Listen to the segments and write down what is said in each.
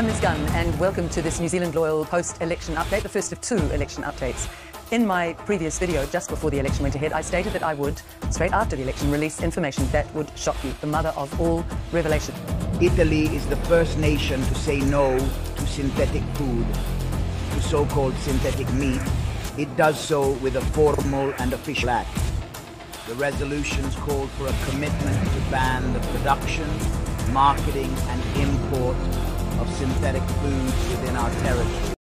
I'm Liz Gunn, and welcome to this New Zealand Loyal post-election update, the first of two election updates. In my previous video, just before the election went ahead, I stated that I would, straight after the election, release information that would shock you, the mother of all revelation. Italy is the first nation to say no to synthetic food, to so-called synthetic meat. It does so with a formal and official act. The resolutions call for a commitment to ban the production, marketing and import of synthetic foods within our territory.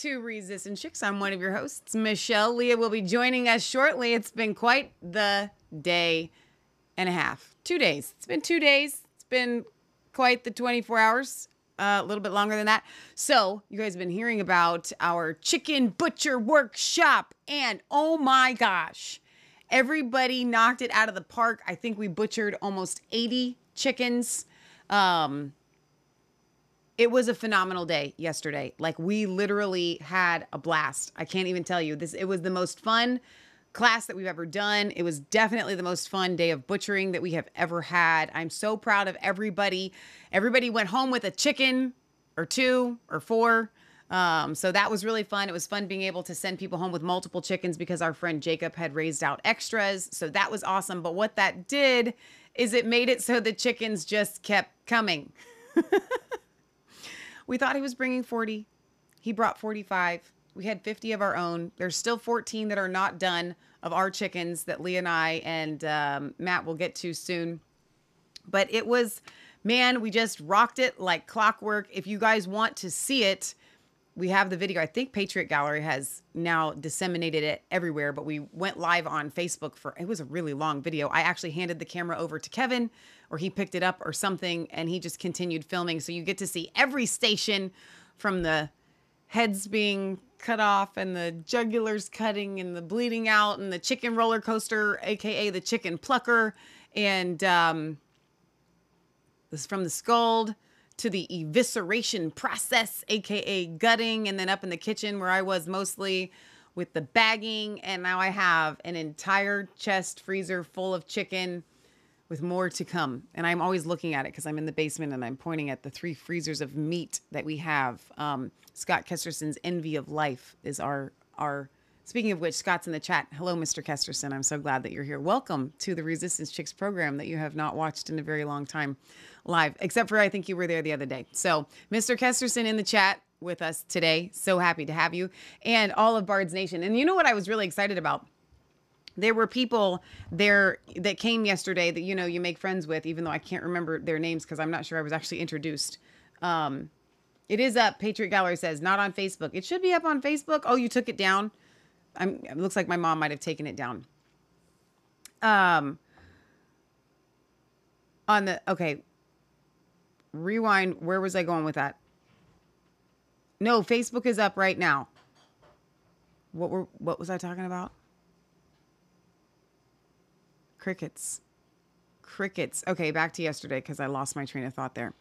To Resistance Chicks. I'm one of your hosts, Michelle. Leah will be joining us shortly. It's been quite the day and a half. Two days. It's been two days. It's been quite the 24 hours. Uh, a little bit longer than that. So, you guys have been hearing about our chicken butcher workshop. And oh my gosh, everybody knocked it out of the park. I think we butchered almost 80 chickens. Um, it was a phenomenal day yesterday. Like we literally had a blast. I can't even tell you this. It was the most fun class that we've ever done. It was definitely the most fun day of butchering that we have ever had. I'm so proud of everybody. Everybody went home with a chicken or two or four. Um, so that was really fun. It was fun being able to send people home with multiple chickens because our friend Jacob had raised out extras. So that was awesome. But what that did is it made it so the chickens just kept coming. We thought he was bringing 40. He brought 45. We had 50 of our own. There's still 14 that are not done of our chickens that Lee and I and um, Matt will get to soon. But it was, man, we just rocked it like clockwork. If you guys want to see it, we have the video. I think Patriot Gallery has now disseminated it everywhere, but we went live on Facebook for it was a really long video. I actually handed the camera over to Kevin or he picked it up or something and he just continued filming. So you get to see every station from the heads being cut off and the jugulars cutting and the bleeding out and the chicken roller coaster, aka the chicken plucker. And um, this is from the scald to the evisceration process, aka gutting, and then up in the kitchen where I was mostly with the bagging. And now I have an entire chest freezer full of chicken with more to come. And I'm always looking at it because I'm in the basement and I'm pointing at the three freezers of meat that we have. Um, Scott Kesterson's Envy of Life is our our. Speaking of which, Scott's in the chat. Hello, Mr. Kesterson. I'm so glad that you're here. Welcome to the Resistance Chicks program that you have not watched in a very long time live, except for I think you were there the other day. So, Mr. Kesterson in the chat with us today. So happy to have you and all of Bard's Nation. And you know what I was really excited about? there were people there that came yesterday that you know you make friends with even though i can't remember their names because i'm not sure i was actually introduced um, it is up patriot gallery says not on facebook it should be up on facebook oh you took it down I'm, it looks like my mom might have taken it down um on the okay rewind where was i going with that no facebook is up right now what were what was i talking about Crickets. Crickets. Okay, back to yesterday because I lost my train of thought there.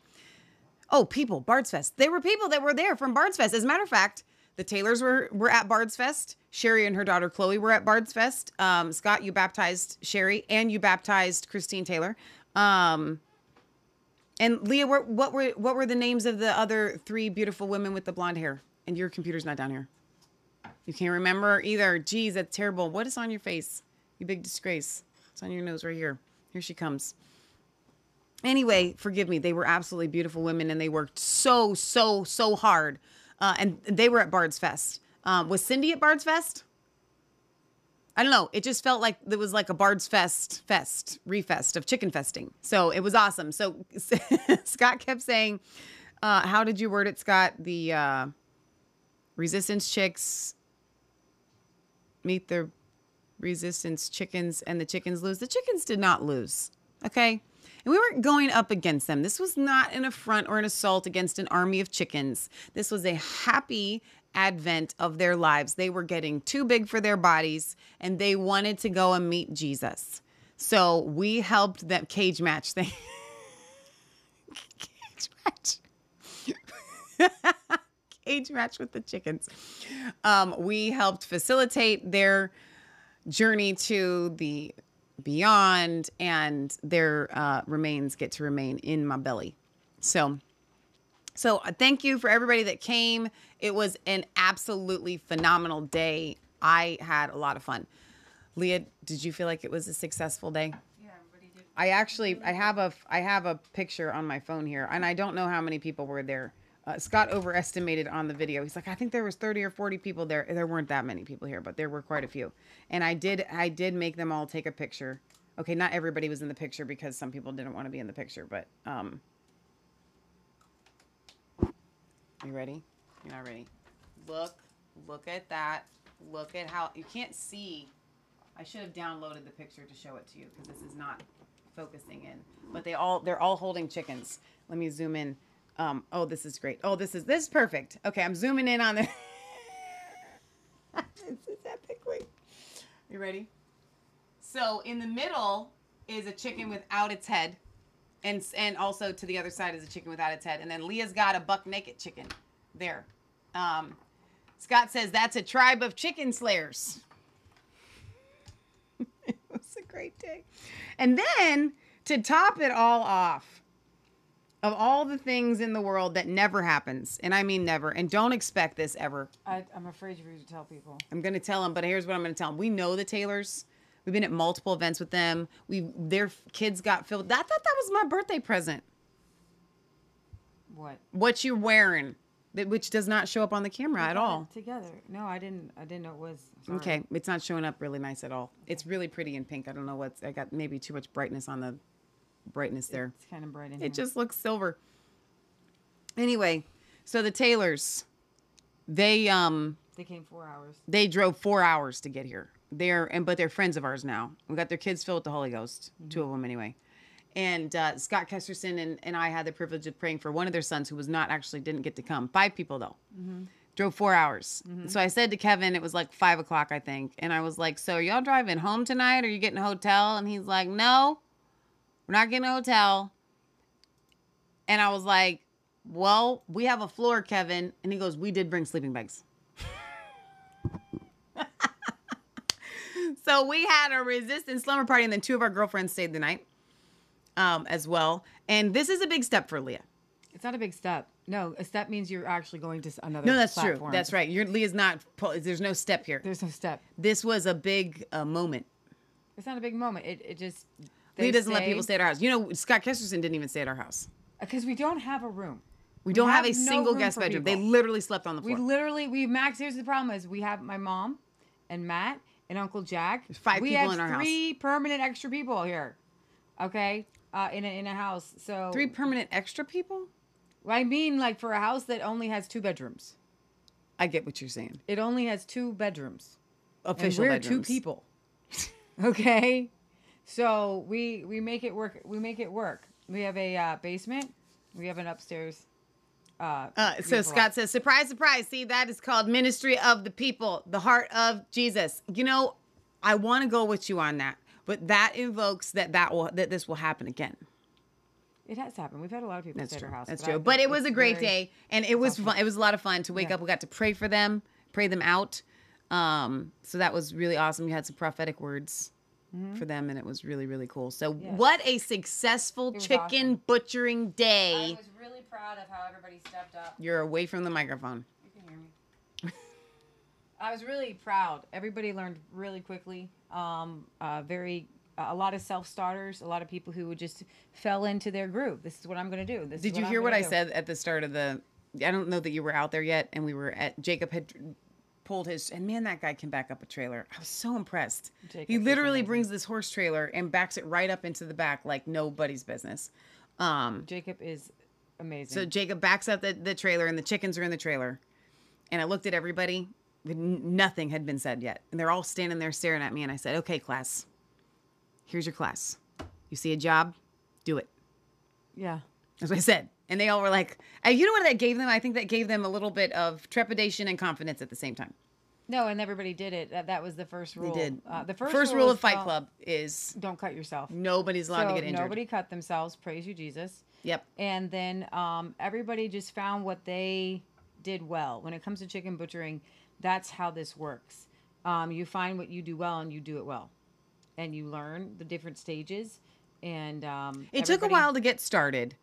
Oh, people, Bard's Fest. There were people that were there from Bard's Fest. As a matter of fact, the Taylors were were at Bard's Fest. Sherry and her daughter Chloe were at Bard's Fest. Um, Scott, you baptized Sherry and you baptized Christine Taylor. Um, and Leah, what were what were the names of the other three beautiful women with the blonde hair? And your computer's not down here. You can't remember either. Geez, that's terrible. What is on your face? You big disgrace. It's on your nose right here. Here she comes. Anyway, forgive me. They were absolutely beautiful women and they worked so, so, so hard. Uh, and they were at Bard's Fest. Um, was Cindy at Bard's Fest? I don't know. It just felt like it was like a Bard's Fest fest, refest of chicken festing. So it was awesome. So Scott kept saying, uh, how did you word it, Scott? The uh, resistance chicks meet the resistance chickens and the chickens lose. The chickens did not lose. Okay. And we weren't going up against them. This was not an affront or an assault against an army of chickens. This was a happy advent of their lives. They were getting too big for their bodies and they wanted to go and meet Jesus. So we helped them cage match. Cage match. cage match with the chickens. Um, we helped facilitate their journey to the beyond, and their uh, remains get to remain in my belly. So, so uh, thank you for everybody that came. It was an absolutely phenomenal day. I had a lot of fun. Leah, did you feel like it was a successful day? Yeah, everybody did. I actually I have a I have a picture on my phone here, and I don't know how many people were there. Uh, Scott overestimated on the video. He's like, I think there was thirty or forty people there. There weren't that many people here, but there were quite a few. And I did I did make them all take a picture. Okay, not everybody was in the picture because some people didn't want to be in the picture, but um. You ready? You're not ready. Look, look at that. Look at how you can't see I should have downloaded the picture to show it to you because this is not focusing in. But they all they're all holding chickens. Let me zoom in. Um, oh, this is great. Oh, this is this is perfect. Okay, I'm zooming in on the. this is epically. You ready? So in the middle is a chicken without its head, and and also to the other side is a chicken without its head, and then Leah's got a buck naked chicken there. Um, Scott says that's a tribe of chicken slayers it was a great day. And then to top it all off, of all the things in the world that never happens, and I mean never, and don't expect this ever. I, I'm afraid for you to tell people. I'm gonna tell them, but here's what I'm gonna tell them. We know the Taylors. We've been at multiple events with them. We their kids got filled. I thought that was my birthday present. What? What you're wearing, that which does not show up on the camera at all. Together. No, I didn't. I didn't know it was. Sorry. Okay, it's not showing up really nice at all. It's really pretty in pink. I don't know what's. I got maybe too much brightness on the brightness there. It's kind of bright in It here. just looks silver. Anyway, so the Taylors, they um They came four hours. they drove four hours to get here. They're and but they're friends of ours now. We got their kids filled with the Holy Ghost, two mm-hmm. of them anyway. And uh, Scott Kesterson and, and I had the privilege of praying for one of their sons who was not actually didn't get to come. Five people though. Mm-hmm. Drove four hours. Mm-hmm. So I said to Kevin, it was like five o'clock, I think. And I was like, So are y'all driving home tonight? Or are you getting a hotel? And he's like, No, we're not getting a hotel. And I was like, Well, we have a floor, Kevin. And he goes, We did bring sleeping bags. So we had a resistance slumber party, and then two of our girlfriends stayed the night um, as well. And this is a big step for Leah. It's not a big step. No, a step means you're actually going to another. No, that's true. That's right. Your Leah's not. There's no step here. There's no step. This was a big uh, moment. It's not a big moment. It, it just. Leah doesn't let people stay at our house. You know, Scott Kesterson didn't even stay at our house. because we don't have a room. We don't have, have a single room guest bedroom. They literally slept on the floor. We literally we max. Here's the problem: is we have my mom, and Matt, and Uncle Jack. five we people have in our house. three permanent extra people here. Okay, uh, in a, in a house. So Three permanent extra people. I mean, like for a house that only has two bedrooms. I get what you're saying. It only has two bedrooms. Official and we're bedrooms. two people. okay, so we we make it work. We make it work. We have a uh, basement. We have an upstairs. Uh, Uh, so Scott says, surprise, surprise. See, that is called ministry of the people, the heart of Jesus. You know, I want to go with you on that, but that invokes that that will that this will happen again. It has happened. We've had a lot of people That's stay at true. our house. That's I true. But it was a great day, and it was fun. It was a lot of fun to wake Yeah. up. We got to pray for them, pray them out. Um, so that was really awesome. You had some prophetic words for them, and it was really really cool. So Mm-hmm. Yes. what a successful chicken awesome. butchering day! was really proud of how everybody stepped up. You're away from the microphone. You can hear me. I was really proud. Everybody learned really quickly. Um, uh, very a lot of self starters, a lot of people who just fell into their groove. This is what I'm going to do. This is Did you I'm hear what I do. said at the start of the? I don't know that you were out there yet, and we were at Jacob had pulled his, and man, that guy can back up a trailer. I was so impressed. Jacob he literally brings this horse trailer and backs it right up into the back like nobody's business. Um, Jacob is amazing. so Jacob backs up the, the trailer, and the chickens are in the trailer. And I looked at everybody. but Nothing had been said yet, and they're all standing there staring at me. And I said, "Okay, class, here's your class. You see a job, do it." yeah. That's what I said. And they all were like, you know what that gave them? I think that gave them a little bit of trepidation and confidence at the same time. No, and everybody did it. That, that was the first rule. They did. Uh, the first, first rule is of Fight Club is Don't cut yourself. nobody's allowed so to get injured. Nobody cut themselves. Praise you, Jesus. Yep. And then um, everybody just found what they did well. When it comes to chicken butchering, that's how this works. Um, you find what you do well and you do it well. And you learn the different stages. And um, It took a while to get started.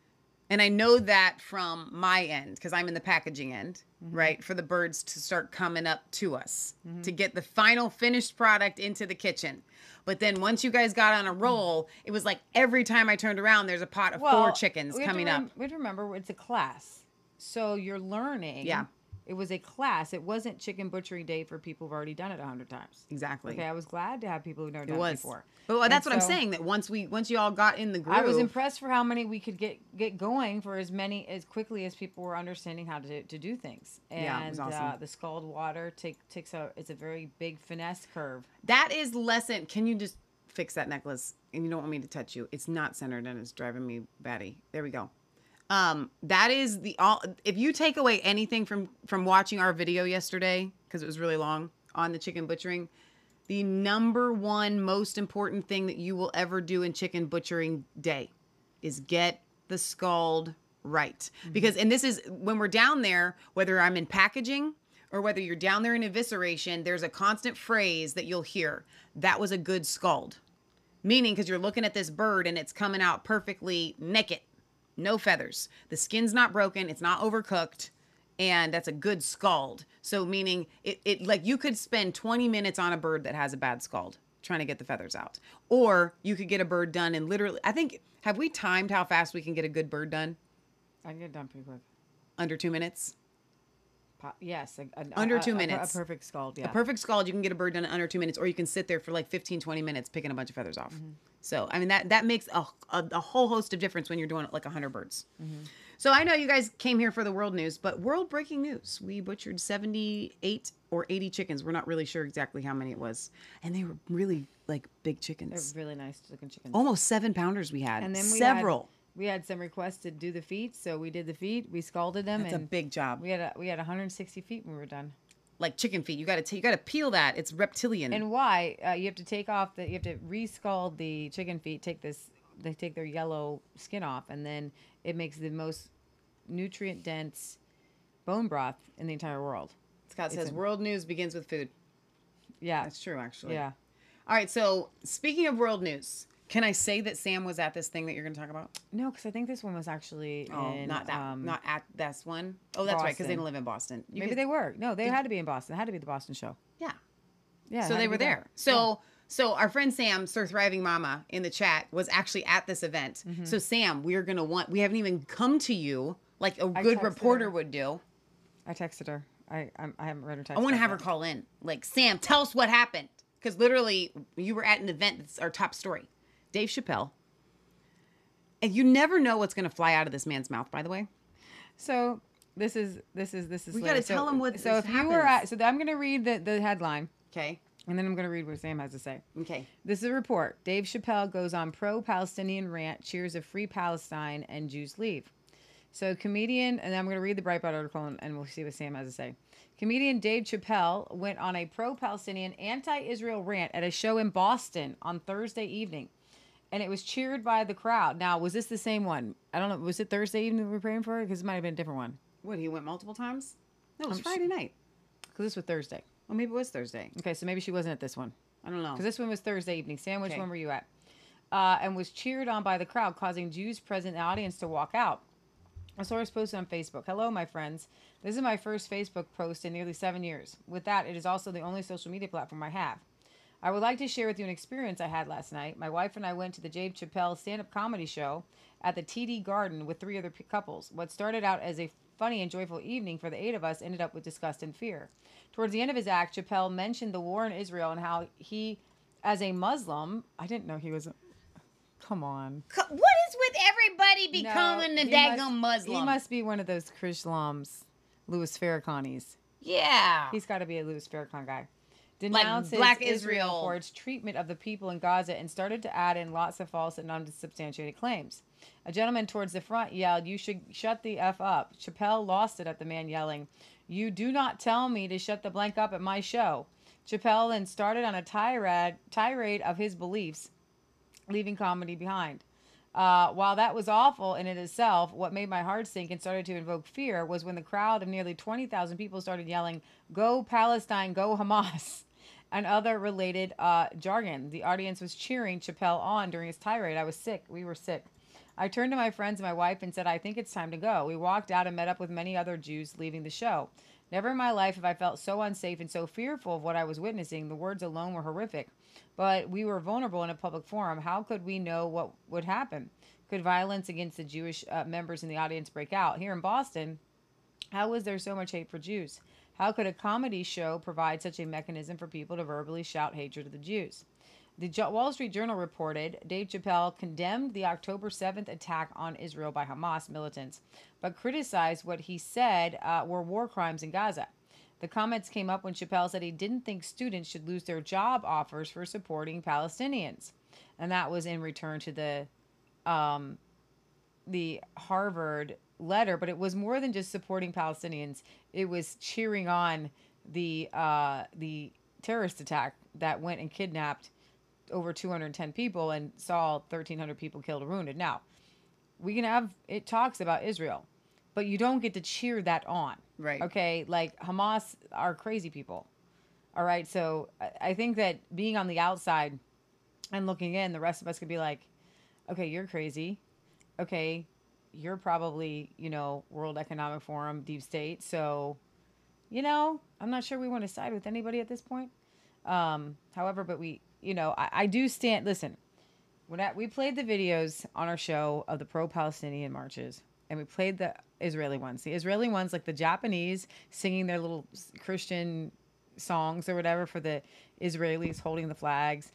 And I know that from my end, because I'm in the packaging end, Mm-hmm. right? For the birds to start coming up to us to get the final finished product into the kitchen. But then once you guys got on a roll, it was like every time I turned around, there's a pot of four chickens we have to coming rem- up. We have to remember it's a class, so you're learning. Yeah. It was a class. It wasn't chicken butchery day for people who've already done it a hundred times. Exactly. Okay, I was glad to have people who've never It done it before. But And that's what I'm so saying. That once we, once you all got in the groove, I was impressed for how many we could get get going for as many as quickly as people were understanding how to, to do things. And Yeah, it was awesome. uh, the scald water take, takes a it's a very big finesse curve. That is lesson. Can you just fix that necklace? And you don't want me to touch you. It's not centered and it's driving me batty. There we go. Um, that is the all. If you take away anything from from watching our video yesterday, because it was really long on the chicken butchering, the number one most important thing that you will ever do in chicken butchering day is get the scald right. Because and this is when we're down there, whether I'm in packaging or whether you're down there in evisceration, there's a constant phrase that you'll hear. That was a good scald. Meaning because you're looking at this bird and it's coming out perfectly naked. No feathers. The skin's not broken, it's not overcooked, and that's a good scald. So meaning it, it like you could spend 20 minutes on a bird that has a bad scald trying to get the feathers out. Or you could get a bird done in literally I think have we timed how fast we can get a good bird done? I can get it done pretty quick. Under two minutes? Yes, a, a- Under two a- a perfect scald. Yeah, A perfect scald, you can get a bird done in under two minutes, or you can sit there for like 15, 20 minutes picking a bunch of feathers off. Mm-hmm. So, I mean, that that makes a, a, a whole host of difference when you're doing it like 100 birds. Mm-hmm. So, I know you guys came here for the world news, but world breaking news. We butchered 78 or 80 chickens. We're not really sure exactly how many it was. And they were really like big chickens. They're really nice looking chickens. Almost seven pounders we had. and then we several. Had, we had some requests to do the feet, so we did the feet. We scalded them. That's a big job. We had a, we had 160 feet when we were done. Like chicken feet. You got to you got to peel that. It's reptilian. And why? Uh, you have to take off the you have to rescald the chicken feet. Take this they take their yellow skin off, and then it makes the most nutrient dense bone broth in the entire world. Scott says a- world news begins with food. Yeah, That's true, actually. yeah. All right. So speaking of world news, can I say that Sam was at this thing that you're going to talk about? No, because I think this one was actually Oh, in, not that. um, not at this one. Oh, that's right, because they Boston. don't live in Boston. You Maybe could- they were. No, they had to be in Boston. It had to be the Boston show. Yeah. Yeah. so they were be there. So so our friend Sam, Sir Thriving Mama, in the chat was actually at this event. Mm-hmm. So Sam, we're gonna want. We haven't even come to you like a I good reporter her. would do. I texted her. I I'm, I haven't read her text. I want to have her call in. Like Sam, tell us what happened because literally you were at an event that's our top story. Dave Chappelle. And you never know what's gonna fly out of this man's mouth. By the way. So this is this is this is. We later. gotta So- him what So this if you were at, so I'm gonna read the the headline, Okay. and then I'm gonna read what Sam has to say. Okay. This is a report. Dave Chappelle goes on pro-Palestinian rant, cheers of free Palestine, and Jews leave. So comedian, and I'm going to read the Breitbart article, and, and we'll see what Sam has to say. Comedian Dave Chappelle went on a pro-Palestinian, anti-Israel rant at a show in Boston on Thursday evening, and it was cheered by the crowd. Now, was this the same one? I don't know. Was it Thursday evening we were praying for? Because it might have been a different one. What he went multiple times? No, it was I'm Friday night. Because this was Thursday. Well, maybe it was Thursday. Okay, so maybe she wasn't at this one. I don't know. Because this one was Thursday evening. Sam, which Okay. one were you at? Uh, and was cheered on by the crowd, causing Jews present in the audience to walk out. A source posted on Facebook Hello, my friends. This is my first Facebook post in nearly seven years. With that, it is also the only social media platform I have. I would like to share with you an experience I had last night. My wife and I went to the Dave Chappelle stand up comedy show at the TD Garden with three other p- couples. What started out as a funny and joyful evening for the eight of us ended up with disgust and fear. Towards the end of his act, Chappelle mentioned the war in Israel and how he, as a Muslim, I didn't know he was. A, come on. What is with everybody becoming No, a he daggone must- Muslim? He must be one of those Krislams, Louis Farrakhanis. yeah. He's got to be a Louis Farrakhan guy. Denounces Black Israel Israel. for its treatment of the people in Gaza and started to add in lots of false and unsubstantiated claims. A gentleman towards the front yelled, You should shut the F up. Chappelle lost it at the man yelling, You do not tell me to shut the blank up at my show. Chappelle then started on a tirade, tirade of his beliefs, leaving comedy behind. Uh, while that was awful in it itself, what made my heart sink and started to invoke fear was when the crowd of nearly 20,000 people started yelling, Go Palestine, go Hamas, and other related uh, jargon. The audience was cheering Chappelle on during his tirade. I was sick. We were sick. I turned to my friends and my wife and said, I think it's time to go. We walked out and met up with many other Jews leaving the show. Never in my life have I felt so unsafe and so fearful of what I was witnessing. The words alone were horrific. But we were vulnerable in a public forum. How could we know what would happen? Could violence against the Jewish uh, members in the audience break out? Here in Boston, how was there so much hate for Jews? How could a comedy show provide such a mechanism for people to verbally shout hatred of the Jews? The Wall Street Journal reported Dave Chappelle condemned the October 7th attack on Israel by Hamas militants, but criticized what he said uh, were war crimes in Gaza. The comments came up when Chappelle said he didn't think students should lose their job offers for supporting Palestinians. And that was in return to the um, the Harvard letter, but it was more than just supporting Palestinians. It was cheering on the uh, the terrorist attack that went and kidnapped over 210 people and saw 1,300 people killed or wounded. Now, we can have it talks about Israel, but you don't get to cheer that on. Right. Okay. Like Hamas are crazy people. All right. So I- I think that being on the outside and looking in, the rest of us could be like, okay, you're crazy. Okay. You're probably, you know, World Economic Forum, deep state. So, you know, I'm not sure we want to side with anybody at this point. Um, however, but we, you know, I, I do stand, listen, when I, we played the videos on our show of the pro-Palestinian marches, and we played the Israeli ones. The Israeli ones, like the Japanese singing their little Christian songs or whatever for the Israelis holding the flags,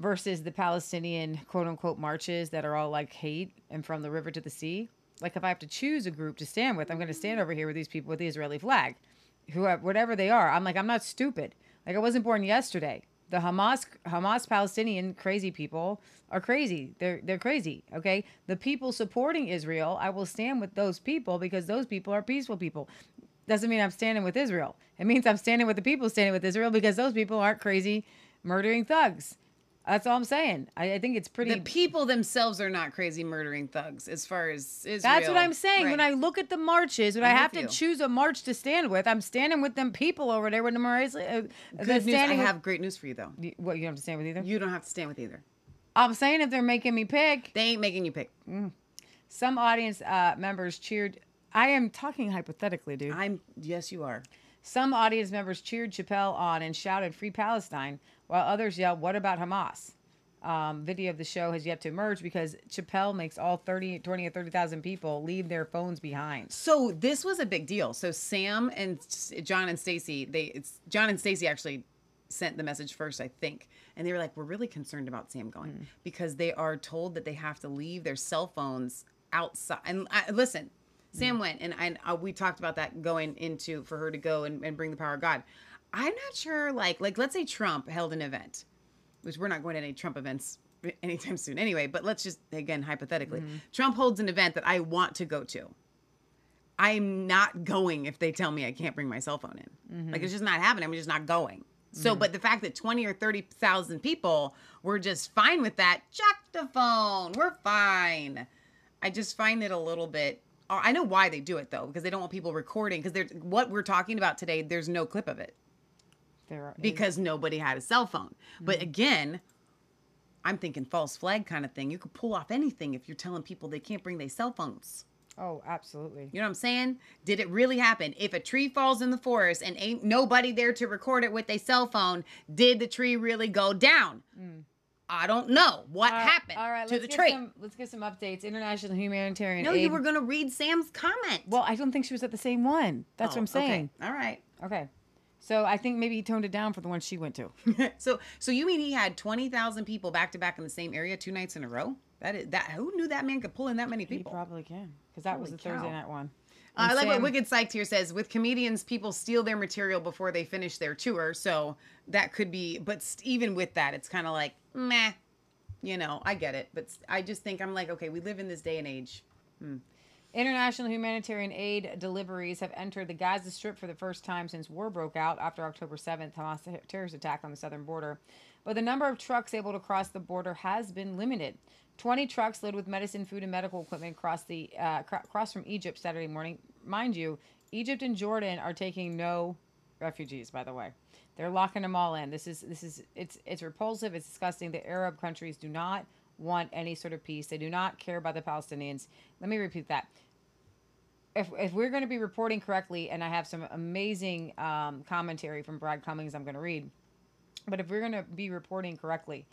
versus the Palestinian quote unquote marches that are all like hate and from the river to the sea. Like if I have to choose a group to stand with, I'm going to stand over here with these people with the Israeli flag, whoever, whatever they are. I'm like, I'm not stupid. Like I wasn't born yesterday. The Hamas, Hamas Palestinian crazy people are crazy. They're they're crazy. Okay, the people supporting Israel, I will stand with those people because those people are peaceful people. Doesn't mean I'm standing with Israel. It means I'm standing with the people standing with Israel because those people aren't crazy, murdering thugs. That's all I'm saying. I, I think it's pretty. the people themselves are not crazy murdering thugs as far as Israel. That's what I'm saying. When I look at the marches, when i I'm have to you. choose a march to stand with, I'm standing with them people over there with the Marais. Uh, Good news, I with- have great news for you though. You- What you don't have to stand with either? You don't have to stand with either. I'm saying if they're making me pick, They ain't making you pick. some audience uh, members cheered. I am talking hypothetically, dude. I'm yes, you are. Some audience members cheered Chappelle on and shouted "Free Palestine," while others yell, "What about Hamas?" Um, video of the show has yet to emerge because Chappelle makes all 30, 20 or 30,000 people leave their phones behind. So this was a big deal. So Sam and John and Stacy, they it's John and Stacy actually sent the message first, I think. And they were like, "We're really concerned about Sam going because they are told that they have to leave their cell phones outside." And I, listen, Sam went and and uh, we talked about that going into for her to go and, and bring the power of God. I'm not sure like like let's say Trump held an event, which we're not going to any Trump events anytime soon anyway, but let's just again hypothetically. Mm-hmm. Trump holds an event that I want to go to. I'm not going if they tell me I can't bring my cell phone in. Like it's mm-hmm. just not happening. I'm just not going. So, mm-hmm. but the fact that 20 or 30,000 people were just fine with that, chuck the phone. We're fine. I just find it a little bit. I know why they do it though, because they don't want people recording. Because there's what we're talking about today. There's no clip of it There because nobody had a cell phone. But mm-hmm. again, I'm thinking false flag kind of thing. You could pull off anything if you're telling people they can't bring their cell phones. oh, absolutely. You know what I'm saying? Did it really happen? If a tree falls in the forest and ain't nobody there to record it with a cell phone, did the tree really go down? Mm. I don't know what All right, happened All right, to let's the tree. Some, let's get some updates. International humanitarian no, aid. you were going to read Sam's comment. Well, I don't think she was at the same one. That's Oh, what I'm saying. Okay. All right. Okay. So I think maybe he toned it down for the one she went to. so, so you mean he had twenty thousand people back to back in the same area two nights in a row? That is that. Who knew that man could pull in that many people? He probably can because that was Holy the Thursday night one. Uh, I like what Wicked Psyched here says. With comedians, people steal their material before they finish their tour, so that could be. But st- even with that, it's kind of like meh. You know, I get it, but I just think I'm like, okay, we live in this day and age. International humanitarian aid deliveries have entered the Gaza Strip for the first time since war broke out after October 7th, Hamas terrorist attack on the southern border. But the number of trucks able to cross the border has been limited. 20 trucks loaded with medicine, food, and medical equipment crossed the uh, crossed from Egypt Saturday morning. Mind you, Egypt and Jordan are taking no refugees. By the way, they're locking them all in. This is this is it's it's repulsive. It's disgusting. The Arab countries do not want any sort of peace. They do not care about the Palestinians. Let me repeat that if, if we're going to be reporting correctly, and I have some amazing um, commentary from Brad Cummings, I'm going to read. But if we're going to be reporting correctly,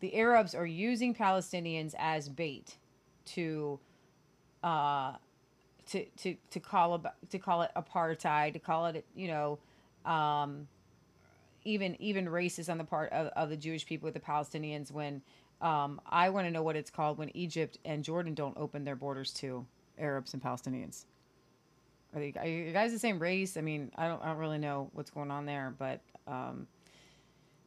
the Arabs are using Palestinians as bait to, uh, to to to call about, to call it apartheid, to call it you know, um, even even racist on the part of, of the Jewish people with the Palestinians. When um, I want to know what it's called when Egypt and Jordan don't open their borders to Arabs and Palestinians. Are, they, are you guys the same race? I mean, I don't, I don't really know what's going on there, but um,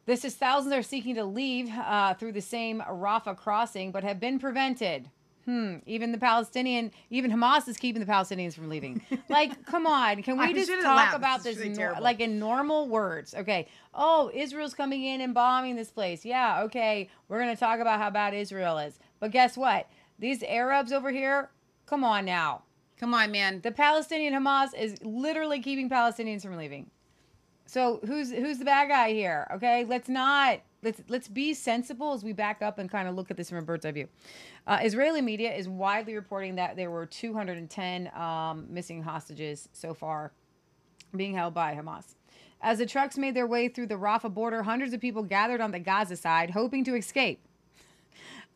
this is thousands are seeking to leave uh, through the same Rafah crossing, but have been prevented. Hmm. Even the Palestinian, even Hamas is keeping the Palestinians from leaving. Like, come on, can we just talk laugh. about This this really like in normal words? Okay. Oh, Israel's coming in and bombing this place. Yeah. Okay. We're gonna talk about how bad Israel is, but guess what? These Arabs over here, come on now. Come on, man. The Palestinian Hamas is literally keeping Palestinians from leaving. So who's who's the bad guy here? Okay, let's not let's let's be sensible as we back up and kind of look at this from a bird's eye view. Uh, Israeli media is widely reporting that there were 210 um, missing hostages so far being held by Hamas. As the trucks made their way through the Rafah border, hundreds of people gathered on the Gaza side, hoping to escape.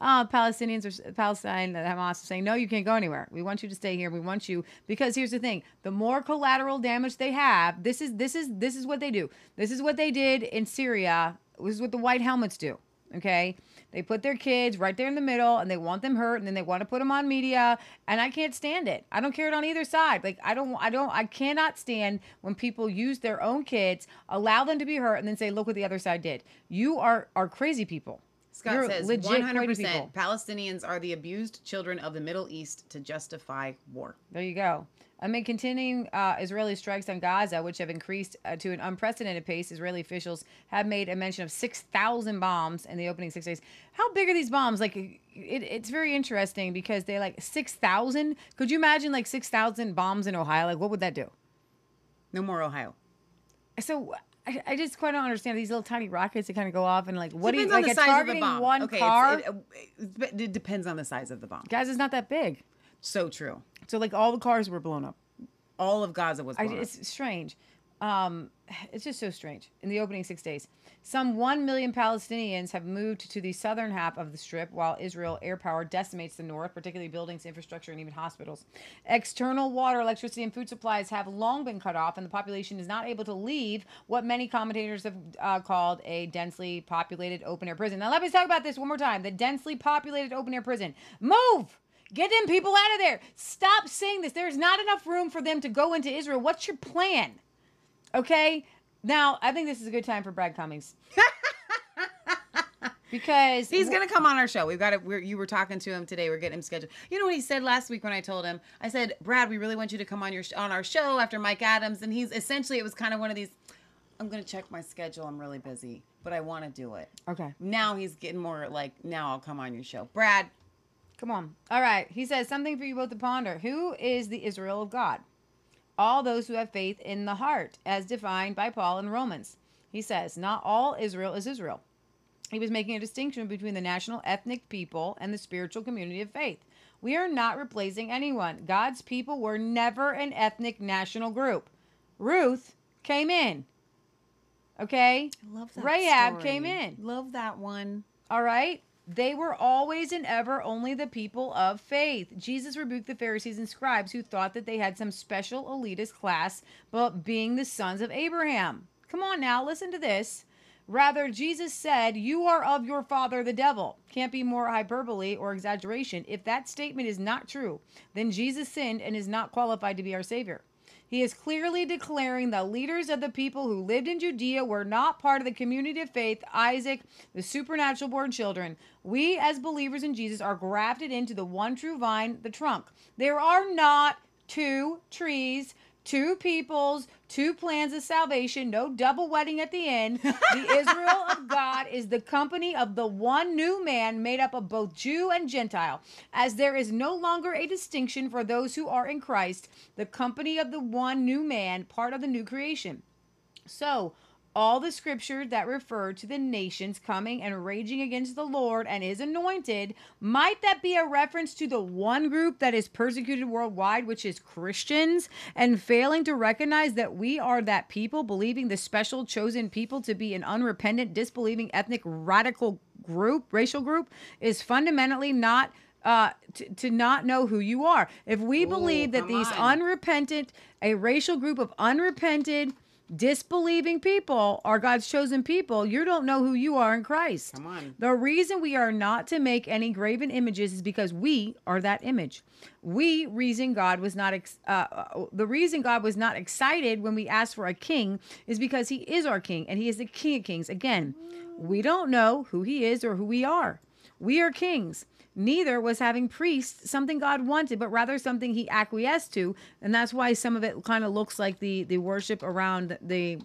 Uh, Palestinians are Palestine, Hamas are saying, no, you can't go anywhere. We want you to stay here. We want you because here's the thing: the more collateral damage they have, this is this is this is what they do. This is what they did in Syria. This is what the white helmets do. Okay, they put their kids right there in the middle, and they want them hurt, and then they want to put them on media, and I can't stand it. I don't care it on either side. Like I don't, I don't, I cannot stand when people use their own kids, allow them to be hurt, and then say, look what the other side did. You are are crazy people. Scott You're says legit 100% people. Palestinians are the abused children of the Middle East to justify war. There you go. Amid continuing uh, Israeli strikes on Gaza, which have increased uh, to an unprecedented pace, Israeli officials have made a mention of 6,000 bombs in the opening six days. How big are these bombs? Like, it, it's very interesting because they like 6,000. Could you imagine like 6,000 bombs in Ohio? Like, what would that do? No more Ohio. So I, I just quite don't understand these little tiny rockets that kind of go off and like, what do you Depends like? a the size of the targeting bomb. one okay, car. It, it, it depends on the size of the bomb. Gaza's not that big. So true. So like all the cars were blown up. All of Gaza was I, up. it's strange. Um, it's just so strange. In the opening six days, some 1 million Palestinians have moved to the southern half of the strip, while Israel air power decimates the north, particularly buildings, infrastructure, and even hospitals. External water, electricity, and food supplies have long been cut off, and the population is not able to leave what many commentators have uh, called a densely populated open air prison. Now, let me talk about this one more time the densely populated open air prison. Move! Get them people out of there. Stop saying this. There's not enough room for them to go into Israel. What's your plan? Okay? Now, I think this is a good time for Brad Cummings. because He's gonna come on our show. We've got it. We're, you were talking to him today. We're getting him scheduled. You know what he said last week when I told him? I said, Brad, we really want you to come on your sh- on our show after Mike Adams, and he's essentially it was kind of one of these. I'm gonna check my schedule. I'm really busy, but I want to do it. Okay. Now he's getting more like now I'll come on your show, Brad. Come on. All right. He says something for you both to ponder. Who is the Israel of God? All those who have faith in the heart, as defined by Paul in Romans. He says, not all Israel is Israel. He was making a distinction between the national ethnic people and the spiritual community of faith. We are not replacing anyone. God's people were never an ethnic national group. Ruth came in. Okay? Love that Rahab story. came in. Love that one. All right? They were always and ever only the people of faith. Jesus rebuked the Pharisees and scribes who thought that they had some special elitist class, but being the sons of Abraham. Come on now, listen to this. Rather, Jesus said, You are of your father, the devil. Can't be more hyperbole or exaggeration. If that statement is not true, then Jesus sinned and is not qualified to be our Savior. He is clearly declaring the leaders of the people who lived in Judea were not part of the community of faith, Isaac, the supernatural born children. We, as believers in Jesus, are grafted into the one true vine, the trunk. There are not two trees two peoples, two plans of salvation, no double wedding at the end. The Israel of God is the company of the one new man made up of both Jew and Gentile. As there is no longer a distinction for those who are in Christ, the company of the one new man, part of the new creation. So, all the scriptures that refer to the nations coming and raging against the Lord and his anointed, might that be a reference to the one group that is persecuted worldwide, which is Christians, and failing to recognize that we are that people, believing the special chosen people to be an unrepentant, disbelieving ethnic radical group, racial group, is fundamentally not uh, to, to not know who you are. If we believe that these on. unrepentant, a racial group of unrepented, disbelieving people are God's chosen people, you don't know who you are in Christ. Come on. The reason we are not to make any graven images is because we are that image. We reason God was not ex- uh, uh, the reason God was not excited when we asked for a king is because he is our king and he is the king of kings. Again, we don't know who he is or who we are. We are kings. Neither was having priests something God wanted, but rather something he acquiesced to. And that's why some of it kind of looks like the the worship around the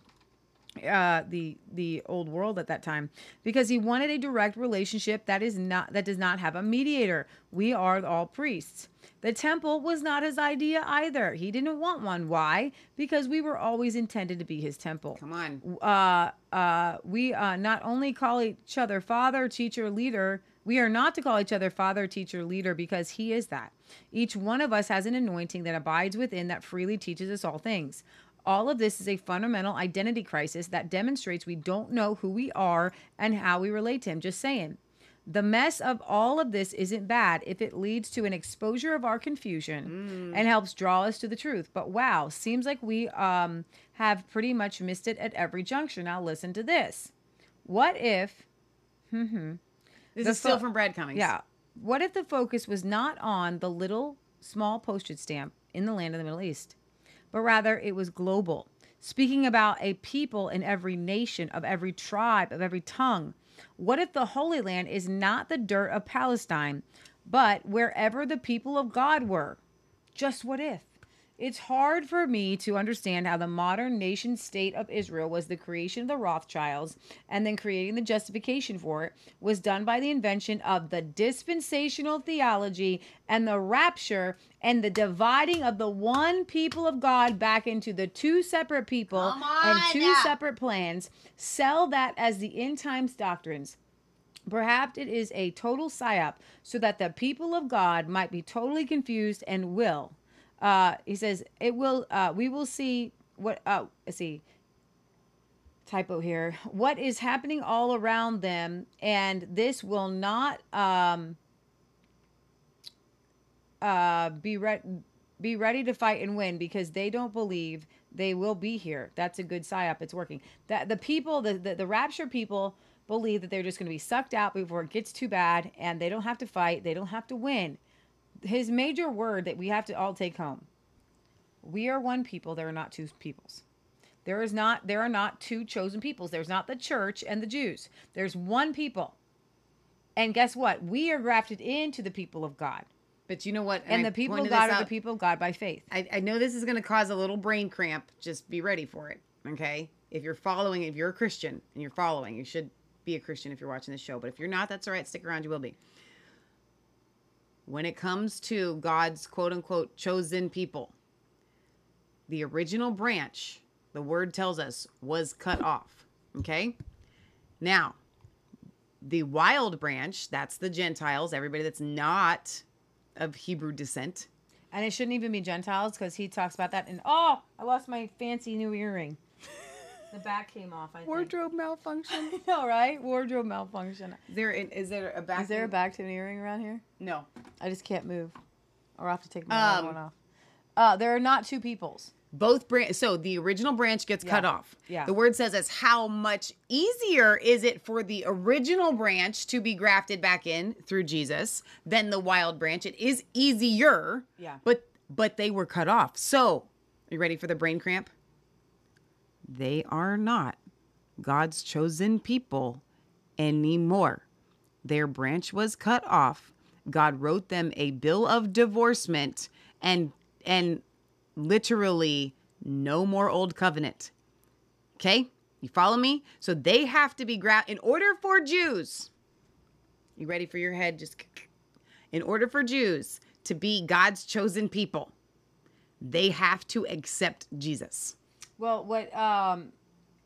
uh the the old world at that time. Because he wanted a direct relationship that is not that does not have a mediator. We are all priests. The temple was not his idea either. He didn't want one. Why? Because we were always intended to be his temple. Come on. uh, uh, we uh, not only call each other father, teacher, leader, we are not to call each other father, teacher, leader because he is that. Each one of us has an anointing that abides within that freely teaches us all things. All of this is a fundamental identity crisis that demonstrates we don't know who we are and how we relate to him. Just saying. The mess of all of this isn't bad if it leads to an exposure of our confusion and helps draw us to the truth. But wow, seems like we um, have pretty much missed it at every juncture. Now listen to this. What if This The is still fo- from Brad Cummings. yeah. What if the focus was not on the little small postage stamp in the land of the Middle East, but rather it was global, speaking about a people in every nation, of every tribe, of every tongue? What if the Holy Land is not the dirt of Palestine, but wherever the people of God were? Just what if? It's hard for me to understand how the modern nation state of Israel was the creation of the Rothschilds and then creating the justification for it was done by the invention of the dispensational theology and the rapture and the dividing of the one people of God back into the two separate people and two separate plans. Sell that as the end times doctrines. Perhaps it is a total psyop so that the people of God might be totally confused and will. Uh, he says, it will, uh, we will see what, uh, let's see, typo here, what is happening all around them, and this will not, um, uh, be re- be ready to fight and win because they don't believe they will be here. That's a good psyop. It's working. That the people, the, the the rapture people, believe that they're just going to be sucked out before it gets too bad, and they don't have to fight. They don't have to win. His major word that we have to all take home: We are one people. There are not two peoples. There is not. There are not two chosen peoples. There's not the church and the Jews. There's one people. And guess what? We are grafted into the people of God. But you know what? And I the people of God are the people of God by faith. I, I know this is going to cause a little brain cramp. Just be ready for it. Okay. If you're following, if you're a Christian and you're following, you should be a Christian if you're watching this show. But if you're not, that's all right. Stick around. You will be. When it comes to God's quote unquote chosen people, the original branch, the word tells us, was cut off. Okay. Now, the wild branch, that's the Gentiles, everybody that's not of Hebrew descent. And it shouldn't even be Gentiles because he talks about that. And oh, I lost my fancy new earring. The back came off. I think. Wardrobe malfunction. All right, wardrobe malfunction. Is there an, is there a back? Is there a back to an earring around here? No. I just can't move, or I have to take my Um, one off. Uh, there are not two peoples. Both branch. So the original branch gets cut off. Yeah. The word says as how much easier is it for the original branch to be grafted back in through Jesus than the wild branch? It is easier. Yeah. But but they were cut off. So, are you ready for the brain cramp? They are not God's chosen people anymore. Their branch was cut off. God wrote them a bill of divorcement and and literally no more old covenant. Okay? You follow me? So they have to be gra- in order for Jews. You ready for your head just in order for Jews to be God's chosen people, they have to accept Jesus. Well, what um,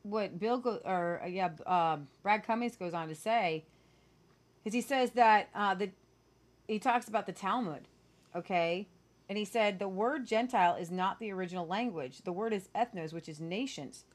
what Bill go or uh, yeah, um, Brad Cummings goes on to say is he says that uh, the he talks about the Talmud, okay, and he said the word Gentile is not the original language. The word is ethnos, which is nations.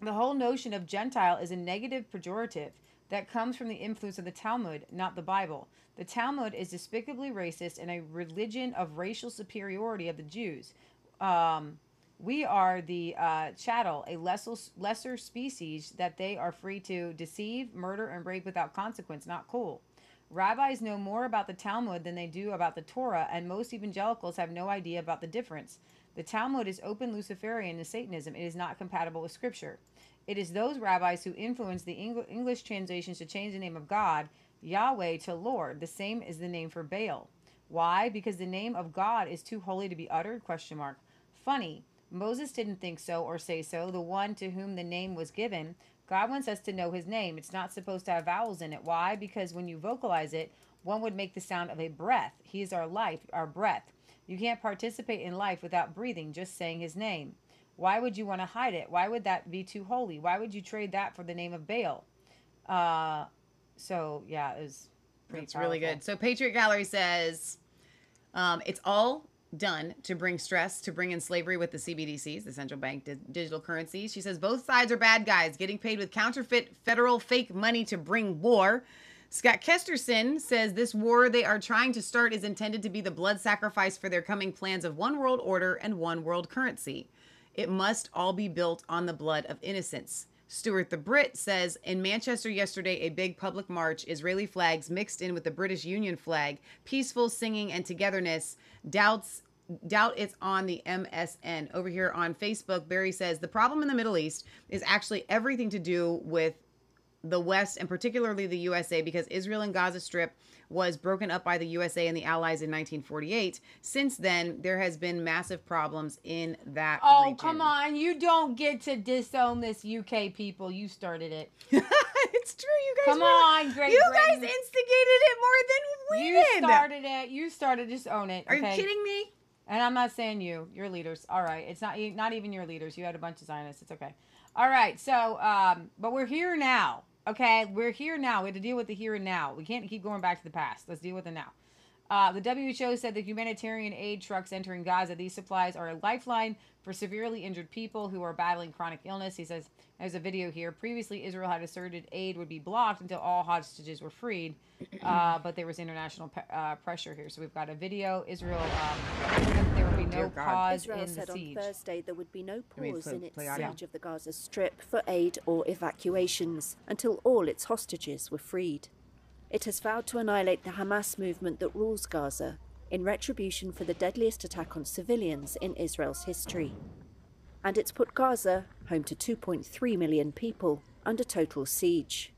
The whole notion of Gentile is a negative pejorative that comes from the influence of the Talmud, not the Bible. The Talmud is despicably racist and a religion of racial superiority of the Jews. Um, we are the uh, chattel, a lesser, lesser species that they are free to deceive, murder, and rape without consequence. Not cool. Rabbis know more about the Talmud than they do about the Torah, and most evangelicals have no idea about the difference. The Talmud is open Luciferian to Satanism. It is not compatible with Scripture. It is those rabbis who influence the Eng- English translations to change the name of God, Yahweh, to Lord. The same is the name for Baal. Why? Because the name of God is too holy to be uttered? Question mark. Funny. Moses didn't think so or say so. The one to whom the name was given. God wants us to know his name. It's not supposed to have vowels in it. Why? Because when you vocalize it, one would make the sound of a breath. He is our life, our breath. You can't participate in life without breathing, just saying his name. Why would you want to hide it? Why would that be too holy? Why would you trade that for the name of Baal? Uh, so yeah, it was pretty It's really good. So Patriot Gallery says um, it's all done to bring stress, to bring in slavery with the CBDCs, the central bank di- digital currencies. She says both sides are bad guys, getting paid with counterfeit federal fake money to bring war. Scott Kesterson says this war they are trying to start is intended to be the blood sacrifice for their coming plans of one world order and one world currency. It must all be built on the blood of innocence. Stuart the Brit says in Manchester yesterday, a big public march, Israeli flags mixed in with the British Union flag, peaceful singing and togetherness. Doubts doubt it's on the MSN. Over here on Facebook, Barry says the problem in the Middle East is actually everything to do with the West and particularly the USA because Israel and Gaza Strip was broken up by the USA and the Allies in 1948. Since then, there has been massive problems in that Oh, region. come on. You don't get to disown this UK people. You started it. it's true, you guys. Come were- on, Great You Britain. guys instigated it more than we You did. You started it. You started. Just own it. Are okay? you kidding me? And I'm not saying you. Your leaders. All right. It's not not even your leaders. You had a bunch of Zionists. It's okay. All right. So, um, but we're here now. Okay, we're here now. We have to deal with the here and now. We can't keep going back to the past. Let's deal with the now. Uh, the WHO said the humanitarian aid trucks entering Gaza, these supplies are a lifeline for severely injured people who are battling chronic illness. He says, there's a video here. Previously, Israel had asserted aid would be blocked until all hostages were freed, uh, but there was international pe- uh, pressure here. So we've got a video. Israel, um, be no God. pause Israel in the said on. Thursday there would be no mean, pause play- in its play audio. siege of the Gaza Strip for aid or evacuations until all its hostages were freed. It has vowed to annihilate the Hamas movement that rules Gaza in retribution for the deadliest attack on civilians in Israel's history. And it's put Gaza, home to 2.3 million people, under total siege.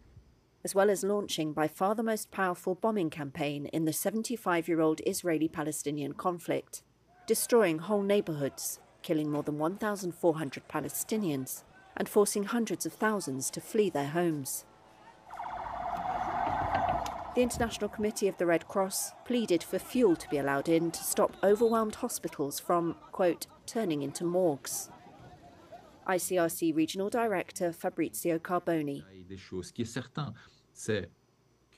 As well as launching by far the most powerful bombing campaign in the 75 year old Israeli Palestinian conflict, destroying whole neighborhoods, killing more than 1,400 Palestinians, and forcing hundreds of thousands to flee their homes. The International Committee of the Red Cross pleaded for fuel to be allowed in to stop overwhelmed hospitals from, quote, turning into morgues. ICRC Regional Director Fabrizio Carboni.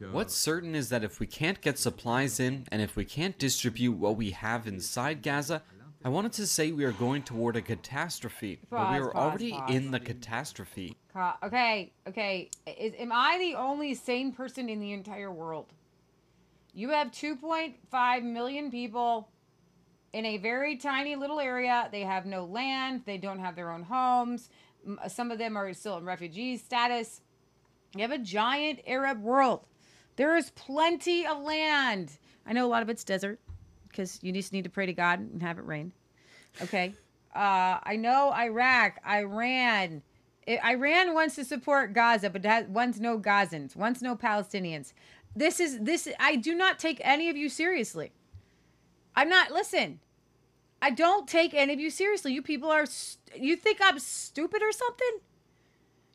What's certain is that if we can't get supplies in and if we can't distribute what we have inside Gaza, I wanted to say we are going toward a catastrophe, but we are pause, already pause. in the catastrophe. Okay, okay. Is, am I the only sane person in the entire world? You have 2.5 million people in a very tiny little area. They have no land. They don't have their own homes. Some of them are still in refugee status. You have a giant Arab world. There is plenty of land. I know a lot of it's desert because you just need to pray to God and have it rain. Okay. Uh, I know Iraq, Iran. Iran wants to support Gaza, but that wants no Gazans, wants no Palestinians. This is this. I do not take any of you seriously. I'm not. Listen, I don't take any of you seriously. You people are. st- You think I'm stupid or something?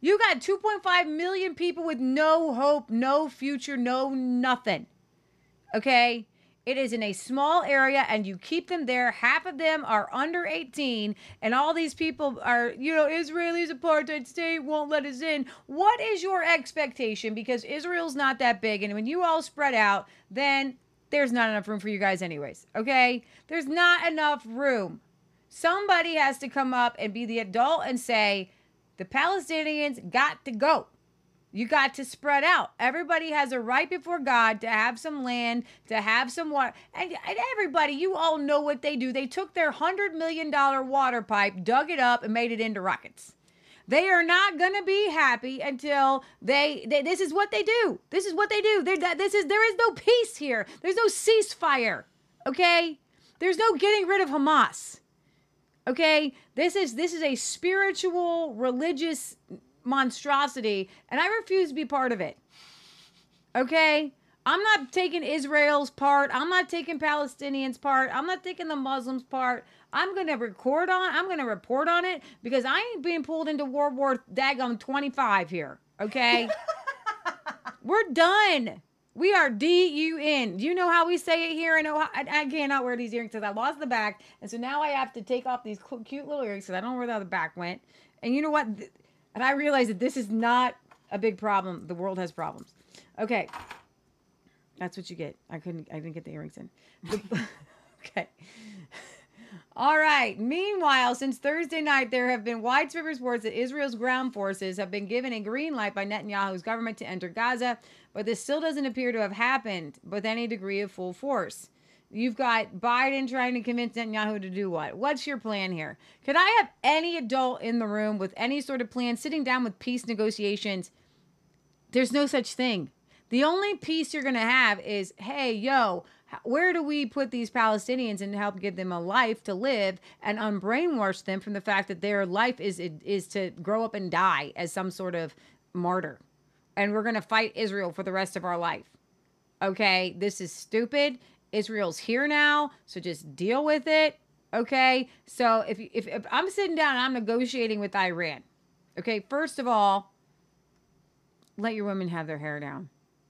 You got 2.5 million people with no hope, no future, no nothing. Okay? It is in a small area and you keep them there. Half of them are under 18 and all these people are, you know, Israelis apartheid state won't let us in. What is your expectation because Israel's not that big and when you all spread out, then there's not enough room for you guys anyways. Okay? There's not enough room. Somebody has to come up and be the adult and say, the Palestinians got to go. You got to spread out. Everybody has a right before God to have some land, to have some water. And, and everybody, you all know what they do. They took their $100 million water pipe, dug it up, and made it into rockets. They are not going to be happy until they, they. This is what they do. This is what they do. This is there is no peace here. There's no ceasefire. Okay, there's no getting rid of Hamas. Okay, this is this is a spiritual, religious monstrosity, and I refuse to be part of it. Okay, I'm not taking Israel's part. I'm not taking Palestinians' part. I'm not taking the Muslims' part. I'm gonna record on. I'm gonna report on it because I ain't being pulled into World War daggum 25 here. Okay, we're done. We are D U N. Do you know how we say it here in Ohio? I, I cannot wear these earrings because I lost the back, and so now I have to take off these cu- cute little earrings because I don't know where the other back went. And you know what? And I realize that this is not a big problem. The world has problems. Okay, that's what you get. I couldn't. I didn't get the earrings in. Okay. All right. Meanwhile, since Thursday night, there have been widespread reports that Israel's ground forces have been given a green light by Netanyahu's government to enter Gaza, but this still doesn't appear to have happened with any degree of full force. You've got Biden trying to convince Netanyahu to do what? What's your plan here? Could I have any adult in the room with any sort of plan sitting down with peace negotiations? There's no such thing. The only peace you're going to have is, hey, yo, where do we put these Palestinians and help give them a life to live and unbrainwash them from the fact that their life is is to grow up and die as some sort of martyr, and we're going to fight Israel for the rest of our life. Okay, this is stupid. Israel's here now, so just deal with it. Okay, so if if, if I'm sitting down and I'm negotiating with Iran, okay, first of all, let your women have their hair down.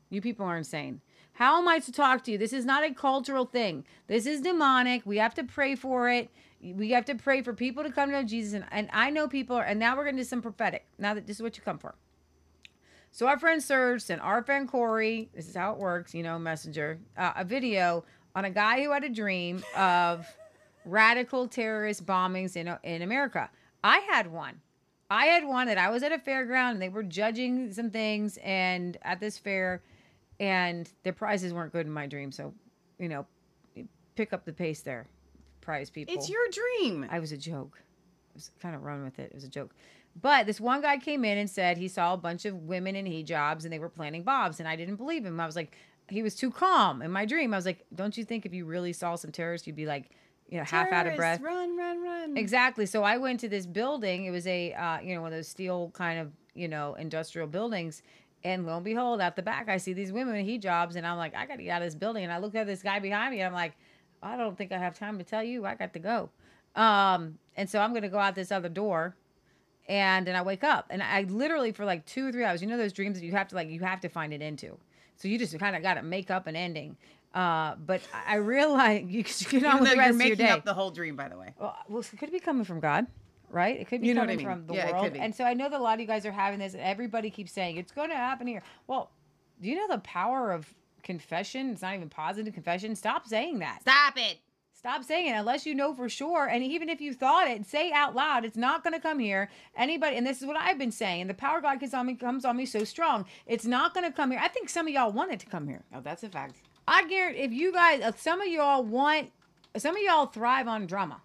You people are insane. How am I to talk to you? This is not a cultural thing. This is demonic. We have to pray for it. We have to pray for people to come to know Jesus. And, and I know people are, and now we're going to do some prophetic. Now that this is what you come for. So our friend Serge sent our friend Corey, this is how it works, you know, messenger, uh, a video on a guy who had a dream of radical terrorist bombings in, in America. I had one. I had one that I was at a fairground and they were judging some things and at this fair and the prizes weren't good in my dream. So, you know, pick up the pace there, prize people. It's your dream. I was a joke. I was kind of run with it. It was a joke. But this one guy came in and said he saw a bunch of women in hijabs and they were planting bombs. And I didn't believe him. I was like, he was too calm. In my dream, I was like, don't you think if you really saw some terrorists, you'd be like, you know, half out of breath? Run, run, run. Exactly. So I went to this building. It was a, uh, you know, one of those steel kind of, you know, industrial buildings. And lo and behold, out the back, I see these women in hijabs, and I'm like, I got to get out of this building. And I looked at this guy behind me, and I'm like, I don't think I have time to tell you. I got to go. Um, and so I'm going to go out this other door. And then I wake up, and I literally for like two or three hours. You know those dreams that you have to like, you have to find it into. So you just kind of got to make up an ending. Uh, but I realize you could get on Even with the rest of your making day. up the whole dream, by the way. Well, well, it could be coming from God, right? It could be You know what I coming mean. from the Yeah, world. And so I know that a lot of you guys are having this, and everybody keeps saying it's going to happen here. Well, do you know the power of confession? It's not even positive confession. Stop saying that. Stop it. Stop saying it unless you know for sure. And even if you thought it, say out loud, it's not going to come here. Anybody, and this is what I've been saying. The power of God comes on me, comes on me so strong. It's not going to come here. I think some of y'all want it to come here. Oh, that's a fact. I guarantee if you guys, uh, some of y'all want, some of y'all thrive on drama.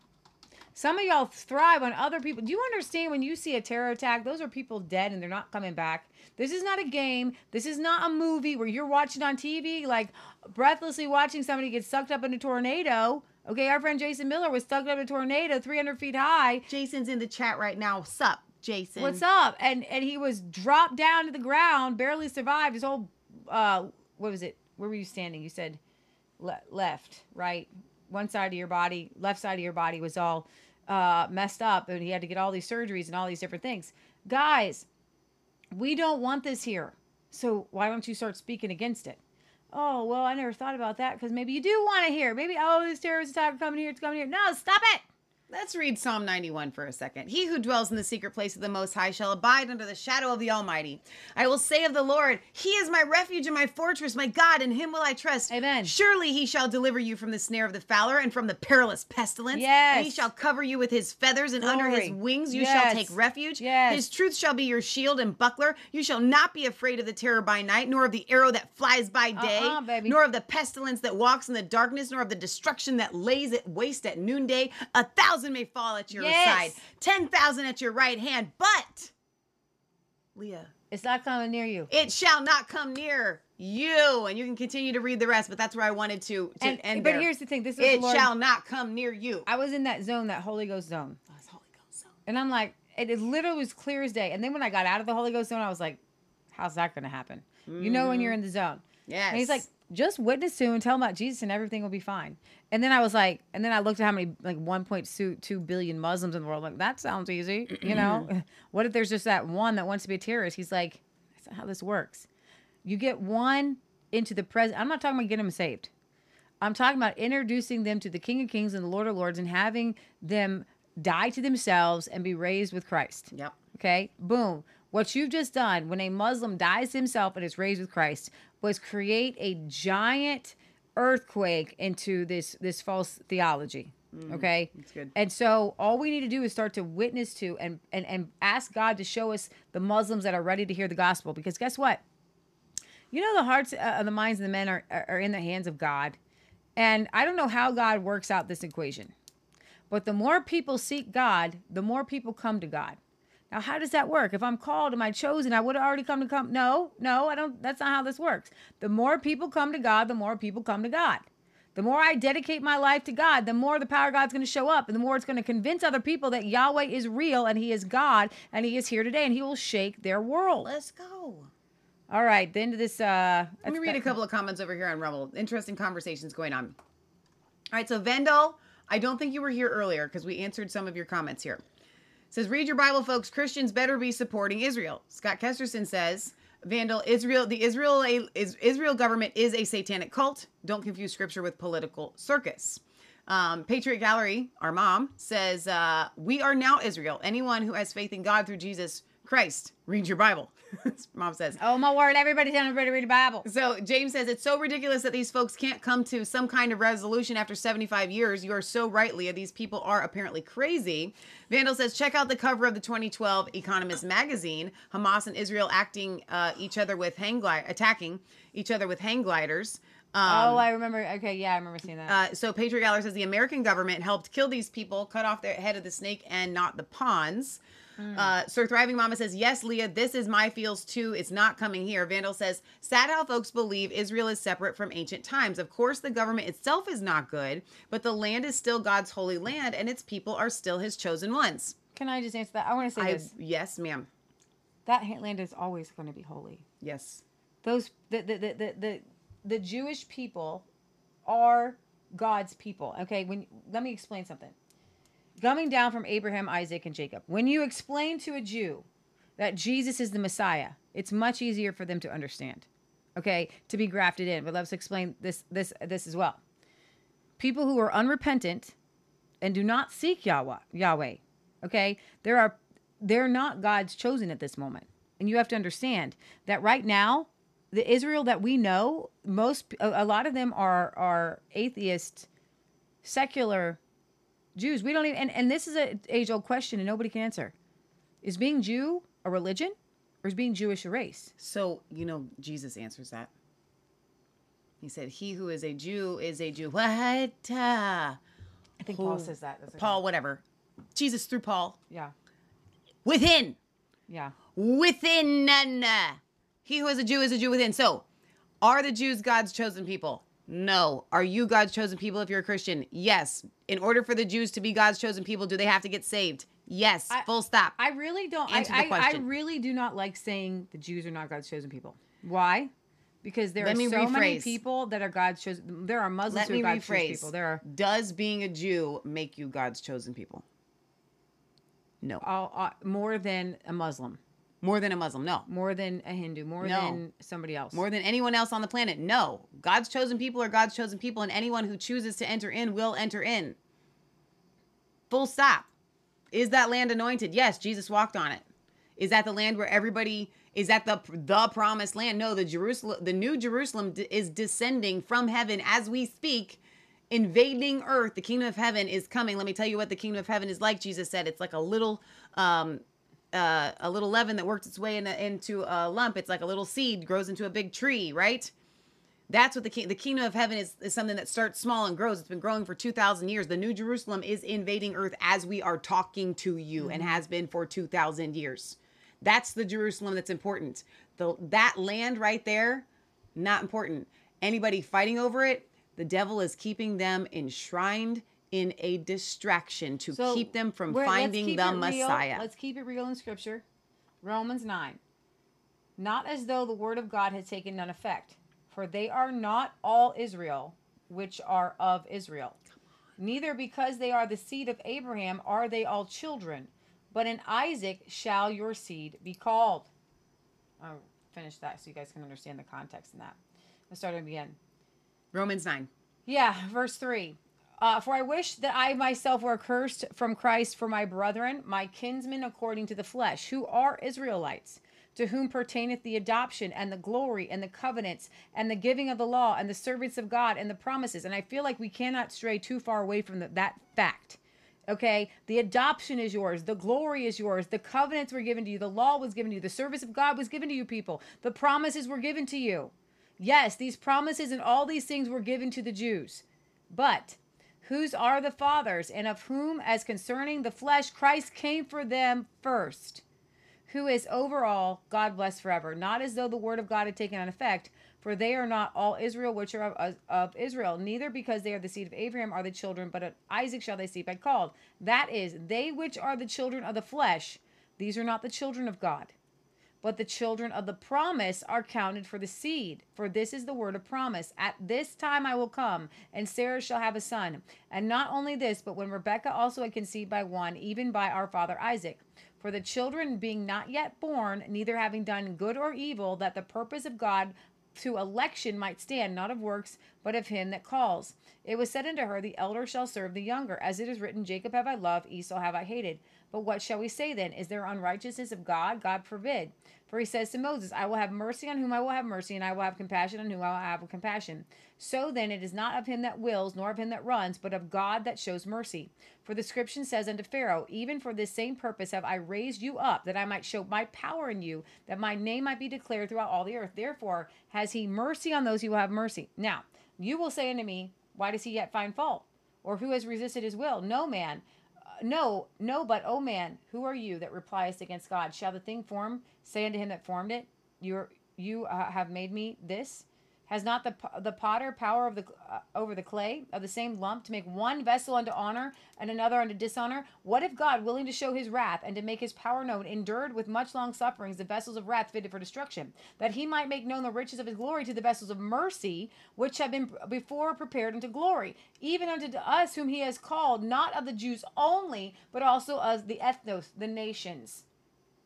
Some of y'all thrive on other people. Do you understand when you see a terror attack? Those are people dead and they're not coming back. This is not a game. This is not a movie where you're watching on TV, like breathlessly watching somebody get sucked up in a tornado. Okay, our friend Jason Miller was stuck up in a tornado 300 feet high. Jason's in the chat right now. Sup, Jason? What's up? And and he was dropped down to the ground, barely survived. His whole, uh, what was it? Where were you standing? You said le- left, right? One side of your body, left side of your body was all uh, messed up, and he had to get all these surgeries and all these different things. Guys, we don't want this here. So why don't you start speaking against it? Oh, well, I never thought about that because maybe you do want to hear. Maybe, oh, this terrorist attack coming here, it's coming here. No, stop it. Let's read Psalm 91 for a second. He who dwells in the secret place of the Most High shall abide under the shadow of the Almighty. I will say of the Lord, He is my refuge and my fortress, my God, in Him will I trust. Amen. Surely He shall deliver you from the snare of the fowler and from the perilous pestilence. Yes. And He shall cover you with His feathers, and under His wings you Yes. shall take refuge. Yes. His truth shall be your shield and buckler. You shall not be afraid of the terror by night, nor of the arrow that flies by uh-uh, day, Uh-uh, nor of the pestilence that walks in the darkness, nor of the destruction that lays at waste at noonday. A thousand may fall at your Yes. side, ten thousand at your right hand, but Leah, It's not coming near you. it shall not come near you. And you can continue to read the rest, but that's where I wanted to, to And, end but there. here's the thing. This is it Lord. shall not come near you. I was in that zone, that Holy Ghost zone. Oh, that's Holy Ghost. zone. And I'm like, it, it literally was clear as day. And then when I got out of the Holy Ghost zone, I was like, how's that going to happen? You know when mm-hmm. you're in the zone. Yes. And he's like, just witness to and tell him about Jesus and everything will be fine. And then I was like, and then I looked at how many, like 1.2 billion Muslims in the world. Like, that sounds easy. You know, what if there's just that one that wants to be a terrorist? He's like, that's not how this works. You get one into the present. I'm not talking about getting them saved. I'm talking about introducing them to the King of Kings and the Lord of Lords and having them die to themselves and be raised with Christ. Yep. Okay, boom. What you've just done when a Muslim dies himself and is raised with Christ was create a giant earthquake into this this false theology. Okay, that's good. And so all we need to do is start to witness to and and and ask God to show us the Muslims that are ready to hear the gospel. Because guess what? You know the hearts, uh, the minds of the men are are in the hands of God, and I don't know how God works out this equation. But the more people seek God, the more people come to God. Now, how does that work? If I'm called, am I chosen? I would have already come to come. No, no, I don't. That's not how this works. The more people come to God, the more people come to God. The more I dedicate my life to God, the more the power of God's going to show up, and the more it's going to convince other people that Yahweh is real and He is God and He is here today and He will shake their world. Let's go. All right, the end of this. Uh, Let me read a couple of comments over here on Rumble. Interesting conversations going on. All right, so Vendel, I don't think you were here earlier because we answered some of your comments here. Says, read your Bible, folks. Christians better be supporting Israel. Scott Kesterson says, Vandal, Israel, the Israel is Israel government is a satanic cult. Don't confuse scripture with political circus. Um, Patriot Gallery, our mom, says, uh, We are now Israel. Anyone who has faith in God through Jesus Christ, read your Bible. mom says. Oh my word! Everybody tell everybody to read the Bible. So James says it's so ridiculous that these folks can't come to some kind of resolution after 75 years. You are so right, Leah. These people are apparently crazy. Vandal says check out the cover of the 2012 Economist magazine. Hamas and Israel acting uh, each other with hang glide, attacking each other with hang gliders. Um, oh, I remember. Okay, yeah, I remember seeing that. uh, so Patriot Galler says the American government helped kill these people, cut off their head of the snake and not the pawns. Uh, Sir Thriving Mama says, Yes, Leah, this is my feels too. It's not coming here. Vandal says, Sad how folks believe Israel is separate from ancient times. Of course, the government itself is not good, but the land is still God's holy land and its people are still his chosen ones. Can I just answer that? I want to say I, this: yes, ma'am. that land is always going to be holy. Yes. those the the, the the the the Jewish people are God's people. Okay, when let me explain something. Coming down from Abraham, Isaac, and Jacob. When you explain to a Jew that Jesus is the Messiah, it's much easier for them to understand. Okay, to be grafted in. But let's explain this this this as well. People who are unrepentant and do not seek Yahweh, Yahweh. Okay, there are they're not God's chosen at this moment, and you have to understand that right now, the Israel that we know, most a, lot of them are are atheist secular Jews. We don't even, and, and this is an age old question and nobody can answer. Is being Jew a religion or is being Jewish a race? So, you know, Jesus answers that. He said, He who is a Jew is a Jew. What? Uh, I think Paul says that. doesn't he? Paul, whatever. Jesus through Paul. Yeah. Within. Yeah. Within. none. He who is a Jew is a Jew within. So, are the Jews God's chosen people? No. Are you God's chosen people if you're a Christian? Yes. In order for the Jews to be God's chosen people, do they have to get saved? Yes. I- Full stop. I really don't. I, Answer the I, I really do not like saying the Jews are not God's chosen people. Why? Because there Let are so many people that are God's chosen. There are Muslims Let who are God's chosen people. There are Does being a Jew make you God's chosen people? No. all, more than a Muslim, More than a Muslim? No. more than a Hindu, more No. than somebody else. More than anyone else on the planet? No. God's chosen people are God's chosen people, and anyone who chooses to enter in will enter in. Full stop. Is that land anointed? Yes, Jesus walked on it. Is that the land where everybody is that the the promised land? No, the Jerusalem, the new Jerusalem d- is descending from heaven as we speak, invading earth. The kingdom of heaven is coming. Let me tell you what the kingdom of heaven is like. Jesus said it's like a little um uh, a little leaven that works its way in a, into a lump. It's like a little seed grows into a big tree, right? That's what the king, the kingdom of heaven is, is something that starts small and grows. It's been growing for 2000 years. The new Jerusalem is invading earth as we are talking to you and has been for 2000 years. That's the Jerusalem that's important. The that land right there not important. Anybody fighting over it, the devil is keeping them enshrined in a distraction to So, keep them from finding the it real. Messiah. Let's keep it real in Scripture. Romans 9. Not as though the word of God had taken none effect, for they are not all Israel, which are of Israel. Neither because they are the seed of Abraham are they all children, but in Isaac shall your seed be called. I'll finish that so you guys can understand the context in that. Let's start again. Romans 9. Yeah, verse 3. Uh, for I wish that I myself were cursed from Christ for my brethren, my kinsmen according to the flesh, who are Israelites, to whom pertaineth the adoption and the glory and the covenants and the giving of the law and the servants of God and the promises. And I feel like we cannot stray too far away from the, that fact. Okay, the adoption is yours, the glory is yours, the covenants were given to you, the law was given to you, the service of God was given to you, people, the promises were given to you. Yes, these promises and all these things were given to the Jews. But whose are the fathers, and of whom, as concerning the flesh, Christ came for them first? Who is over all, God bless forever, not as though the word of God had taken on effect, for they are not all Israel which are of, of Israel, neither because they are the seed of Abraham are the children, but of Isaac shall they seed be called. That is, they which are the children of the flesh, these are not the children of God. But the children of the promise are counted for the seed. For this is the word of promise. At this time I will come, and Sarah shall have a son. And not only this, but when Rebekah also had conceived by one, even by our father Isaac. For the children being not yet born, neither having done good or evil, that the purpose of God to election might stand, not of works, but of him that calls. It was said unto her, The elder shall serve the younger. As it is written, Jacob have I loved, Esau have I hated. But what shall we say then? Is there unrighteousness of God? God forbid. For he says to Moses, I will have mercy on whom I will have mercy, and I will have compassion on whom I will have compassion. So then it is not of him that wills, nor of him that runs, but of God that shows mercy. For the scripture says unto Pharaoh, Even for this same purpose have I raised you up, that I might show my power in you, that my name might be declared throughout all the earth. Therefore has he mercy on those who will have mercy. Now, you will say unto me, Why does he yet find fault? Or who has resisted his will? No man. No, no, but, O man, who are you that repliest against God? Shall the thing form say unto him that formed it, You, you uh, have made me this? Has not the the potter power of the uh, over the clay of the same lump to make one vessel unto honor and another unto dishonor? What if God, willing to show His wrath and to make His power known, endured with much long sufferings the vessels of wrath fitted for destruction, that He might make known the riches of His glory to the vessels of mercy, which have been before prepared unto glory, even unto us whom He has called, not of the Jews only, but also of the ethnos, the nations.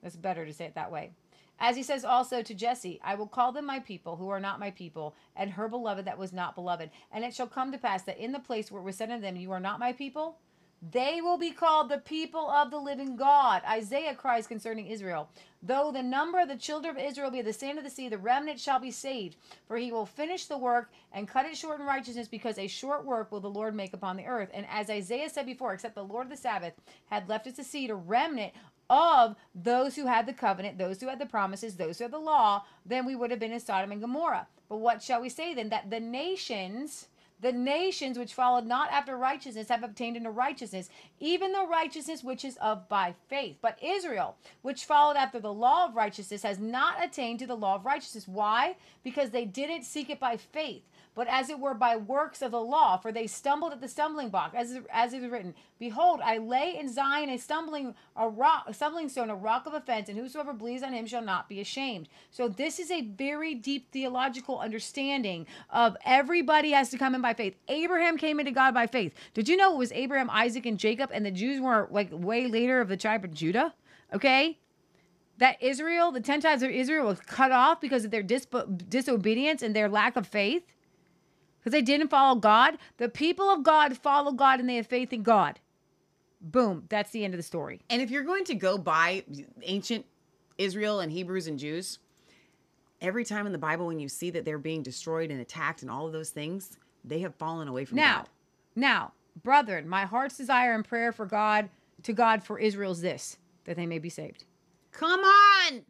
That's better to say it that way. As he says also to Jesse, I will call them my people who are not my people, and her beloved that was not beloved. And it shall come to pass that in the place where it was said unto them, You are not my people, They will be called the people of the living God. Isaiah cries concerning Israel. Though the number of the children of Israel be the sand of the sea, the remnant shall be saved. For he will finish the work and cut it short in righteousness, because a short work will the Lord make upon the earth. And as Isaiah said before, except the Lord of the Sabbath had left us a seed, a remnant of those who had the covenant, those who had the promises, those who had the law, then we would have been in Sodom and Gomorrah. But what shall we say then? That the nations the nations which followed not after righteousness have obtained into righteousness, even the righteousness which is of by faith. But Israel, which followed after the law of righteousness, has not attained to the law of righteousness. Why? Because they didn't seek it by faith, but as it were by works of the law, for they stumbled at the stumbling block, as as it is written, Behold, I lay in Zion a stumbling a rock, a stumbling stone, a rock of offense, and whosoever believes on him shall not be ashamed. So this is a very deep theological understanding of everybody has to come in by faith. Abraham came into God by faith. Did you know it was Abraham, Isaac, and Jacob, and the Jews were like way later of the tribe of Judah? Okay, that Israel, the 10 tribes of Israel, was cut off because of their dis- disobedience and their lack of faith because they didn't follow God. The people of God follow God and they have faith in God. Boom. That's the end of the story. And if you're going to go by ancient Israel and Hebrews and Jews, every time in the Bible when you see that they're being destroyed and attacked and all of those things, they have fallen away from Now, God. now, brethren, my heart's desire and prayer for God, to God for Israel is this, that they may be saved. Come on.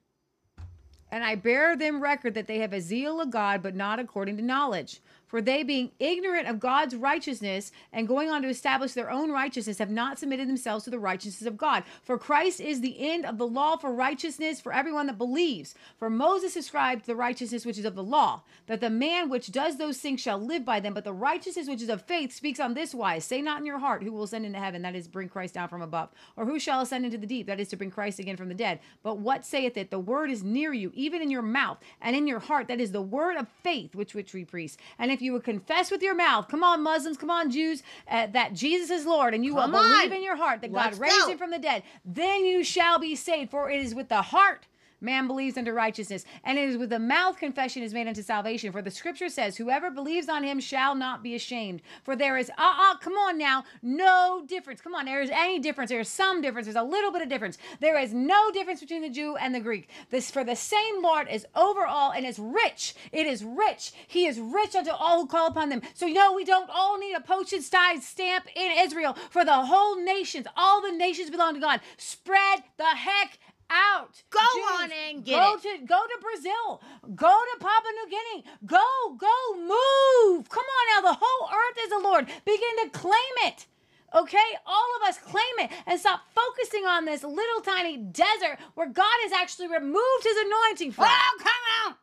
And I bear them record that they have a zeal of God, but not according to knowledge. For they, being ignorant of God's righteousness and going on to establish their own righteousness, have not submitted themselves to the righteousness of God. For Christ is the end of the law for righteousness for everyone that believes. For Moses ascribed the righteousness which is of the law, that the man which does those things shall live by them. But the righteousness which is of faith speaks on this wise Say not in your heart, who will ascend into heaven, that is, bring Christ down from above, or who shall ascend into the deep, that is, to bring Christ again from the dead. But what saith it? The word is near you, even in your mouth and in your heart. That is the word of faith which which we preach. And if you would confess with your mouth, come on, Muslims, come on, Jews, uh, that Jesus is Lord, and you Come will believe in your heart that Let's God raised go. him from the dead, then you shall be saved. For it is with the heart man believes unto righteousness, and it is with the mouth confession is made unto salvation. For the scripture says, Whoever believes on him shall not be ashamed. For there is, uh uh, come on now, no difference. Come on, there is any difference. There is some difference. There's a little bit of difference. There is no difference between the Jew and the Greek. This for the same Lord is over all and is rich. It is rich. He is rich unto all who call upon them. So you know we don't all need a postage stamp in Israel for the whole nations. All the nations belong to God. Spread the heck out. Go on and get go it. to go to Brazil. Go to Papua New Guinea. Go, go, move. Come on now. The whole earth is the Lord. Begin to claim it. Okay, all of us claim it and stop focusing on this little tiny desert where God has actually removed his anointing from. Oh, come on.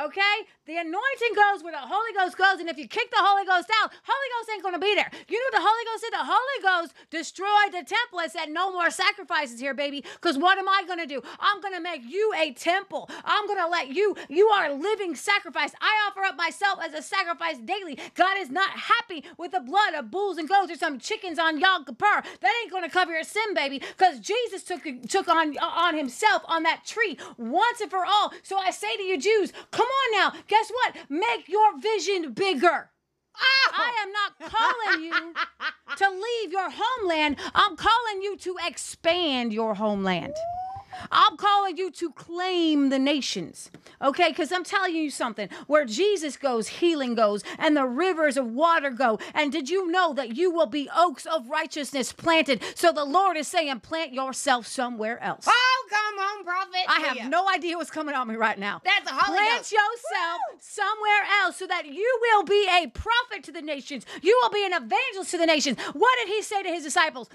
Okay? The anointing goes where the Holy Ghost goes, and if you kick the Holy Ghost out, Holy Ghost ain't gonna be there. You know what the Holy Ghost did? The Holy Ghost destroyed the temple and said, No more sacrifices here, baby. Because what am I gonna do? I'm gonna make you a temple. I'm gonna let you, you are a living sacrifice. I offer up myself as a sacrifice daily. God is not happy with the blood of bulls and goats or some chickens on Yom Kippur. That ain't gonna cover your sin, baby. Because Jesus took took on on himself on that tree once and for all. So I say to you, Jews, come on now. Guess what? Make your vision bigger. Oh. I am not calling you to leave your homeland. I'm calling you to expand your homeland. I'm calling you to claim the nations. Okay? Because I'm telling you something. Where Jesus goes, healing goes, and the rivers of water go. And did you know that you will be oaks of righteousness planted? So the Lord is saying, plant yourself somewhere else. Oh, come on, prophet. I have no idea what's coming on me right now. That's a Holy Plant Ghost. yourself somewhere else so that you will be a prophet to the nations. You will be an evangelist to the nations. What did he say to his disciples?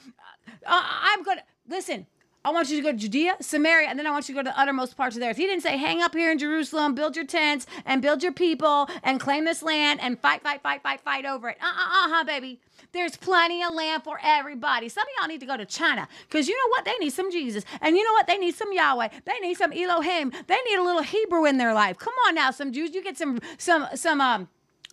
Uh, I'm going to listen. I want you to go to Judea, Samaria, and then I want you to go to the uttermost parts of the earth. He didn't say, hang up here in Jerusalem, build your tents, and build your people, and claim this land, and fight, fight, fight, fight, fight over it. Uh uh uh, baby. There's plenty of land for everybody. Some of y'all need to go to China because you know what? They need some Jesus. And you know what? They need some Yahweh. They need some Elohim. They need a little Hebrew in their life. Come on now, some Jews. You get some, some, some, um,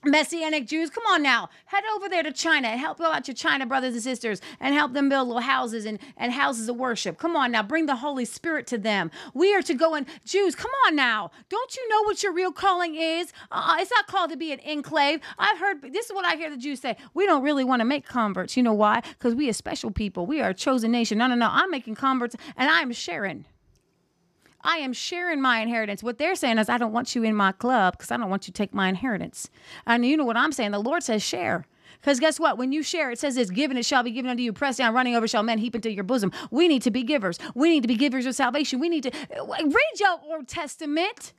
Messianic Jews, come on now. Head over there to China and help go out your China brothers and sisters and help them build little houses and, and houses of worship. Come on now. Bring the Holy Spirit to them. We are to go and, Jews, come on now. Don't you know what your real calling is? Uh, it's not called to be an enclave. I've heard, this is what I hear the Jews say. We don't really want to make converts. You know why? Because we are special people. We are a chosen nation. No, no, no. I'm making converts and I'm sharing. I am sharing my inheritance. What they're saying is, I don't want you in my club because I don't want you to take my inheritance. And you know what I'm saying? The Lord says, share. Because guess what? When you share, it says it's given, it shall be given unto you. Pressed down, running over, shall men heap into your bosom. We need to be givers. We need to be givers of salvation. We need to uh, read your Old Testament.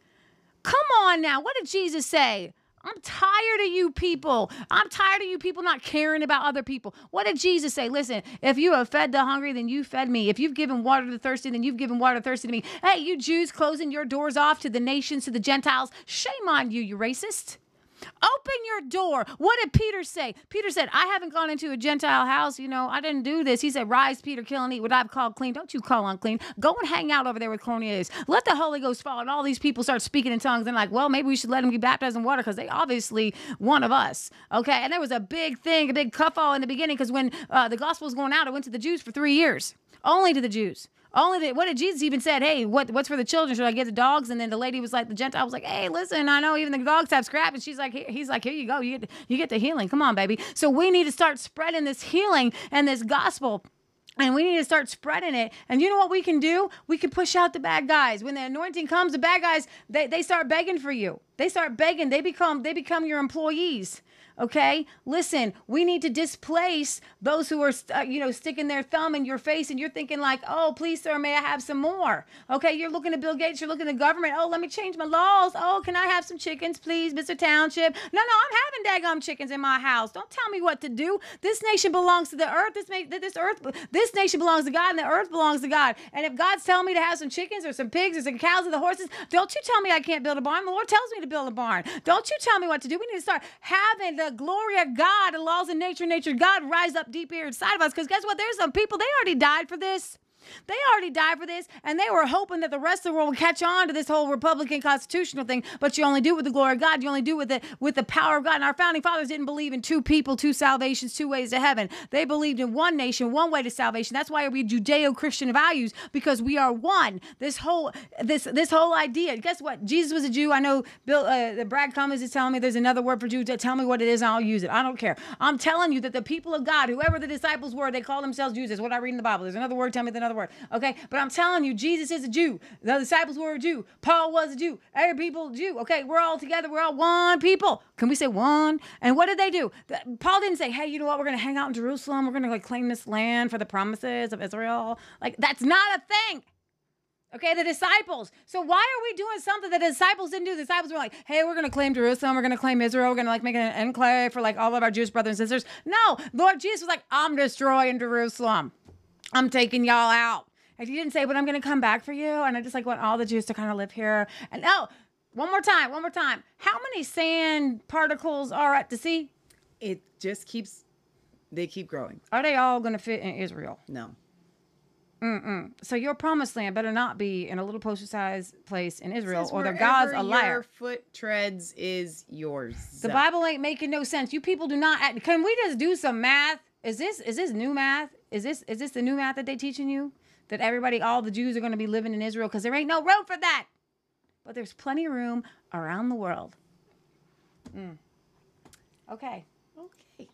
Come on now. What did Jesus say? I'm tired of you people. I'm tired of you people not caring about other people. What did Jesus say? Listen, if you have fed the hungry, then you fed me. If you've given water to the thirsty, then you've given water to thirsty to me. Hey, you Jews closing your doors off to the nations, to the Gentiles. Shame on you, you racist. Open your door. What did Peter say? Peter said, I haven't gone into a Gentile house. You know, I didn't do this. He said, Rise, Peter, kill and eat what I've called clean. Don't you call unclean. Go and hang out over there with Cornelius. Let the Holy Ghost fall. And all these people start speaking in tongues. And like, well, maybe we should let them be baptized in water because they obviously one of us. Okay. And there was a big thing, a big cuffle in the beginning because when uh, the gospel was going out, it went to the Jews for three years, only to the Jews. Only that what did Jesus even said? Hey, what what's for the children? Should I get the dogs? And then the lady was like, the Gentile was like, hey, listen, I know even the dogs have scrap, and she's like, he's like, here you go, you get you get the healing. Come on, baby. So we need to start spreading this healing and this gospel. And we need to start spreading it. And you know what we can do? We can push out the bad guys. When the anointing comes, the bad guys, they, they start begging for you. They start begging. They become they become your employees. Okay, listen, we need to displace those who are, uh, you know, sticking their thumb in your face and you're thinking, like, oh, please, sir, may I have some more? Okay, you're looking at Bill Gates, you're looking at government. Oh, let me change my laws. Oh, can I have some chickens, please, Mr. Township? No, no, I'm having daggum chickens in my house. Don't tell me what to do. This nation belongs to the earth. This, this earth, this nation belongs to God and the earth belongs to God. And if God's telling me to have some chickens or some pigs or some cows or the horses, don't you tell me I can't build a barn. The Lord tells me to build a barn. Don't you tell me what to do. We need to start having the the glory of God, the laws of nature, nature, God rise up deep here inside of us. Because guess what? There's some people, they already died for this. They already died for this, and they were hoping that the rest of the world would catch on to this whole Republican constitutional thing. But you only do it with the glory of God. You only do it with the with the power of God. And our founding fathers didn't believe in two people, two salvations, two ways to heaven. They believed in one nation, one way to salvation. That's why we Judeo-Christian values because we are one. This whole this this whole idea. Guess what? Jesus was a Jew. I know Bill uh, the Brad Cummings is telling me there's another word for Jew. Tell me what it is, I'll use it. I don't care. I'm telling you that the people of God, whoever the disciples were, they call themselves Jews. That's what I read in the Bible. There's another word. Tell me another word. Okay, but I'm telling you, Jesus is a Jew. The disciples were a Jew. Paul was a Jew. Every people Jew. Okay, we're all together. We're all one people. Can we say one? And what did they do? Paul didn't say, "Hey, you know what? We're to hang out in Jerusalem. We're to like claim this land for the promises of Israel." Like that's not a thing. Okay, the disciples. So why are we doing something that the disciples didn't do? The disciples were like, hey, we're gonna claim Jerusalem, we're gonna claim Israel, we're gonna like make an enclave for like all of our Jewish brothers and sisters. No, Lord Jesus was like, I'm destroying Jerusalem. I'm taking y'all out. And he didn't say, but I'm going to come back for you. And I just like want all the Jews to kind of live here. And oh, one more time, one more time. How many sand particles are at the sea? It just keeps, they keep growing. Are they all going to fit in Israel? No. Mm-mm. So your promised land better not be in a little poster-sized place in Israel, or the God's a liar. Your foot treads is yours. The Bible ain't making no sense. You people do not. Can we just do some math? Is this is this new math? Is this is this the new math that they teaching you? that everybody, all the Jews are going to be living in Israel because there ain't no room for that. But there's plenty of room around the world. Mm. Okay. Okay.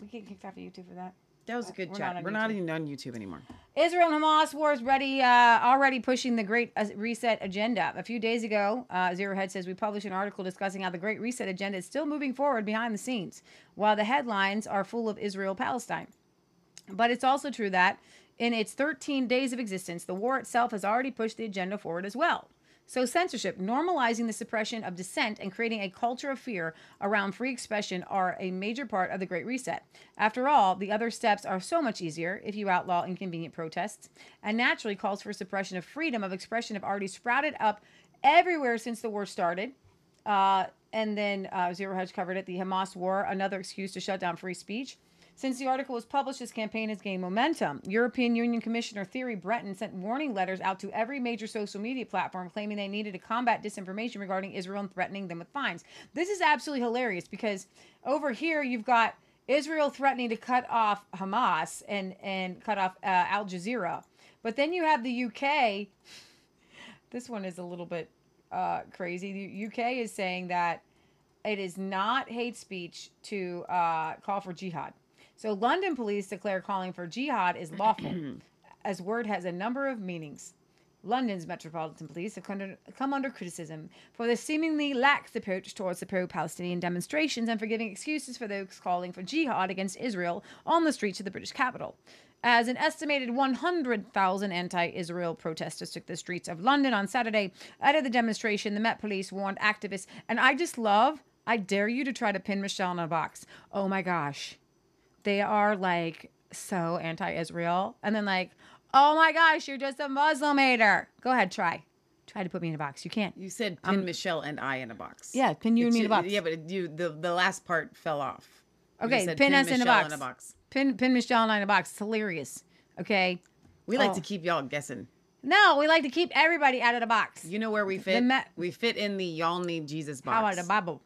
We get kicked off of YouTube for that. That was a good We're chat. Not We're YouTube. not even on YouTube anymore. Israel and Hamas wars ready, uh, already pushing the Great uh, Reset agenda. A few days ago, uh, Zero Hedge says we published an article discussing how the Great Reset agenda is still moving forward behind the scenes, while the headlines are full of Israel Palestine. But it's also true that in its 13 days of existence, the war itself has already pushed the agenda forward as well. So, censorship, normalizing the suppression of dissent, and creating a culture of fear around free expression are a major part of the Great Reset. After all, the other steps are so much easier if you outlaw inconvenient protests, and naturally calls for suppression of freedom of expression have already sprouted up everywhere since the war started. Uh, and then uh, Zero Hedge covered it the Hamas war, another excuse to shut down free speech. Since the article was published, this campaign has gained momentum. European Union Commissioner Thierry Breton sent warning letters out to every major social media platform claiming they needed to combat disinformation regarding Israel and threatening them with fines. This is absolutely hilarious because over here you've got Israel threatening to cut off Hamas and, and cut off uh, Al Jazeera. But then you have the UK. This one is a little bit uh, crazy. The UK is saying that it is not hate speech to uh, call for jihad. So London police declare calling for jihad is lawful, as word has a number of meanings. London's Metropolitan Police have come under, criticism for their seemingly lax approach towards the pro Palestinian demonstrations and for giving excuses for those calling for jihad against Israel on the streets of the British capital. As an estimated 100,000 anti Israel protesters took the streets of London on Saturday out of the demonstration, the Met Police warned activists. And I just love, I dare you to try to pin Michelle in a box. Oh my gosh. They are like so anti Israel. And then, like, oh my gosh, you're just a Muslim hater. Go ahead, try. Try to put me in a box. You can't. You said pin Michelle and I in a box. Yeah, pin you and me in a box. Yeah, but you the the last part fell off. Okay, said pin us in a box. In a box. Pin, pin Michelle and I in a box. It's hilarious. Okay. We like Oh. to keep y'all guessing. No, we like to keep everybody out of the box. You know where we fit? We fit in the y'all need Jesus box. How about the Bible?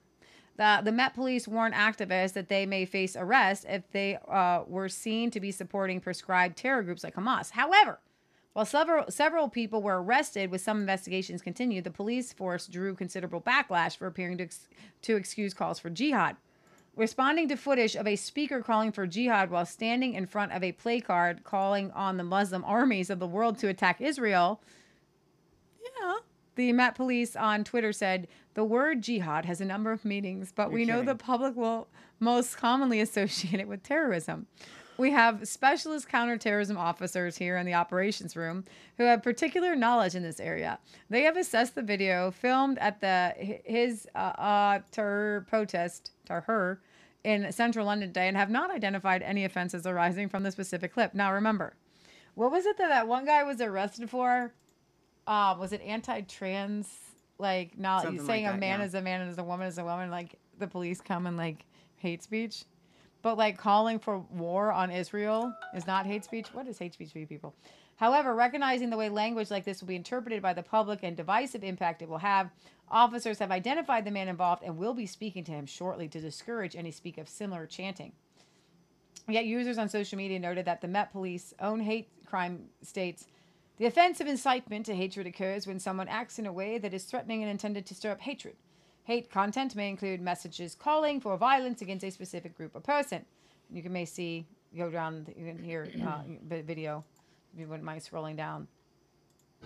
The, the Met Police warned activists that they may face arrest if they uh, were seen to be supporting prescribed terror groups like Hamas. However, while several several people were arrested, with some investigations continued, the police force drew considerable backlash for appearing to ex- to excuse calls for jihad. Responding to footage of a speaker calling for jihad while standing in front of a placard calling on the Muslim armies of the world to attack Israel, yeah. The Met Police on Twitter said the word jihad has a number of meanings, but we know the public will most commonly associate it with terrorism. We have specialist counterterrorism officers here in the operations room who have particular knowledge in this area. They have assessed the video filmed at the his uh, uh ter protest her in central London today and have not identified any offenses arising from the specific clip. Now remember, what was it that that one guy was arrested for? Uh, was it anti-trans? Like, not Something like saying a that, man yeah. is a man and is a woman is a woman. Like the police come and like hate speech, but like calling for war on Israel is not hate speech. What is hate speech for you people? However, recognizing the way language like this will be interpreted by the public and divisive impact it will have, officers have identified the man involved and will be speaking to him shortly to discourage any speak of similar chanting. Yet users on social media noted that the Met Police own hate crime states the offense of incitement to hatred occurs when someone acts in a way that is threatening and intended to stir up hatred. Hate content may include messages calling for violence against a specific group or person. You can may see go down. You can hear uh, video. If you wouldn't mind scrolling down.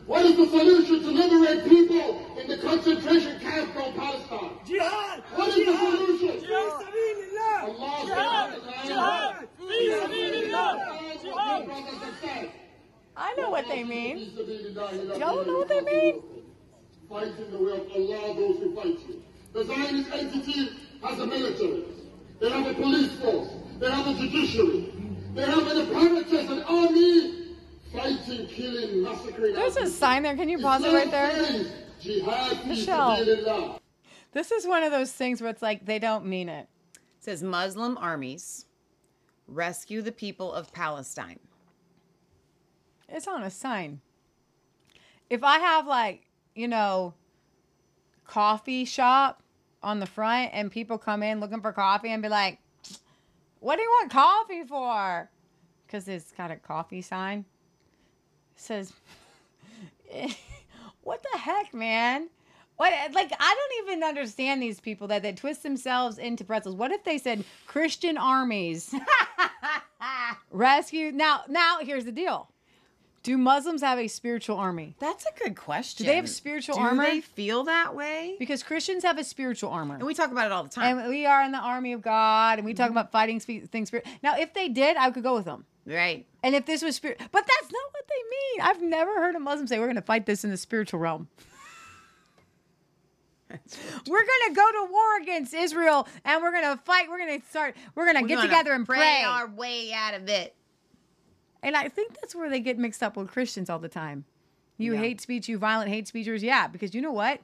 What is the solution to liberate people in the concentration camp from Palestine? Jihad! What is the Jihad! solution? Jihad! Sabilillah! Allah Jihad! says, Jihad! Fi sabilillah! Jihad! Brothers and sisters, I know what they mean. Y'all know what they mean? Fighting the way of Allah those who fight you. The Zionist entity has a military. They have a police force. They have a judiciary. They have an apparatus, an army, fighting, killing, massacring. There's a sign there. Can you pause it right there? Islam says, Jihad fi Michelle. This is one of those things where it's like they don't mean it. It says Muslim armies rescue the people of Palestine. It's on a sign. If I have like, you know, coffee shop on the front and people come in looking for coffee and be like, "What do you want coffee for?" Cuz it's got a coffee sign. It says What the heck, man? What like I don't even understand these people that they twist themselves into pretzels. What if they said Christian armies rescue? Now, now here's the deal. Do Muslims have a spiritual army? That's a good question. Do they have spiritual Do armor? Do they feel that way? Because Christians have a spiritual armor. And we talk about it all the time. And we are in the army of God, and we talk mm-hmm. about fighting things. Now, if they did, I could go with them. right. And if this was spirit, but that's not what they mean. I've never heard a Muslim say we're going to fight this in the spiritual realm. we're going to go to war against Israel, and we're going to fight. We're going to start. We're going to We're get gonna together and pray. our way out of it. And I think that's where they get mixed up with Christians all the time. You Yeah. hate speech, you violent hate speechers. Yeah, because you know what?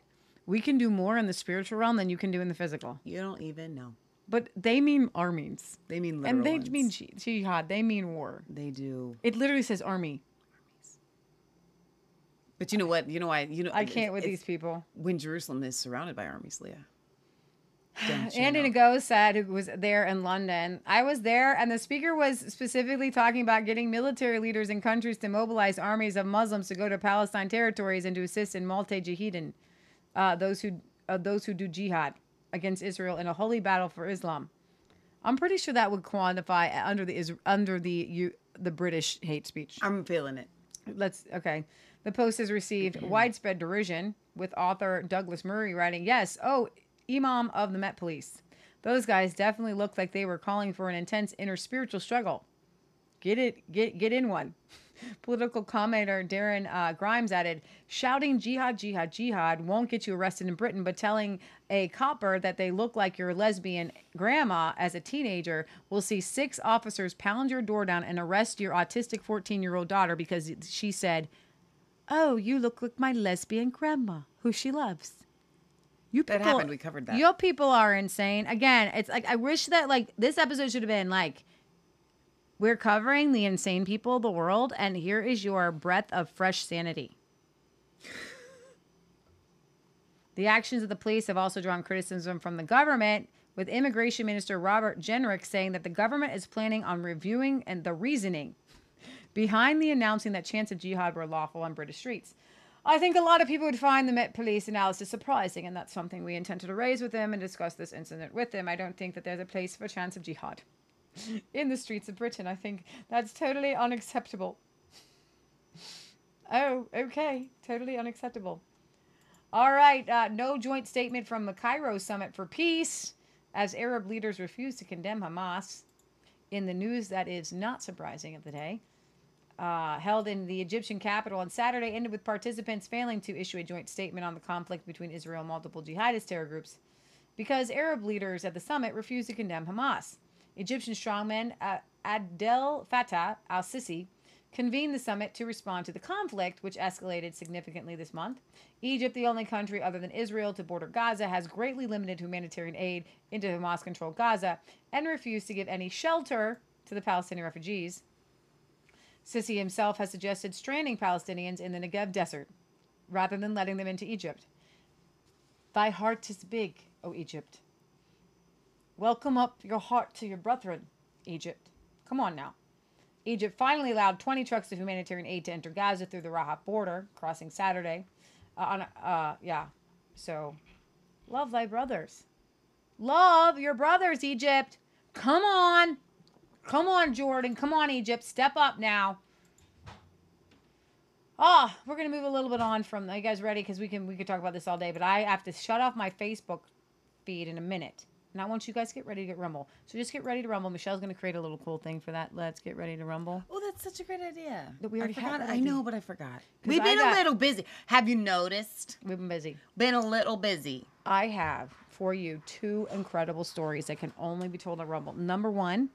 We can do more in the spiritual realm than you can do in the physical. You don't even know. But they mean armies. They mean literal and they ones. mean ji- jihad. They mean war. They do. It literally says army. But you know what? You know why? You know I can't with these people. When Jerusalem is surrounded by armies, Leah. Andy? Ngo said, who was there in London, I was there, and the speaker was specifically talking about getting military leaders in countries to mobilize armies of Muslims to go to Palestine territories and to assist in mujahideen, uh, those who uh, those who do jihad against Israel in a holy battle for Islam. I'm pretty sure that would quantify under the Is- under the you, the British hate speech. I'm feeling it. Let's okay. The post has received widespread derision, with author Douglas Murray writing, "Yes, oh, Imam of the Met Police. Those guys definitely looked like they were calling for an intense inner spiritual struggle. Get it, get get in one." Political commentator Darren uh, Grimes added, "Shouting jihad, jihad, jihad won't get you arrested in Britain, but telling a copper that they look like your lesbian grandma as a teenager will see six officers pound your door down and arrest your autistic 14-year-old daughter because she said." Oh, you look like my lesbian grandma, who she loves. You That happened. We covered that. Your people are insane. Again, it's like I wish that like this episode should have been like we're covering the insane people of the world, and here is your breath of fresh sanity. The actions of the police have also drawn criticism from the government, with Immigration Minister Robert Jenrick saying that the government is planning on reviewing and the reasoning behind the announcing that chants of jihad were lawful on British streets. I think a lot of people would find the Met Police analysis surprising, and that's something we intended to raise with them and discuss this incident with them. I don't think that there's a place for chance of jihad in the streets of Britain. I think that's totally unacceptable. Oh, okay. Totally unacceptable. All right. Uh, no joint statement from the Cairo Summit for Peace as Arab leaders refuse to condemn Hamas. In the news that is not surprising of the day, uh, held in the Egyptian capital on Saturday ended with participants failing to issue a joint statement on the conflict between Israel and multiple jihadist terror groups because Arab leaders at the summit refused to condemn Hamas. Egyptian strongman uh, Abdel Fattah al Sisi convened the summit to respond to the conflict, which escalated significantly this month. Egypt, the only country other than Israel to border Gaza, has greatly limited humanitarian aid into Hamas controlled Gaza and refused to give any shelter to the Palestinian refugees. Sisi himself has suggested stranding Palestinians in the Negev desert rather than letting them into Egypt. Thy heart is big, O Egypt. Welcome up your heart to your brethren, Egypt. Come on now. Egypt finally allowed 20 trucks of humanitarian aid to enter Gaza through the Rafah border, crossing Saturday. Uh, on, uh, yeah, so love thy brothers. Love your brothers, Egypt. Come on. Come on, Jordan. Come on, Egypt. Step up now. Ah, we're gonna move a little bit on from. Are you guys ready? Because we can we could talk about this all day. But I have to shut off my Facebook feed in a minute, and I want you guys to get ready to get rumble. So just get ready to rumble. Michelle's gonna create a little cool thing for that. Let's get ready to rumble. Oh, that's such a great idea. That we already I had forgot. that I know, but I forgot. We've been got- a little busy. Have you noticed? We've been busy. Been a little busy. I have for you two incredible stories that can only be told on Rumble. Number one,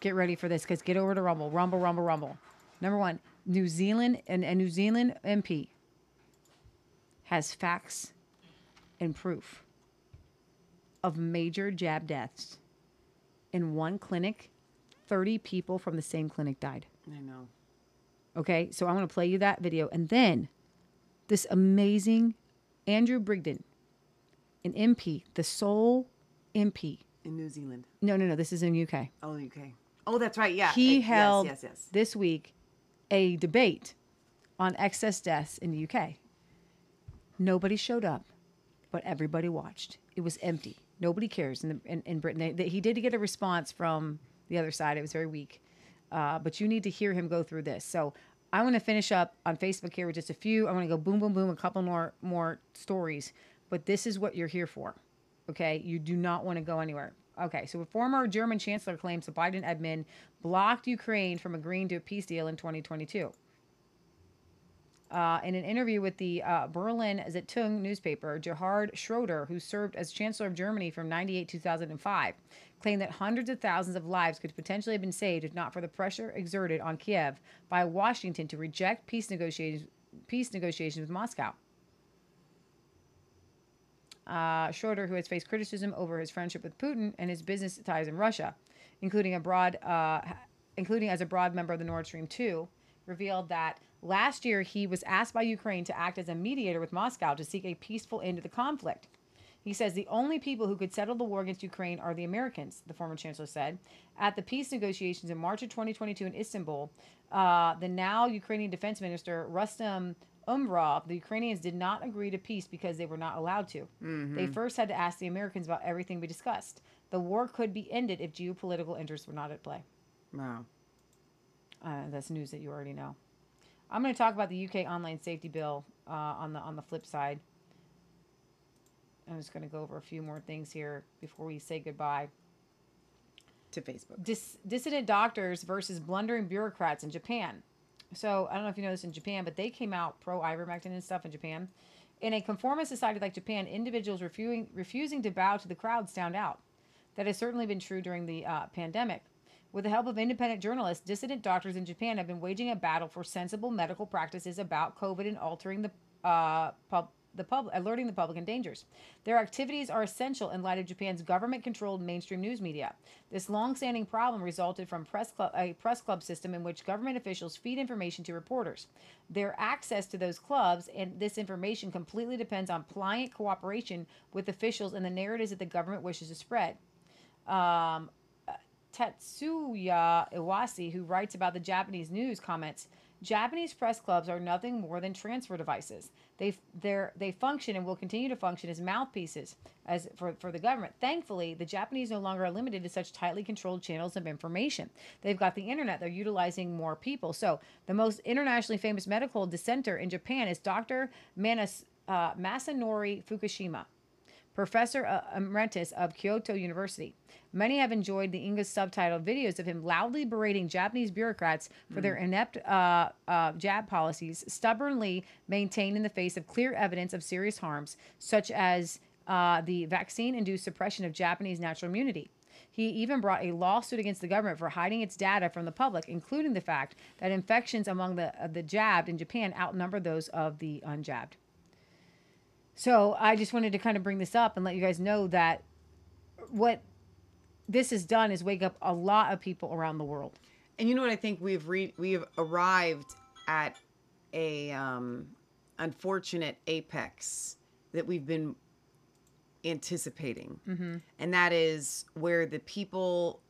get ready for this because get over to Rumble. Rumble, Rumble, Rumble. Number one, New Zealand and a New Zealand MP has facts and proof of major jab deaths. In one clinic, 30 people from the same clinic died. I know. Okay, so I'm going to play you that video. And then this amazing Andrew Bridgen, an MP, the sole MP. In New Zealand. No, no, no, this is in UK. Oh, UK. Oh, that's right. Yeah. He held Yes, yes, this week a debate on excess deaths in the UK. Nobody showed up, but everybody watched. It was empty. Nobody cares in, the, in, in Britain. They, they, he did get a response from the other side. It was very weak. Uh, but you need to hear him go through this. So I'm going to finish up on Facebook here with just a few. I'm going to go boom, boom, boom, a couple more more stories. But this is what you're here for. Okay, you do not want to go anywhere. Okay, so a former German chancellor claims the Biden admin blocked Ukraine from agreeing to a peace deal in 2022. Uh, in an interview with the uh, Berlin Zeitung newspaper, Gerhard Schroeder, who served as Chancellor of Germany from 98 2005, claimed that hundreds of thousands of lives could potentially have been saved if not for the pressure exerted on Kiev by Washington to reject peace negotiations, peace negotiations with Moscow. Uh, Schroeder, who has faced criticism over his friendship with Putin and his business ties in Russia, including a broad, uh, including as a broad member of the Nord Stream 2, revealed that last year he was asked by Ukraine to act as a mediator with Moscow to seek a peaceful end to the conflict. He says the only people who could settle the war against Ukraine are the Americans, the former chancellor said. At the peace negotiations in March of 2022 in Istanbul, uh, the now Ukrainian defense minister Rustem Umerov, the Ukrainians did not agree to peace because they were not allowed to. They first had to ask the Americans about everything we discussed. The war could be ended if geopolitical interests were not at play. Wow. Uh, that's news that you already know. I'm going to talk about the UK online safety bill uh, on the on the flip side. I'm just going to go over a few more things here before we say goodbye. To Facebook. Dis- dissident doctors versus blundering bureaucrats in Japan. So I don't know if you know this in Japan, but they came out pro ivermectin and stuff in Japan. In a conformist society like Japan, individuals refusing refusing to bow to the crowd stand out. That has certainly been true during the uh, pandemic. With the help of independent journalists, dissident doctors in Japan have been waging a battle for sensible medical practices about COVID and altering the uh, pub, the pub, alerting the public in dangers. Their activities are essential in light of Japan's government-controlled mainstream news media. This long-standing problem resulted from press club, a press club system in which government officials feed information to reporters. Their access to those clubs and this information completely depends on pliant cooperation with officials and the narratives that the government wishes to spread. Um, Tetsuya Iwasi, who writes about the Japanese news, comments Japanese press clubs are nothing more than transfer devices. They they function and will continue to function as mouthpieces as for, for the government. Thankfully, the Japanese no longer are limited to such tightly controlled channels of information. They've got the internet. They're utilizing more people. So the most internationally famous medical dissenter in Japan is Dr. Manas, uh, Masanori Fukushima professor uh, emeritus of Kyoto University. Many have enjoyed the English subtitled videos of him loudly berating Japanese bureaucrats for their inept uh, uh, jab policies, stubbornly maintained in the face of clear evidence of serious harms, such as uh, the vaccine induced suppression of Japanese natural immunity. He even brought a lawsuit against the government for hiding its data from the public, including the fact that infections among the, uh, the jabbed in Japan outnumber those of the unjabbed. So I just wanted to kind of bring this up and let you guys know that what this has done is wake up a lot of people around the world. And you know what I think? We've re- we've arrived at a um, unfortunate apex that we've been anticipating, and that is where the people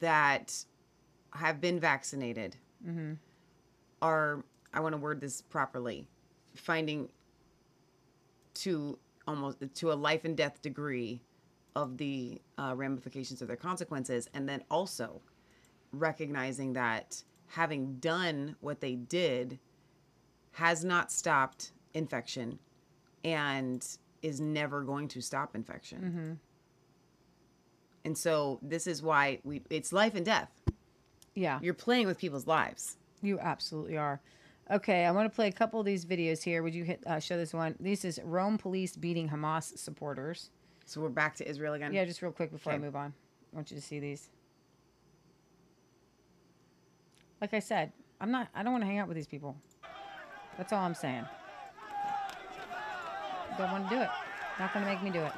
that have been vaccinated are I want to word this properly, finding to almost to a life and death degree of the uh, ramifications of their consequences, and then also recognizing that having done what they did has not stopped infection and is never going to stop infection. And so this is why we it's life and death. Yeah, You're playing with people's lives. you absolutely are. Okay, I want to play a couple of these videos here. Would you hit uh, show this one? This is Rome police beating Hamas supporters. So we're back to Israel again. Yeah, just real quick before I move on. I want you to see these. Like I said, I'm not I don't want to hang out with these people. That's all I'm saying. Don't want to do it. Not going to make me do it.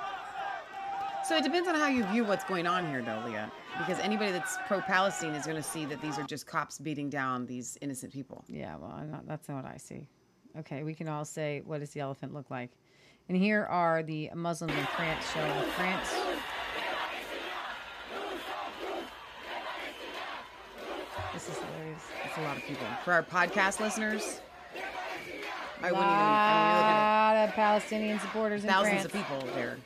So it depends on how you view what's going on here, though, Leah. Because anybody that's pro-Palestine is going to see that these are just cops beating down these innocent people. Yeah, well, not, that's not what I see. Okay, we can all say, what does the elephant look like? And here are the Muslims in France showing France. This is hilarious. It's a lot of people. For our podcast listeners, I wouldn't even. A I mean, lot of Palestinian supporters in thousands France. of people there.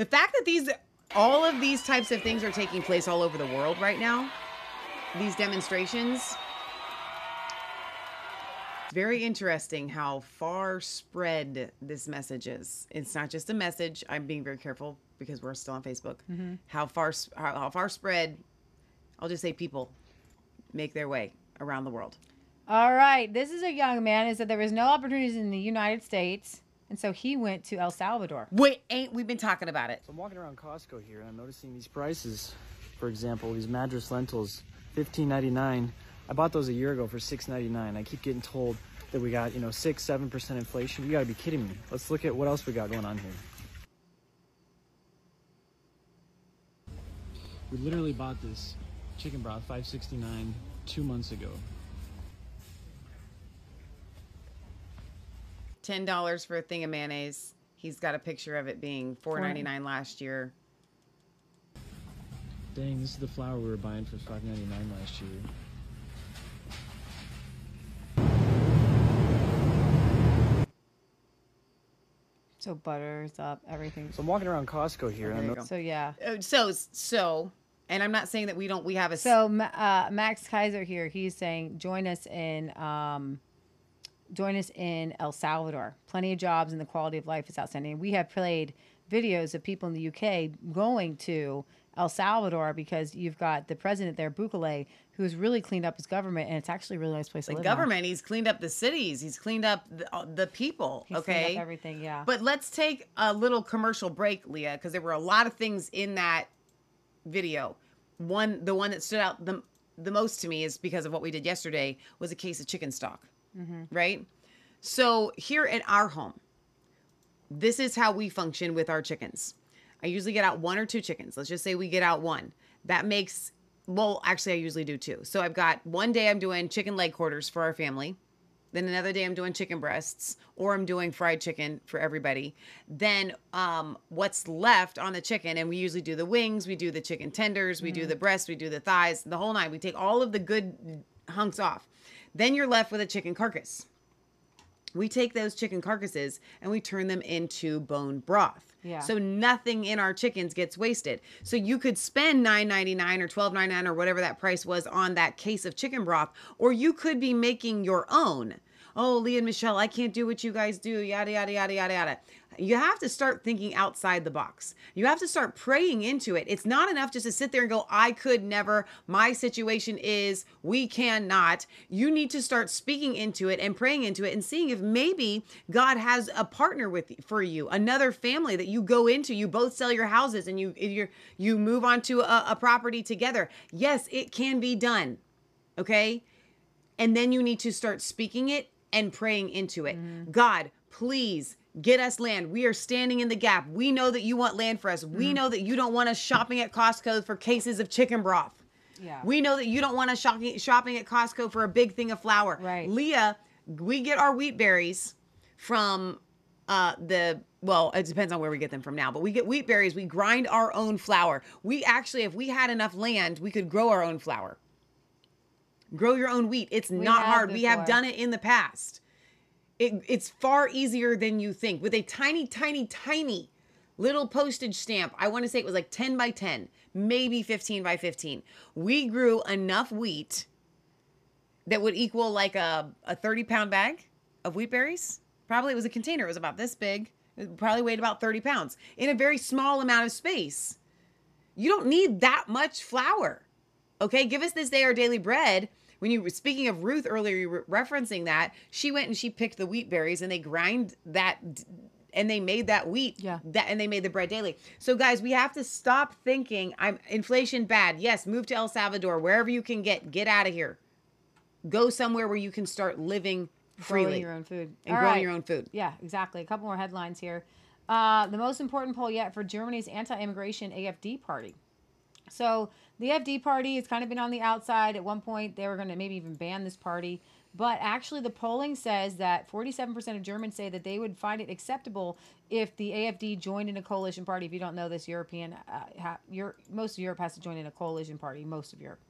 The fact that these, all of these types of things are taking place all over the world right now, these demonstrations, it's very interesting how far spread this message is. It's not just a message. I'm being very careful because we're still on Facebook. Mm-hmm. How far how, how far spread? I'll just say people make their way around the world. All right, this is a young man who said there was no opportunities in the United States, and so he went to El Salvador. Wait, ain't we been talking about it? I'm walking around Costco here and I'm noticing these prices. For example, these Madras lentils, fifteen ninety nine. I bought those a year ago for $6.99. I keep getting told that we got, you know, 6 7% inflation. You got to be kidding me. Let's look at what else we got going on here. We literally bought this chicken broth 569 2 months ago. Ten dollars for a thing of mayonnaise. He's got a picture of it being four ninety nine last year. Dang, this is the flour we were buying for 5.99 last year. So butter's up, everything. So I'm walking around Costco here, and There I'm you no- go. So yeah. Uh, So so, and I'm not saying that we don't. We have a. So uh, Max Keiser here, he's saying join us in um, join us in El Salvador. Plenty of jobs and the quality of life is outstanding. We have played videos of people in the UK going to El Salvador because you've got the president there, Bukele, who has really cleaned up his government, and it's actually a really nice place to the live. now. government. He's cleaned up the cities. He's cleaned up the, uh, the people. He's okay, everything, yeah. But let's take a little commercial break, Leah, because there were a lot of things in that video. One, the one that stood out the the most to me is because of what we did yesterday was a case of chicken stock, right? So here at our home, this is how we function with our chickens. I usually get out one or two chickens. Let's just say we get out one. That makes well, actually I usually do two. So I've got one day I'm doing chicken leg quarters for our family. Then another day I'm doing chicken breasts or I'm doing fried chicken for everybody. Then um, what's left on the chicken, and we usually do the wings, we do the chicken tenders, we do the breasts, we do the thighs, the whole nine. We take all of the good hunks off. Then you're left with a chicken carcass. We take those chicken carcasses and we turn them into bone broth. Yeah. So nothing in our chickens gets wasted. So you could spend $9.99 or $12.99 or whatever that price was on that case of chicken broth, or you could be making your own. Oh, Lee and Michelle, I can't do what you guys do, yada, yada, yada, yada, yada. You have to start thinking outside the box. You have to start praying into it. It's not enough just to sit there and go, I could never, my situation is, we cannot. You need to start speaking into it and praying into it and seeing if maybe God has a partner with for you, another family that you go into. You both sell your houses and you you you move on to a, a property together. Yes, it can be done. Okay? And then you need to start speaking it and praying into it. God, please get us land. We are standing in the gap. We know that you want land for us. We know that you don't want us shopping at Costco for cases of chicken broth. Yeah. We know that you don't want us shopping shopping at Costco for a big thing of flour. Right. Leah, we get our wheat berries from uh the well, it depends on where we get them from now, but we get wheat berries, we grind our own flour. We actually if we had enough land, we could grow our own flour. Grow your own wheat. It's We not hard. We have done it in the past. It, it's far easier than you think. With a tiny, tiny, tiny little postage stamp, I want to say it was like 10 by 10, maybe 15 by 15. We grew enough wheat that would equal like a, a 30 pound bag of wheat berries. Probably it was a container. It was about this big. It probably weighed about 30 pounds in a very small amount of space. You don't need that much flour. Okay, give us this day our daily bread. When you were speaking of Ruth earlier, you were referencing that she went and she picked the wheat berries and they grind that and they made that wheat. Yeah. That and they made the bread daily. So guys, we have to stop thinking I'm inflation bad. Yes, move to El Salvador, wherever you can get, get out of here. Go somewhere where you can start living freely. growing your own food And All growing right. your own food. Yeah, exactly. A couple more headlines here. Uh, the most important poll yet for Germany's anti-immigration AFD party. So the FD party has kind of been on the outside. At one point, they were going to maybe even ban this party. But actually, the polling says that 47% of Germans say that they would find it acceptable if the AFD joined in a coalition party. If you don't know this, European, uh, ha, most of Europe has to join in a coalition party. Most of Europe.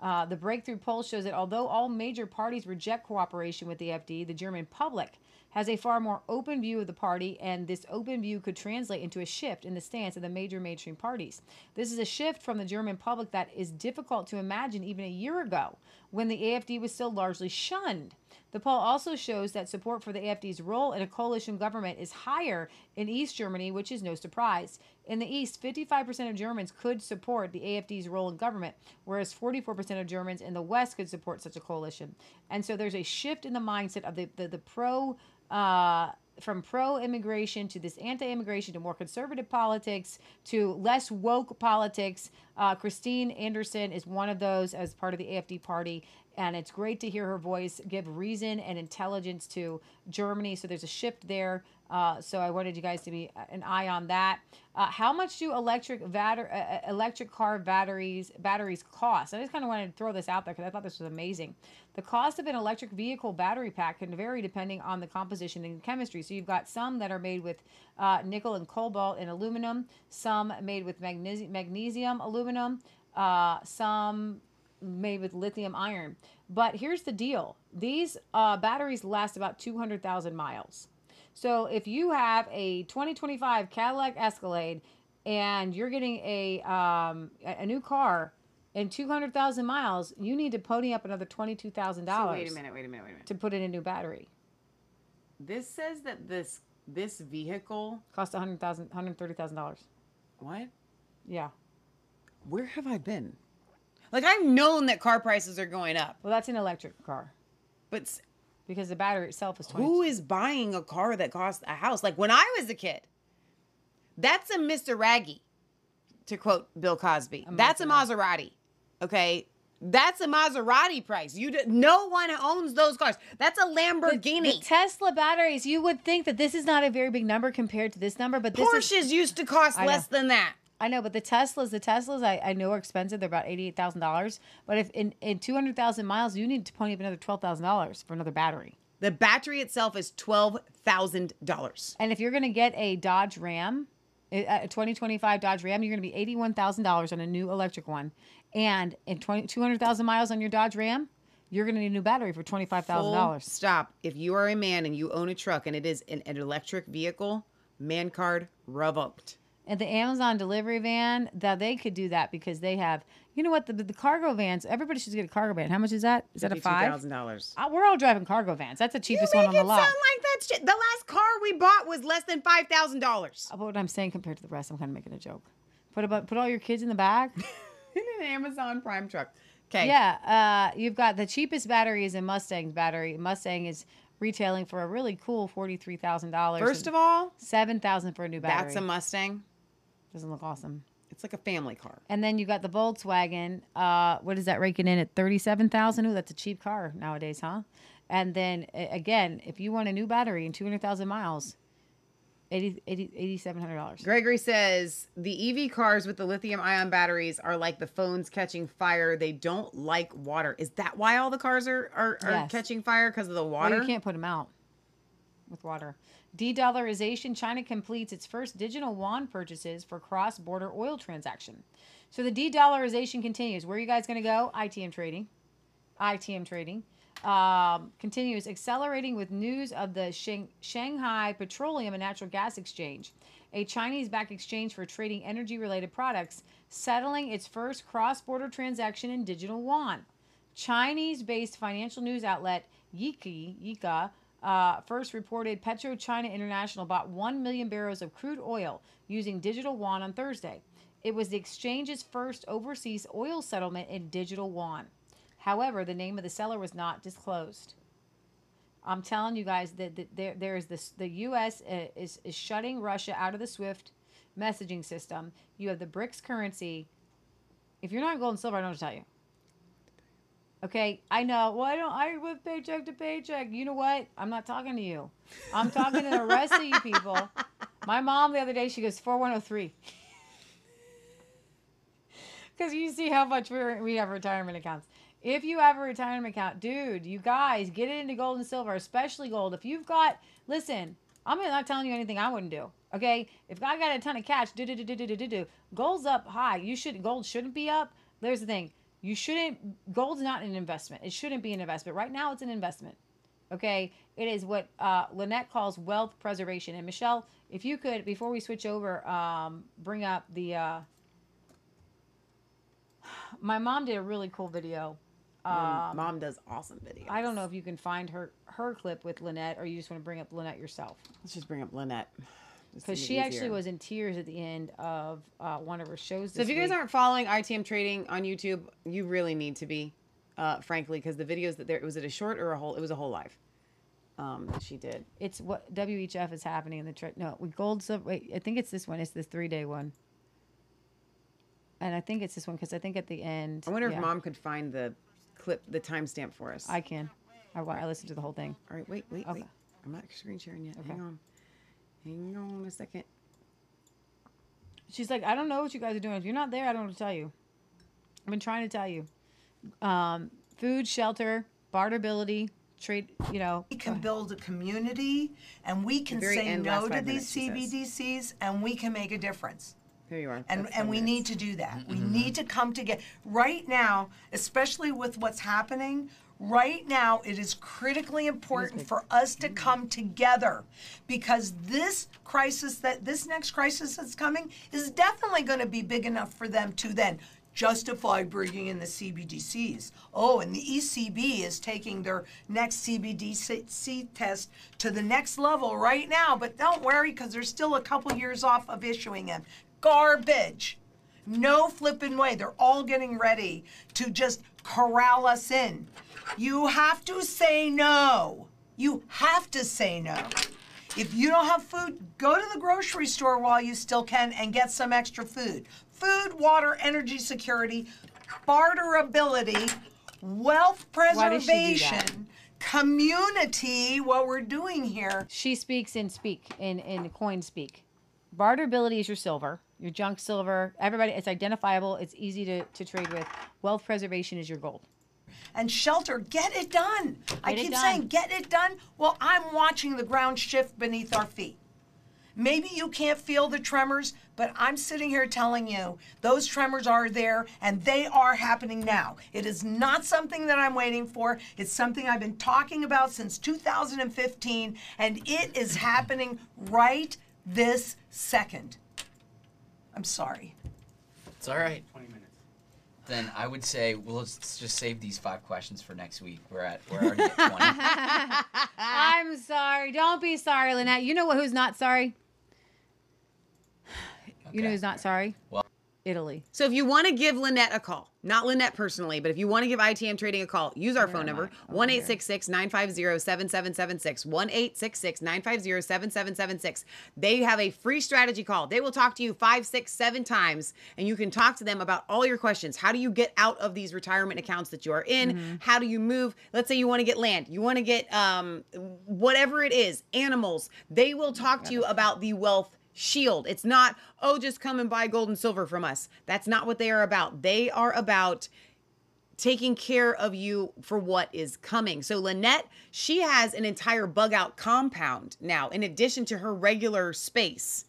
Uh, the breakthrough poll shows that although all major parties reject cooperation with the AfD, the German public has a far more open view of the party, and this open view could translate into a shift in the stance of the major mainstream parties. This is a shift from the German public that is difficult to imagine even a year ago when the AfD was still largely shunned. The poll also shows that support for the AfD's role in a coalition government is higher in East Germany, which is no surprise. In the East, 55% of Germans could support the AfD's role in government, whereas 44% of Germans in the West could support such a coalition. And so there's a shift in the mindset of the, the, the pro. Uh, from pro immigration to this anti immigration to more conservative politics to less woke politics. Uh, Christine Anderson is one of those as part of the AFD party, and it's great to hear her voice give reason and intelligence to Germany. So there's a shift there. Uh, so I wanted you guys to be uh, an eye on that. Uh, how much do electric batter, uh, uh, electric car batteries batteries cost? I just kind of wanted to throw this out there because I thought this was amazing. The cost of an electric vehicle battery pack can vary depending on the composition and chemistry. So you've got some that are made with uh, nickel and cobalt and aluminum, some made with magnesi- magnesium aluminum, uh, some made with lithium iron. But here's the deal: these uh, batteries last about 200,000 miles. So if you have a 2025 Cadillac Escalade and you're getting a um, a a new car in 200,000 miles, you need to pony up another $22,000 So wait a minute, wait a minute, wait a minute. to put in a new battery. This says that this this vehicle Cost $100,000 $130,000. what? Yeah. Where have I been? Like I've known that car prices are going up, Well, that's an electric car but s- because the battery itself is 20. who is buying a car that costs a house? Like when I was a kid, that's a Mr. Raggy, to quote Bill Cosby. that's a Maserati. Okay. That's a Maserati price. You d- no one owns those cars. That's a Lamborghini. The, Tesla batteries, you would think that this is not a very big number compared to this number, but this is Porsches used to cost I know. less than that. I know, but the Teslas, the Teslas, I, I know are expensive. They're about eighty eight thousand dollars. But if in, in two hundred thousand miles, you need to pony up another twelve thousand dollars for another battery. The battery itself is twelve thousand dollars. And if you're going to get a Dodge Ram, a a 2025 Dodge Ram, you're going to be eighty one thousand dollars on a new electric one. And in 20, 200,000 miles on your Dodge Ram, you're going to need a new battery for $25,000. Stop. If you are a man and you own a truck and it is an, an electric vehicle, man card revoked. And the Amazon delivery van, that they could do that because they have, you know what, the, the cargo vans. Everybody should get a cargo van. How much is that? Is that a five? thousand dollars. Uh, we're all driving cargo vans. That's the cheapest one on the lot. sound like that's shit. The last car we bought was less than five thousand dollars. About what I'm saying compared to the rest, I'm kind of making a joke. Put about put all your kids in the back. In an Amazon Prime truck. Okay. yeah, uh, you've got the cheapest battery is a Mustang's battery. Mustang is retailing for a really cool forty three thousand dollars. First of all, seven thousand for a new battery. that's a Mustang. doesn't look awesome. It's like a family car. And then you got the Volkswagen. Uh, what is that raking in at thirty seven thousand? Ooh, that's a cheap car nowadays, huh? And then again, if you want a new battery in two hundred thousand miles, 80, 80, $8,700. Gregory says the EV cars with the lithium ion batteries are like the phones catching fire. They don't like water. Is that why all the cars are, are, are Yes. catching fire? Because of the Well, water? you can't put them out with water. De-dollarization. China completes its first digital yuan purchases for cross-border oil transaction. So the de-dollarization continues. Where are you guys going to go? ITM trading. ITM trading um, continues accelerating with news of the Shang- Shanghai Petroleum and Natural Gas Exchange, a Chinese-backed exchange for trading energy-related products, settling its first cross-border transaction in digital yuan. Chinese-based financial news outlet Yiki Yika uh, first reported PetroChina International bought 1 million barrels of crude oil using digital yuan on Thursday. It was the exchange's first overseas oil settlement in digital yuan. However, the name of the seller was not disclosed. I'm telling you guys that, that there, there is this the U.S. uh, is, is shutting Russia out of the SWIFT messaging system. You have the BRICS currency. If you're not gold and silver, I don't know to tell you. Okay, I know. Well, I don't. I live paycheck to paycheck. You know what? I'm not talking to you. I'm talking to the rest of you people. My mom the other day she goes 4103. Because you see how much we're, we have retirement accounts. If you have a retirement account, dude, you guys get it into gold and silver, especially gold. If you've got, listen, I'm not telling you anything I wouldn't do. Okay, if I got a ton of cash, do do do do do do do, gold's up high. You should gold shouldn't be up. There's the thing. You shouldn't. Gold's not an investment. It shouldn't be an investment. Right now, it's an investment. Okay, it is what uh, Lynette calls wealth preservation. And Michelle, if you could, before we switch over, um, bring up the. Uh, my mom did a really cool video Mom, Um, Mom does awesome videos. I don't know if you can find her her clip with Lynette, or you just want to bring up Lynette yourself. Let's just bring up Lynette. Because she actually was in tears at the end of uh, one of her shows. So if you guys week. aren't following ITM Trading on YouTube, you really need to be, uh, frankly, because the videos that there was it a short or a whole? It was a whole live. Um, that she did. it's what WHF is happening in the tra- no we gold silver. Wait, I think it's this one. It's this three day one. and I think it's this one because I think at the end. I wonder yeah, if mom could find the clip, the timestamp for us. I can. I, wa- I listened to the whole thing. All right, wait, wait, Okay. wait. I'm not screen sharing yet. Okay. Hang on. Hang on a second. She's like, I don't know what you guys are doing. If you're not there, I don't know what to tell you. I've been trying to tell you. Um, food, shelter, barterability, trade. You know, We can build a community and we can say no to five these minutes, she CBDCs and we can make a difference. Here you are. And, That's and we minutes. need to do that. We mm-hmm. need to come together. Right now, especially with what's happening, right now it is critically important for us to mm. come together because this crisis that this next crisis that's coming is definitely going to be big enough for them to then justify bringing in the CBDCs. Oh, and the ECB is taking their next CBDC test to the next level right now, but don't worry because they're still a couple years off of issuing them. Garbage. No flipping way. They're all getting ready to just corral us in. You have to say no. You have to say no. If you don't have food, go to the grocery store while you still can and get some extra food. Food, water, energy security, barterability, wealth Why does she do that? preservation, community, what we're doing here. she speaks in speak in in coin speak. Barterability is your silver, your junk silver. Everybody, it's identifiable. It's easy to, to trade with. Wealth preservation is your gold. and shelter. Get it done. I Get it keep done. saying, get it done. Well, I'm watching the ground shift beneath our feet. Maybe you can't feel the tremors, but I'm sitting here telling you those tremors are there and they are happening now. It is not something that I'm waiting for. It's something I've been talking about since 2015, and it is happening right this second. I'm sorry. It's all right. 20 minutes. Then I would say, well, let's just save these five questions for next week. We're at we're already at twenty. I'm sorry. Don't be sorry, Lynette. You know what? Who's not sorry? You know Okay. who's not sorry? Well- Italy. So if you want to give Lynette a call, not Lynette personally, but if you want to give ITM Trading a call, use our phone number, 1 950 7776. 1 950 7776. They have a free strategy call. They will talk to you five, six, seven times, and you can talk to them about all your questions. How do you get out of these retirement accounts that you are in? How do you move? Let's say you want to get land, you want to get um, whatever it is, animals. They will talk to you about the wealth shield. It's not, oh, just come and buy gold and silver from us. That's not what they are about. They are about taking care of you for what is coming. So Lynette, she has an entire bug out compound now, in addition to her regular space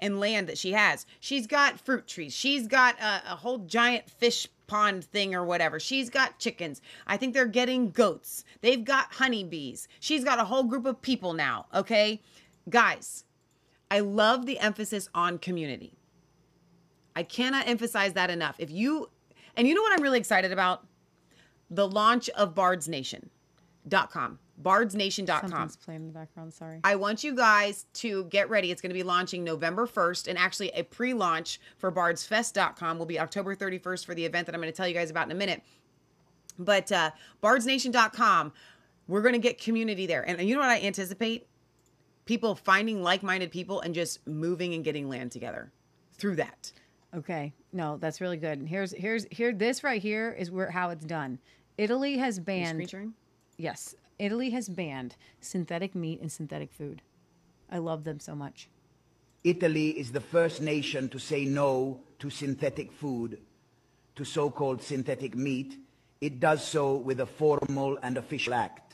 and land that she has. She's got fruit trees. She's got a, a whole giant fish pond thing or whatever. She's got chickens. I think they're getting goats. They've got honeybees. She's got a whole group of people now. Okay. Guys, I love the emphasis on community. I cannot emphasize that enough. If you, and you know what I'm really excited about? The launch of bardsnation.com. Bardsnation.com. Something's playing in the background. Sorry. I want you guys to get ready. It's going to be launching November 1st, and actually a pre launch for bardsfest.com will be October 31st for the event that I'm going to tell you guys about in a minute. But uh, bardsnation.com, we're going to get community there. And you know what I anticipate? People finding like minded people and just moving and getting land together through that. Okay. No, that's really good. And here's here's here this right here is where how it's done. Italy has Are you banned? Yes. Italy has banned synthetic meat and synthetic food. I love them so much. Italy is the first nation to say no to synthetic food, to so-called synthetic meat. It does so with a formal and official act.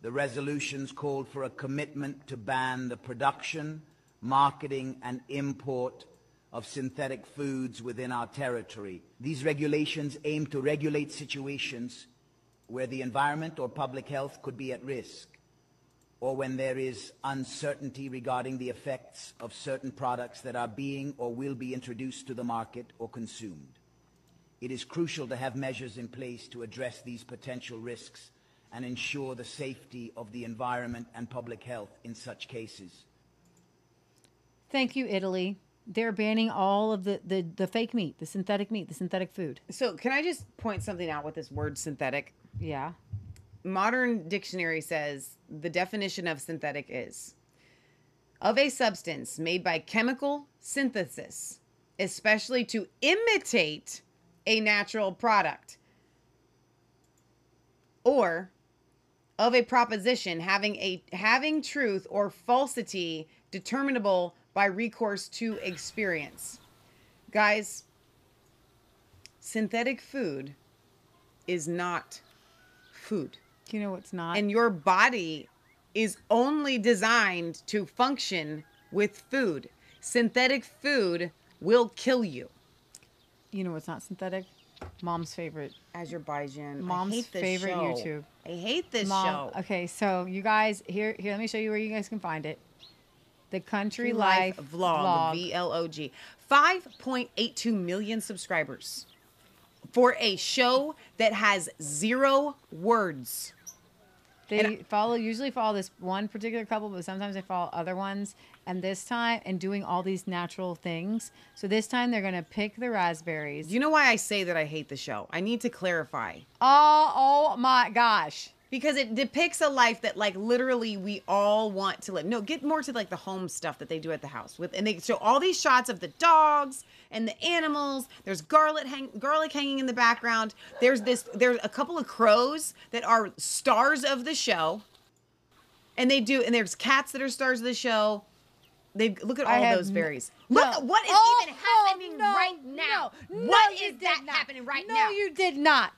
The resolutions called for a commitment to ban the production, marketing, and import of synthetic foods within our territory. These regulations aim to regulate situations where the environment or public health could be at risk or when there is uncertainty regarding the effects of certain products that are being or will be introduced to the market or consumed. It is crucial to have measures in place to address these potential risks and ensure the safety of the environment and public health in such cases. Thank you, Italy. They're banning all of the, the, the fake meat, the synthetic meat, the synthetic food. So, can I just point something out with this word synthetic? Yeah. Modern dictionary says the definition of synthetic is of a substance made by chemical synthesis especially to imitate a natural product, or of a proposition having a having truth or falsity determinable by recourse to experience. Guys, synthetic food is not food. You know what's not? And your body is only designed to function with food. Synthetic food will kill you. You know what's not synthetic? Mom's favorite. Azerbaijan. Mom's I hate this favorite show. YouTube. I hate this Mom, show. Okay, so you guys here here let me show you where you guys can find it. The Country True Life, vlog, V L O G. 5.82 million subscribers for a show that has zero words. They And follow usually follow this one particular couple, but sometimes they follow other ones. And this time, and doing all these natural things. So this time they're gonna pick the raspberries. You know why I say that I hate the show? I need to clarify. Oh, oh my gosh. Because it depicts a life that like literally we all want to live. No, get more to like the home stuff that they do at the house with and they show all these shots of the dogs and the animals. There's garlic hang, garlic hanging in the background. There's this there's a couple of crows that are stars of the show. And they do and there's cats that are stars of the show. They look at all those berries. no. Look at what is Oh, even oh, happening no, right now. no, what you that not. happening right now? no, you did not.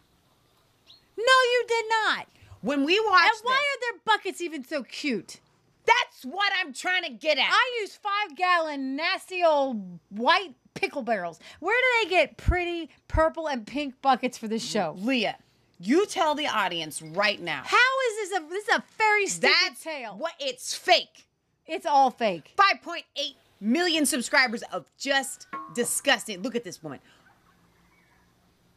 No, you did not. When we watch And why this- are their buckets even so cute? That's what I'm trying to get at. I use five gallon nasty old white pickle barrels. Where do they get pretty purple and pink buckets for this show? Leah, you tell the audience right now. How is this a this is a very stupid That's tale? what it's fake. It's all fake. 5.8 million subscribers of just disgusting. Look at this woman.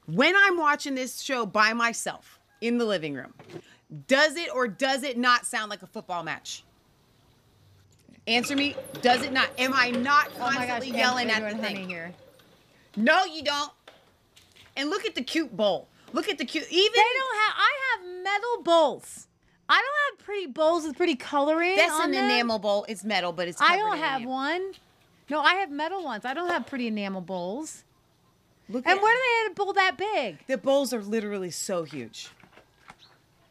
When I'm watching this show by myself in the living room, does it or does it not sound like a football match? Answer me. Does it not? Am I not Oh my gosh, constantly yelling at the thing? here. No, you don't. And look at the cute bowl. Look at the cute. Even They don't have. I have metal bowls. I don't have pretty bowls with pretty coloring. that's an them. enamel bowl. It's metal, but it's. I don't in have enamel. one. No, I have metal ones. I don't have pretty enamel bowls. Look And at where do they have a bowl that big? the bowls are literally so huge.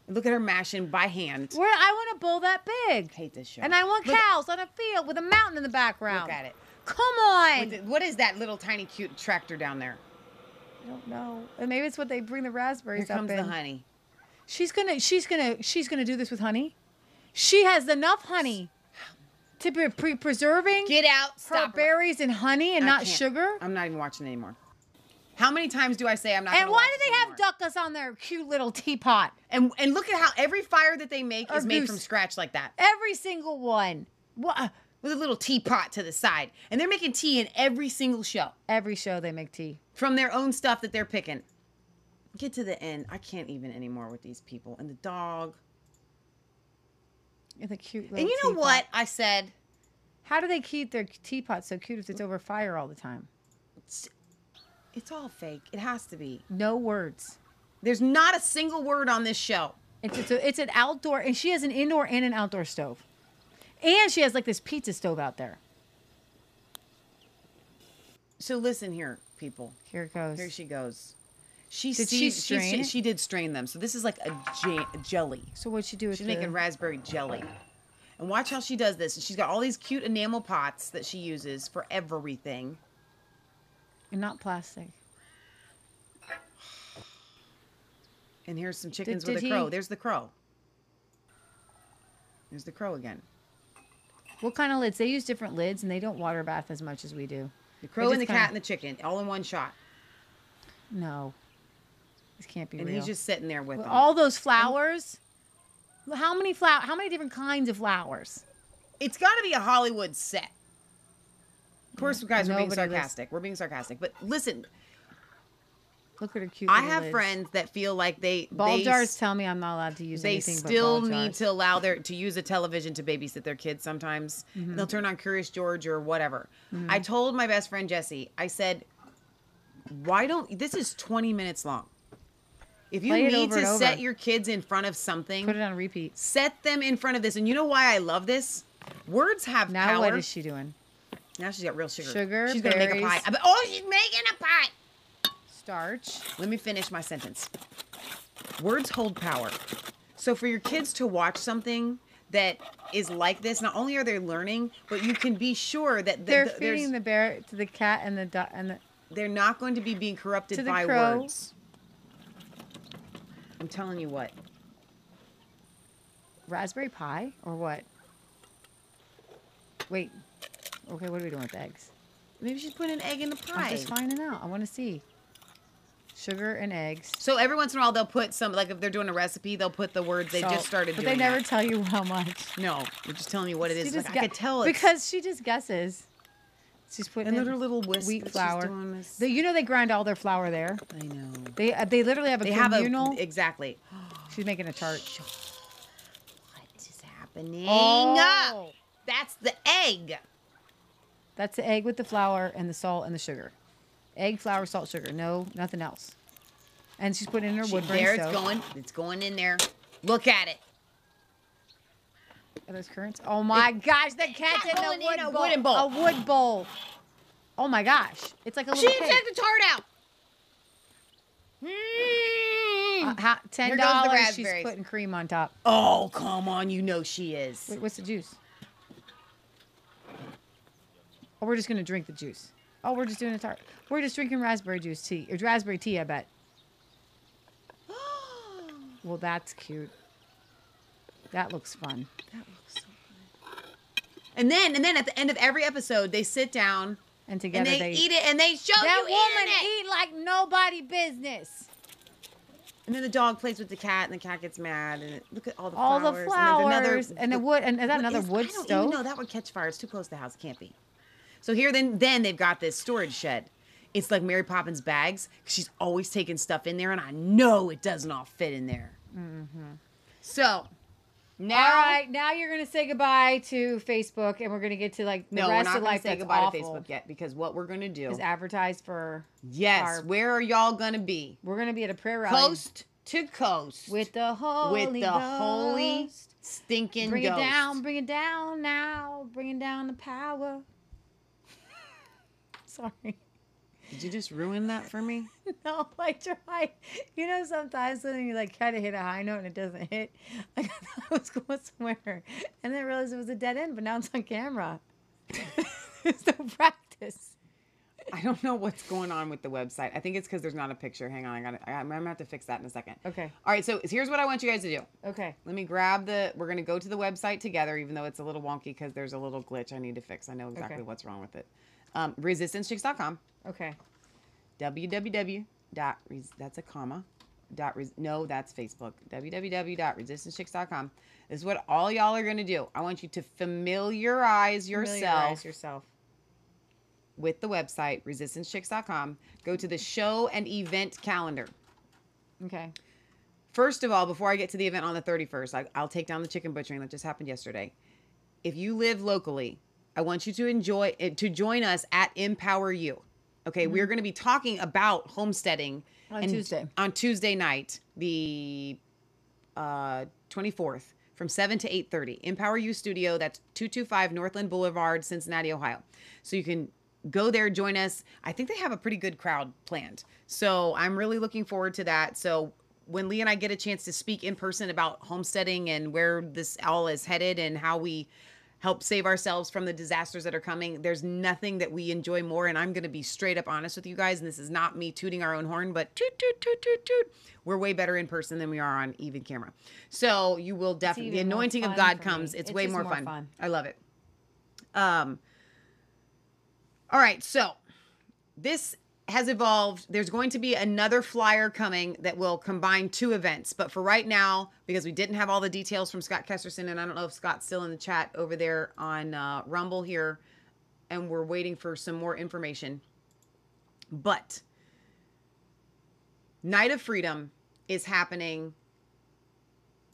Look at her mashing by hand. Where I want a bowl that big. hate this show. And I want Look- cows on a field with a mountain in the background. Look at it. Come on. What- What is that little tiny cute tractor down there? I don't know. And maybe it's what they bring the raspberries Here comes up the honey. She's gonna she's gonna she's gonna do this with honey. She has enough honey to be pre- preserving Get out. her Stop. berries and honey and I not can't. sugar. I'm not even watching anymore. How many times do I say I'm not? And gonna why watch do they have anymore? duckas on their cute little teapot? And and look at how every fire that they make Or is made goose. from scratch like that, Every single one. What? with a little teapot to the side. And they're making tea in every single show Every show they make tea. from their own stuff that they're picking. Get to the end. I can't even anymore with these people and the dog. And the cute little And you know teapot. what I said? How do they keep their teapot so cute if it's over fire all the time? It's, it's all fake. It has to be. No words. There's not a single word on this show. It's it's, a, it's an outdoor, and she has an indoor and an outdoor stove, and she has like this pizza stove out there. So listen here, people. Here it goes. Here she goes. She Did she strain she, she did strain them. So this is like a jelly. So what'd she do with She's the? making raspberry jelly. And watch how she does this. She's got all these cute enamel pots that she uses for everything. and not plastic. And here's some chickens did with a crow. he- There's the crow. There's the crow again. What kind of lids? They use different lids, and they don't water bath as much as we do. The crow and the cat and the chicken, all in one shot. No, this can't be And real. he's just sitting there with With them. all those flowers. How many flower? How many different kinds of flowers? It's got to be a Hollywood set. Of course, guys, we're being sarcastic. We're being sarcastic. But listen, Look at her cute. I have lids. friends that feel like they Ball they jars tell me I'm not allowed to use they anything. but still need to allow their to use a television to babysit their kids sometimes Mm-hmm. they'll turn on curious george or whatever i told my best friend jesse i said why don't this is 20 minutes long if you need to set your kids in front of something Put it on repeat. set them in front of this and you know why i love this words have Now power Now what is she doing? Now she's got real sugar. Sugar, She's gonna make a pie. berries. Oh, she's making a pie. Starch. Let me finish my sentence. Words hold power. So for your kids to watch something that is like this, not only are they learning, but you can be sure that the, They're the- feeding the bear to the cat and the duck and the. they're not going to be being corrupted by crow. words. I'm telling you what. raspberry pie or what? Wait. Okay, what are we doing with eggs? Maybe she's putting an egg in the pie. I'm just finding out. I want to see. Sugar and eggs. So every once in a while they'll put some like if they're doing a recipe, they'll put the words they Salt. just started But they never that. tell you how much. No, they're just telling you what it is. Like, I could tell because she just guesses. She's putting in little wheat flour. doing this- They- you know they grind all their flour there. I know. They uh, they literally have a They have communal. a exactly. She's making a chart. What is happening? Oh. That's the egg. That's the egg with the flour and the salt and the sugar. Egg, flour, salt, sugar. No, nothing else. And she's putting in her She- wood burn there it's stove. going. It's going in there. Look at it. Are those currants? Oh my gosh, the cat's in a wood in a bowl. wooden bowl. A wood bowl. Oh my gosh, it's like a little didn't cake. the tart out. Uh, ha- Ten dollars. She's putting cream on top. Oh come on, you know she is. Wait, what's the juice? Oh, we're just gonna drink the juice. Oh, we're just doing a tart. We're just drinking raspberry juice tea. Or raspberry tea, I bet. well, that's cute. That looks fun. That looks so good. And then and then at the end of every episode, they sit down And together and they, they eat it and they show That you woman eating it. eat like nobody business. And then the dog plays with the cat, and the cat gets mad. And it, look at all the All flowers. the flowers and, and the wood. And is that another wood I don't stove? No, that would catch fire. It's too close to the house. It can't be. So here, then, then they've got this storage shed. It's like Mary Poppins bags. She's always taking stuff in there, and I know it doesn't all fit in there. Mm-hmm. So now, All right, now you're gonna say goodbye to Facebook, and we're gonna get to like the no, we're rest not of going life to say goodbye awful. to Facebook yet because what we're going to do Is advertise for yes, our- where are y'all going to be? we're gonna be at a prayer rally Coast to coast with the Holy with the holy Ghost. stinking Bring ghost. it down, bring it down now, bringing down the power. Sorry. Did you just ruin that for me? No, I tried. You know, sometimes when you like kind of hit a high note and it doesn't hit, like I thought I was going somewhere, and then I realized it was a dead end. But now it's on camera. it's no practice. I don't know what's going on with the website. I think it's because there's not a picture. Hang on, I got. I'm gonna have to fix that in a second. Okay. All right. So here's what I want you guys to do. Okay. Let me grab the. We're gonna go to the website together, even though it's a little wonky because there's a little glitch I need to fix. I know exactly Okay. what's wrong with it. Um, resistancechicks.com. Okay. www. dot res- That's a comma. Dot res- no, that's Facebook. www.resistancechicks.com. This is what all y'all are gonna do. I want you to familiarize yourself Familiarize yourself. with the website resistancechicks.com. Go to the show and event calendar. Okay. First of all, before I get to the event on the 31st, I, I'll take down the chicken butchering that just happened yesterday. If you live locally, I want you to enjoy eh, to join us at Empower You. Okay, we're going to be talking about homesteading Mm-hmm. On Tuesday. on Tuesday night, the uh, 24th, from 7 to 8:30. Empower You Studio. That's 225 Northland Boulevard, Cincinnati, Ohio. So you can go there, join us. I think they have a pretty good crowd planned. So I'm really looking forward to that. So when Lee and I get a chance to speak in person about homesteading and where this all is headed and how we help save ourselves from the disasters that are coming, there's nothing that we enjoy more. And I'm going to be straight up honest with you guys. And this is not me tooting our own horn, but toot, toot, toot, toot, toot. We're way better in person than we are on even camera. So you will definitely, the anointing of God comes. It's, It's way more, more fun. fun. I love it. Um, all right, so this has evolved. There's going to be another flyer coming that will combine two events. But for right now, because we didn't have all the details from Scott Kesterson, and I don't know if Scott's still in the chat over there on uh, Rumble here, and we're waiting for some more information. But Night of Freedom is happening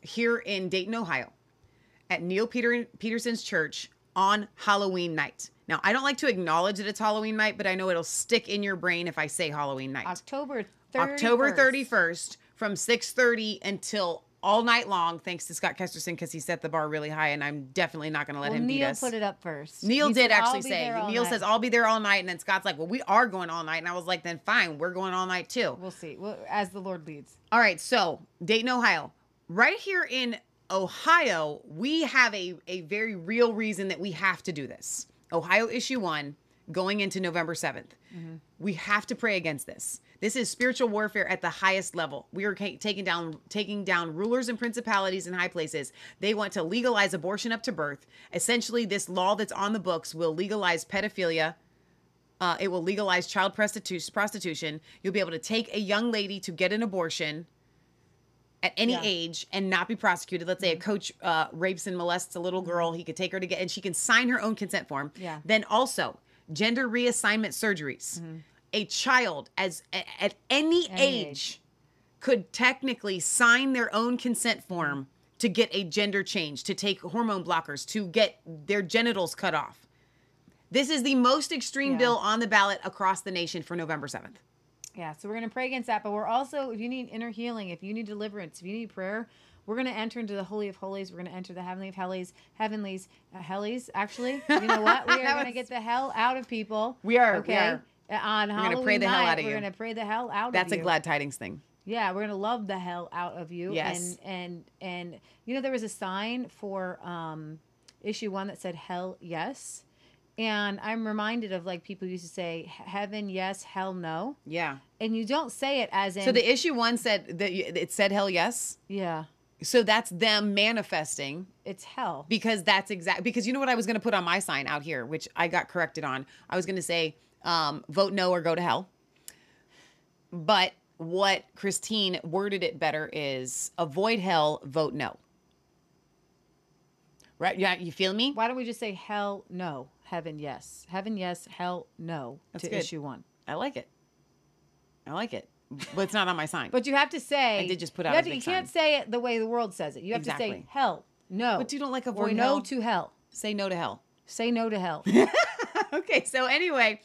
here in Dayton, Ohio, at Neil Peter Peterson's church on Halloween night. Now, I don't like to acknowledge that it's Halloween night, but I know it'll stick in your brain if I say Halloween night. October 31st. October 31st from 6:30 until all night long, thanks to Scott Kesterson because he set the bar really high, and I'm definitely not going to let Well, him beat us. Neil put it up first. Neil He did said, actually say. Neil night." says, "I'll be there all night," and then Scott's like, "Well, we are going all night," and I was like, "Then fine, we're going all night too." We'll see. Well, as the Lord leads. All right, so Dayton, Ohio. Right here in Ohio, we have a, a very real reason that we have to do this. Ohio issue one going into November 7th. We have to pray against this. This is spiritual warfare at the highest level. We are taking down taking down rulers and principalities in high places. They want to legalize abortion up to birth. Essentially, this law that's on the books will legalize pedophilia, uh, it will legalize child. Prostitution. You'll be able to take a young lady to get an abortion at any Yeah. age and not be prosecuted. Let's say a coach uh, rapes and molests a little girl, he could take her to get, and she can sign her own consent form. Yeah. Then also gender reassignment surgeries. A child as at any, Any age, age. could technically sign their own consent form to get a gender change, to take hormone blockers, to get their genitals cut off. This is the most extreme Yeah. bill on the ballot across the nation for November 7th. Yeah, so we're going to pray against that. But we're also, if you need inner healing, if you need deliverance, if you need prayer, we're going to enter into the Holy of Holies. We're going to enter the Heavenly of Holies, Heavenlies, uh, Hellies, actually. You know what? We are going to get the hell out of people. We are, we Okay. are. Uh, On We're Halloween gonna pray the hell night, out of you. we're going to pray the hell out That's of you. That's a glad tidings thing. Yeah, we're gonna love the hell out of you. Yes. And and and you know there was a sign for um issue one that said hell yes. And I'm reminded of like people used to say heaven yes, hell no. Yeah. And you don't say it as in So the issue one said that it said hell yes. Yeah. So that's them manifesting. It's hell. Because that's exact because you know what I was going to put on my sign out here, which I got corrected on. I was going to say um, vote no or go to hell. But what Christine worded it better is avoid hell, vote no. Right? Yeah, you feel me? Why don't we just say hell no, heaven yes, heaven yes, hell no That's to good. issue one. I like it. I like it. But it's not on my sign. But you have to say I did just put you out have to- big You can't sign. say it the way the world says it. You have to say hell no. But you don't like or avoid no hell? to hell. Say no to hell. Say no to hell. okay, so anyway,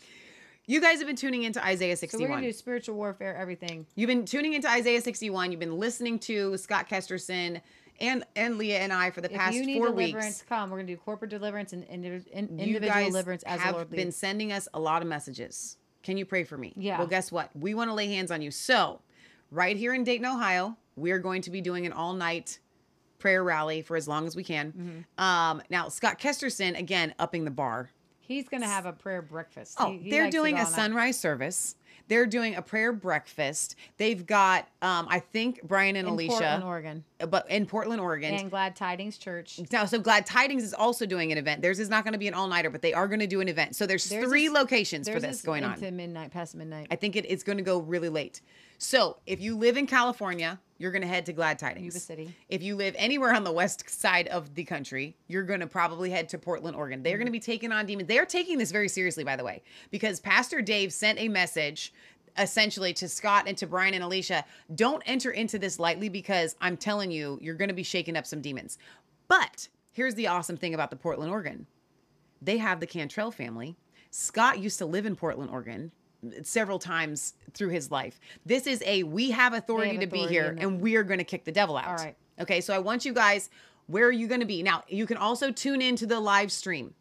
you guys have been tuning into Isaiah 61. So we're gonna do spiritual warfare, everything. You've been tuning into Isaiah 61. You've been listening to Scott Kesterson and and Leah and I for the If past you need four deliverance, weeks. come. We're gonna do corporate deliverance and, and, and individual deliverance as the have Lord been leads. sending us a lot of messages. Can you pray for me? Yeah. Well, guess what? We want to lay hands on you. So, right here in Dayton, Ohio, we're going to be doing an all-night prayer rally for as long as we can. Mm-hmm. Um, now, Scott Kesterson again upping the bar. He's gonna have a prayer breakfast. Oh, He- he they're doing a sunrise service. They're doing a prayer breakfast. They've got, um, I think Brian and Alicia. in Alicia, Portland, Oregon, but in Portland, Oregon. and Glad Tidings Church. now, so Glad Tidings is also doing an event. Theirs is not going to be an all nighter, but they are going to do an event. So there's Theirs three is- locations for this is going on. midnight, past midnight. I think it, it's going to go really late. So if you live in California, you're going to head to Glad Tidings. Yuba City. If you live anywhere on the west side of the country, you're going to probably head to Portland, Oregon. They're going to mm-hmm. be taking on demons. They are taking this very seriously, by the way, because Pastor Dave sent a message essentially to Scott and to Brian and Alicia. Don't enter into this lightly because I'm telling you, you're going to be shaking up some demons. But here's the awesome thing about the Portland, Oregon they have the Cantrell family. Scott used to live in Portland, Oregon several times through his life. This is a we have authority have to be here and we are going to kick the devil out. All right. Okay, so I want you guys where are you going to be? Now, you can also tune into the live stream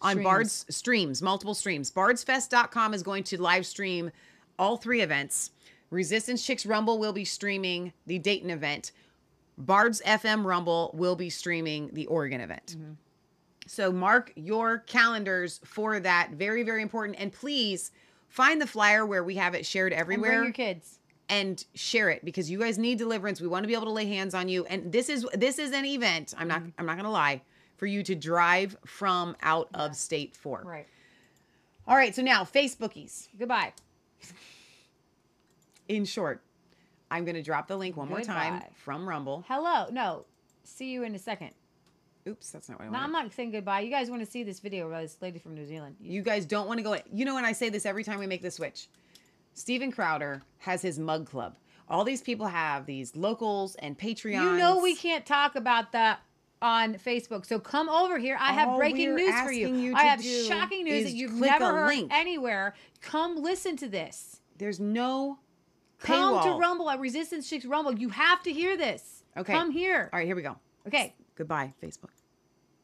on Streams. Bard's streams, multiple streams. Bardsfest.com is going to live stream all three events. Resistance Chicks Rumble will be streaming the Dayton event. Bards FM Rumble will be streaming the Oregon event. Mm-hmm. So mark your calendars for that. Very, very important. And please find the flyer where we have it shared And everywhere bring your kids. and share it because you guys need deliverance. We want to be able to lay hands on you. And this is this is an event. I'm Mm-hmm. not I'm not gonna lie for you to drive from out of state for. Right. All right. So now Facebookies. Goodbye. In short, I'm gonna drop the link one more time from Rumble. Hello. No. See you in a second. Oops, that's not what I No, wanted. I'm not saying goodbye. You guys want to see this video about this lady from New Zealand? You guys don't want to go. You know, and I say this every time we make the switch. Steven Crowder has his mug club. All these people have these locals and Patreons. You know we can't talk about that on Facebook. So come over here. I have All breaking news for you. you I have shocking news that you've never heard link. anywhere. Come listen to this. There's no Come to. Rumble at Resistance Chicks Rumble. You have to hear this. Okay. Come here. All right, here we go. Okay. Goodbye, Facebook.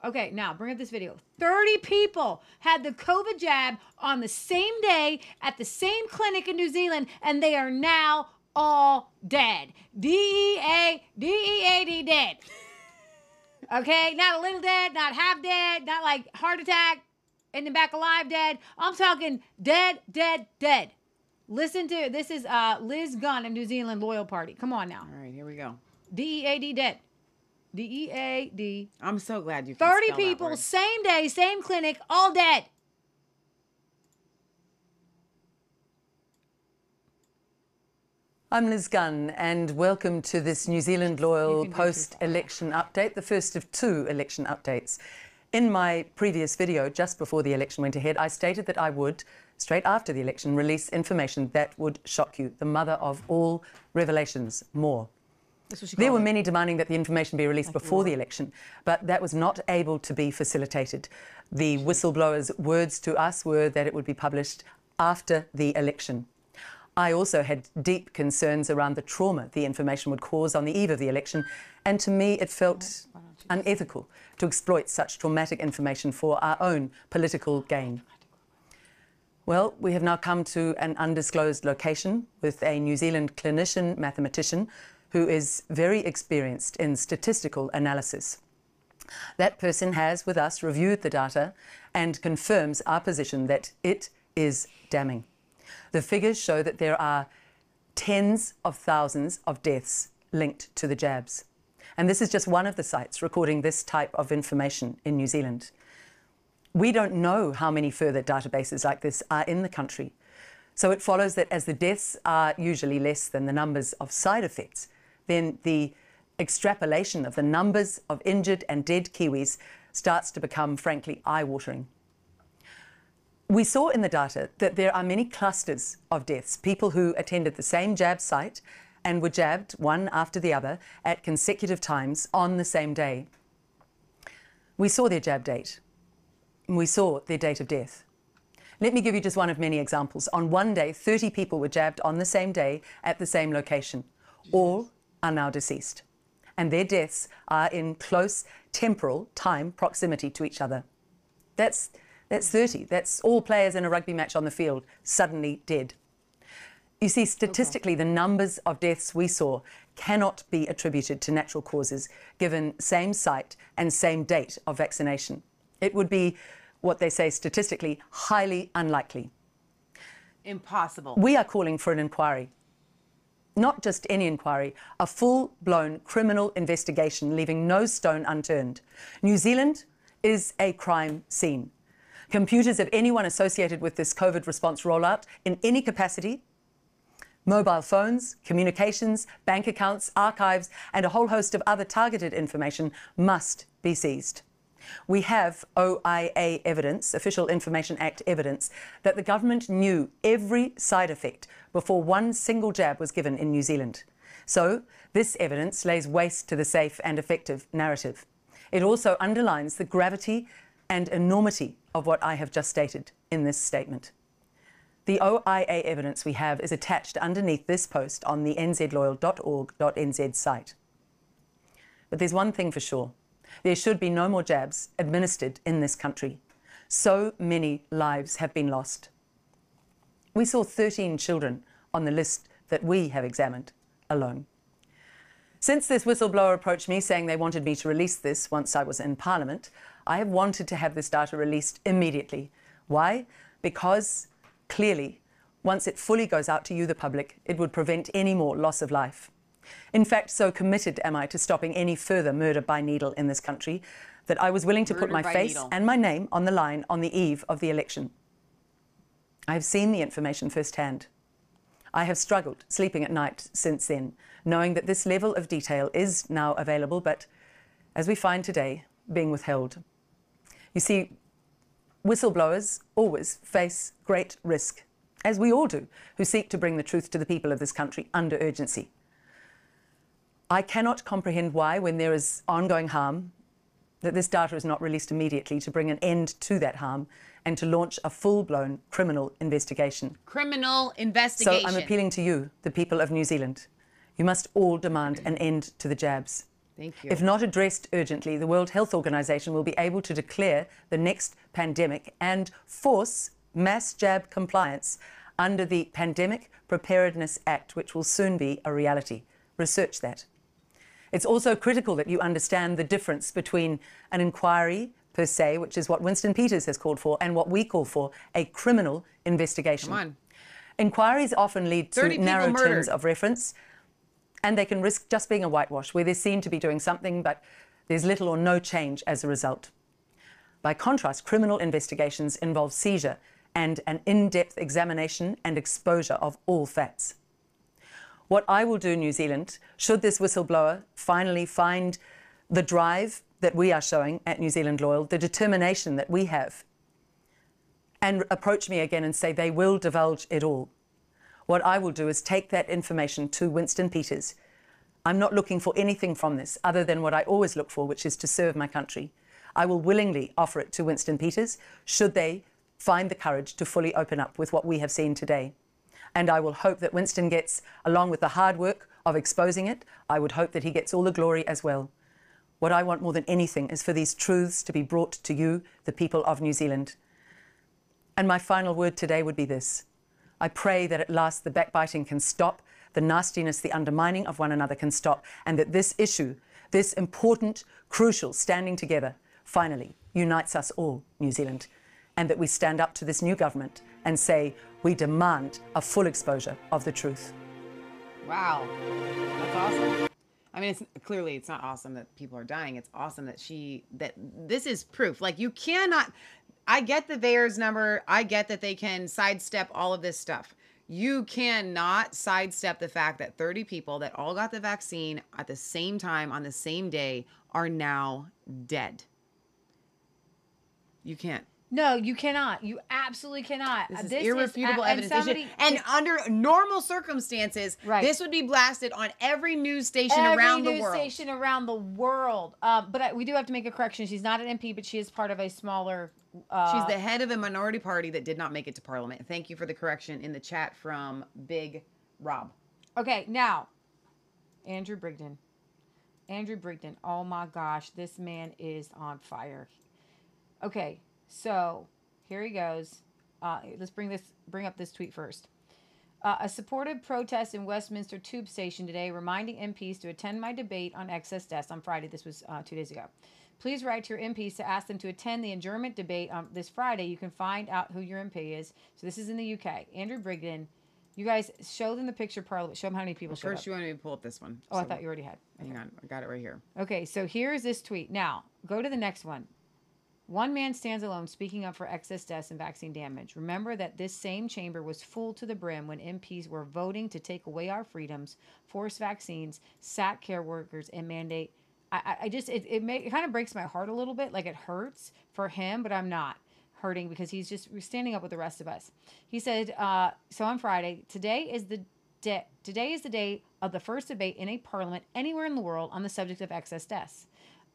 Okay, now bring up this video. 30 people had the COVID jab on the same day at the same clinic in New Zealand, and they are now all dead. D E A D E A D dead. Okay, not a little dead, not half dead, not like heart attack and then back alive dead. I'm talking dead, dead, dead. Listen to this is uh Liz Gunn of New Zealand Loyal Party. Come on now. All right, here we go. D E A D dead. D E A D. I'm so glad you. Can 30 spell that people, word. same day, same clinic, all dead. I'm Liz Gunn, and welcome to this New Zealand Loyal post election update, the first of two election updates. In my previous video, just before the election went ahead, I stated that I would, straight after the election, release information that would shock you, the mother of all revelations, more. There were many demanding that the information be released before the election, but that was not able to be facilitated. The whistleblower's words to us were that it would be published after the election. I also had deep concerns around the trauma the information would cause on the eve of the election, and to me it felt unethical to exploit such traumatic information for our own political gain. Well, we have now come to an undisclosed location with a New Zealand clinician mathematician who is very experienced in statistical analysis. That person has, with us, reviewed the data and confirms our position that it is damning. The figures show that there are tens of thousands of deaths linked to the jabs. And this is just one of the sites recording this type of information in New Zealand. We don't know how many further databases like this are in the country. So it follows that as the deaths are usually less than the numbers of side effects, then the extrapolation of the numbers of injured and dead Kiwis starts to become, frankly, eye watering. We saw in the data that there are many clusters of deaths, people who attended the same jab site and were jabbed one after the other at consecutive times on the same day. We saw their jab date. We saw their date of death. Let me give you just one of many examples. On one day, 30 people were jabbed on the same day at the same location. All are now deceased. And their deaths are in close temporal time proximity to each other. That's, that's 30. That's all players in a rugby match on the field suddenly dead. You see, statistically, the numbers of deaths we saw cannot be attributed to natural causes given same site and same date of vaccination. It would be what they say statistically highly unlikely. Impossible. We are calling for an inquiry. Not just any inquiry, a full blown criminal investigation leaving no stone unturned. New Zealand is a crime scene. Computers of anyone associated with this COVID response rollout in any capacity mobile phones, communications, bank accounts, archives, and a whole host of other targeted information must be seized. We have OIA evidence, Official Information Act evidence, that the government knew every side effect before one single jab was given in New Zealand. So, this evidence lays waste to the safe and effective narrative. It also underlines the gravity and enormity of what I have just stated in this statement. The OIA evidence we have is attached underneath this post on the nzloyal.org.nz site. But there's one thing for sure there should be no more jabs administered in this country. So many lives have been lost. We saw 13 children on the list that we have examined alone. Since this whistleblower approached me saying they wanted me to release this once I was in Parliament, I have wanted to have this data released immediately. Why? Because clearly, once it fully goes out to you, the public, it would prevent any more loss of life. In fact, so committed am I to stopping any further murder by needle in this country that I was willing to put my face needle. and my name on the line on the eve of the election. I have seen the information firsthand. I have struggled sleeping at night since then, knowing that this level of detail is now available, but as we find today, being withheld. You see, whistleblowers always face great risk, as we all do, who seek to bring the truth to the people of this country under urgency. I cannot comprehend why, when there is ongoing harm, that this data is not released immediately to bring an end to that harm and to launch a full blown criminal investigation. Criminal investigation. So. I'm appealing to you, the people of New Zealand. You must all demand an end to the jabs. Thank you. If not addressed urgently, the World Health Organization will be able to declare the next pandemic and force mass jab compliance under the Pandemic Preparedness Act, which will soon be a reality. Research that. It's also critical that you understand the difference between an inquiry per se, which is what Winston Peters has called for, and what we call for a criminal investigation. Come on. Inquiries often lead to narrow murdered. terms of reference, and they can risk just being a whitewash, where they're seen to be doing something, but there's little or no change as a result. By contrast, criminal investigations involve seizure and an in depth examination and exposure of all facts. What I will do, in New Zealand, should this whistleblower finally find the drive that we are showing at New Zealand Loyal, the determination that we have, and approach me again and say they will divulge it all, what I will do is take that information to Winston Peters. I'm not looking for anything from this other than what I always look for, which is to serve my country. I will willingly offer it to Winston Peters should they find the courage to fully open up with what we have seen today. And I will hope that Winston gets, along with the hard work of exposing it, I would hope that he gets all the glory as well. What I want more than anything is for these truths to be brought to you, the people of New Zealand. And my final word today would be this I pray that at last the backbiting can stop, the nastiness, the undermining of one another can stop, and that this issue, this important, crucial standing together, finally unites us all, New Zealand, and that we stand up to this new government and say, we demand a full exposure of the truth. Wow, that's awesome. I mean, it's clearly it's not awesome that people are dying. It's awesome that she that this is proof. Like you cannot. I get the VAERS number. I get that they can sidestep all of this stuff. You cannot sidestep the fact that 30 people that all got the vaccine at the same time on the same day are now dead. You can't. No, you cannot. You absolutely cannot. This Uh, is a- irrefutable and evidence. They should- somebody- and under normal circumstances, Right. this would be blasted on every news station Every around the world. Every news station around the world. Um, but I, we do have to make a correction. She's not an MP, but she is part of a smaller. Uh, She's the head of a minority party that did not make it to parliament. Thank you for the correction in the chat from Big Rob. Okay, now, Andrew Bridgen. Andrew Bridgen. Oh my gosh, this man is on fire. Okay, so here he goes. Uh, let's bring this bring up this tweet first. Uh, a supportive protest in Westminster Tube Station today, reminding MPs to attend my debate on excess deaths on Friday. This was uh, two days ago. Please write to your MPs to ask them to attend the adjournment debate on this Friday. You can find out who your MP is. So this is in the UK. Andrew Bridgen. You guys show them the picture parliament. Show them how many people showed First, up. you want me to pull up this one. Oh, I thought you already had. Hang on, I got it right here. Okay, so here's this tweet. Now, go to the next one. One man stands alone speaking up for excess deaths and vaccine damage. Remember that this same chamber was full to the brim when MPs were voting to take away our freedoms, force vaccines, sack care workers, and mandate. I, I- just, it, it, may, it kind of breaks my heart a little bit. Like it hurts for him, but I'm not hurting because he's just standing up with the rest of us. He said, uh, so on Friday, today is the day, today is the day of the first debate in a parliament anywhere in the world on the subject of excess deaths.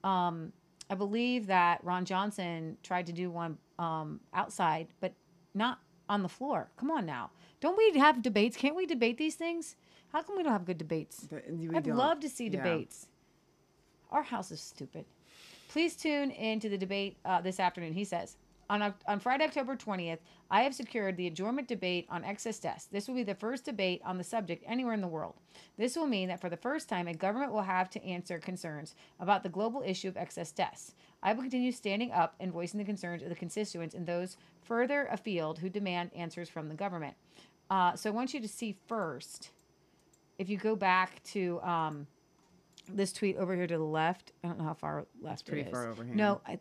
Um, I believe that Ron Johnson tried to do one um, outside, but not on the floor. Come on now. Don't we have debates? Can't we debate these things? How come we don't have good debates? I'd don't. love to see Yeah. debates. Our house is stupid. Please tune into the debate uh, this afternoon. He says, on, on Friday, October 20th, I have secured the adjournment debate on excess deaths. This will be the first debate on the subject anywhere in the world. This will mean that for the first time, a government will have to answer concerns about the global issue of excess deaths. I will continue standing up and voicing the concerns of the constituents and those further afield who demand answers from the government. Uh, so I want you to see first, if you go back to um, this tweet over here to the left, I don't know how far left it's Pretty it is. far over here. No, I,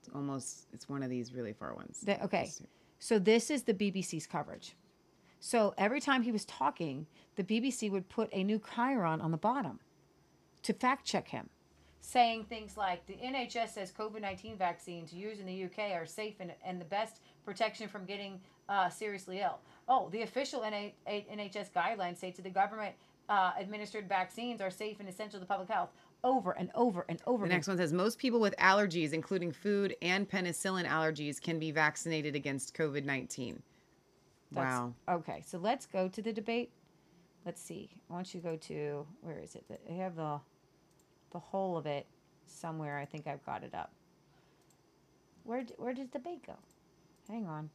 It's almost. It's one of these really far ones. Th- okay. So this is the BBC's coverage. So every time he was talking, the BBC would put a new chyron on the bottom to fact check him, saying things like the NHS says COVID 19 vaccines used in the UK are safe and, and the best protection from getting uh, seriously ill. Oh, the official NA- NHS guidelines say to the government uh, administered vaccines are safe and essential to public health. Over and over and over The next one says most people with allergies, including food and penicillin allergies, can be vaccinated against COVID 19. Wow. Okay, so let's go to the debate. let's see. I want you to go to where is it? I have the the whole of it somewhere. I think I've got it up. Where where did the debate go? Hang on.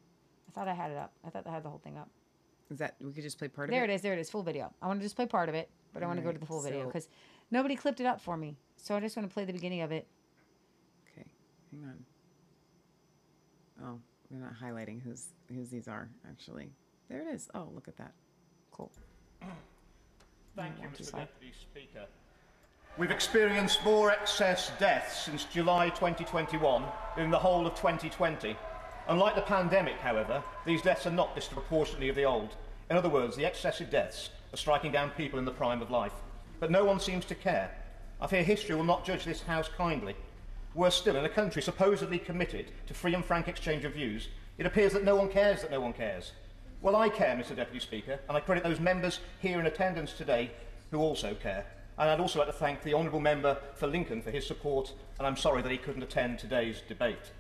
I thought I had it up. I thought I had the whole thing up. Is that we could just play part There of it? There it is. There it is. Full video. I want to just play part of it, but I want to go to the full video because nobody clipped it up for me. So I just want to play the beginning of it. Okay, hang on. Oh, we're not highlighting who's whose these are actually. There it is. Oh, look at that. Cool. Thank you, Mr. Deputy Speaker. We've experienced more excess deaths since July 2021 than the whole of 2020. Unlike the pandemic, however, these deaths are not disproportionately of the old. In other words, the excessive deaths are striking down people in the prime of life. but no one seems to care. I fear history will not judge this House kindly. Worse still, in a country supposedly committed to free and frank exchange of views, it appears that no one cares that no one cares. Well, I care, Mr Deputy Speaker, and I credit those members here in attendance today who also care. And I'd also like to thank the Honourable Member for Lincoln for his support, and I'm sorry that he couldn't attend today's debate.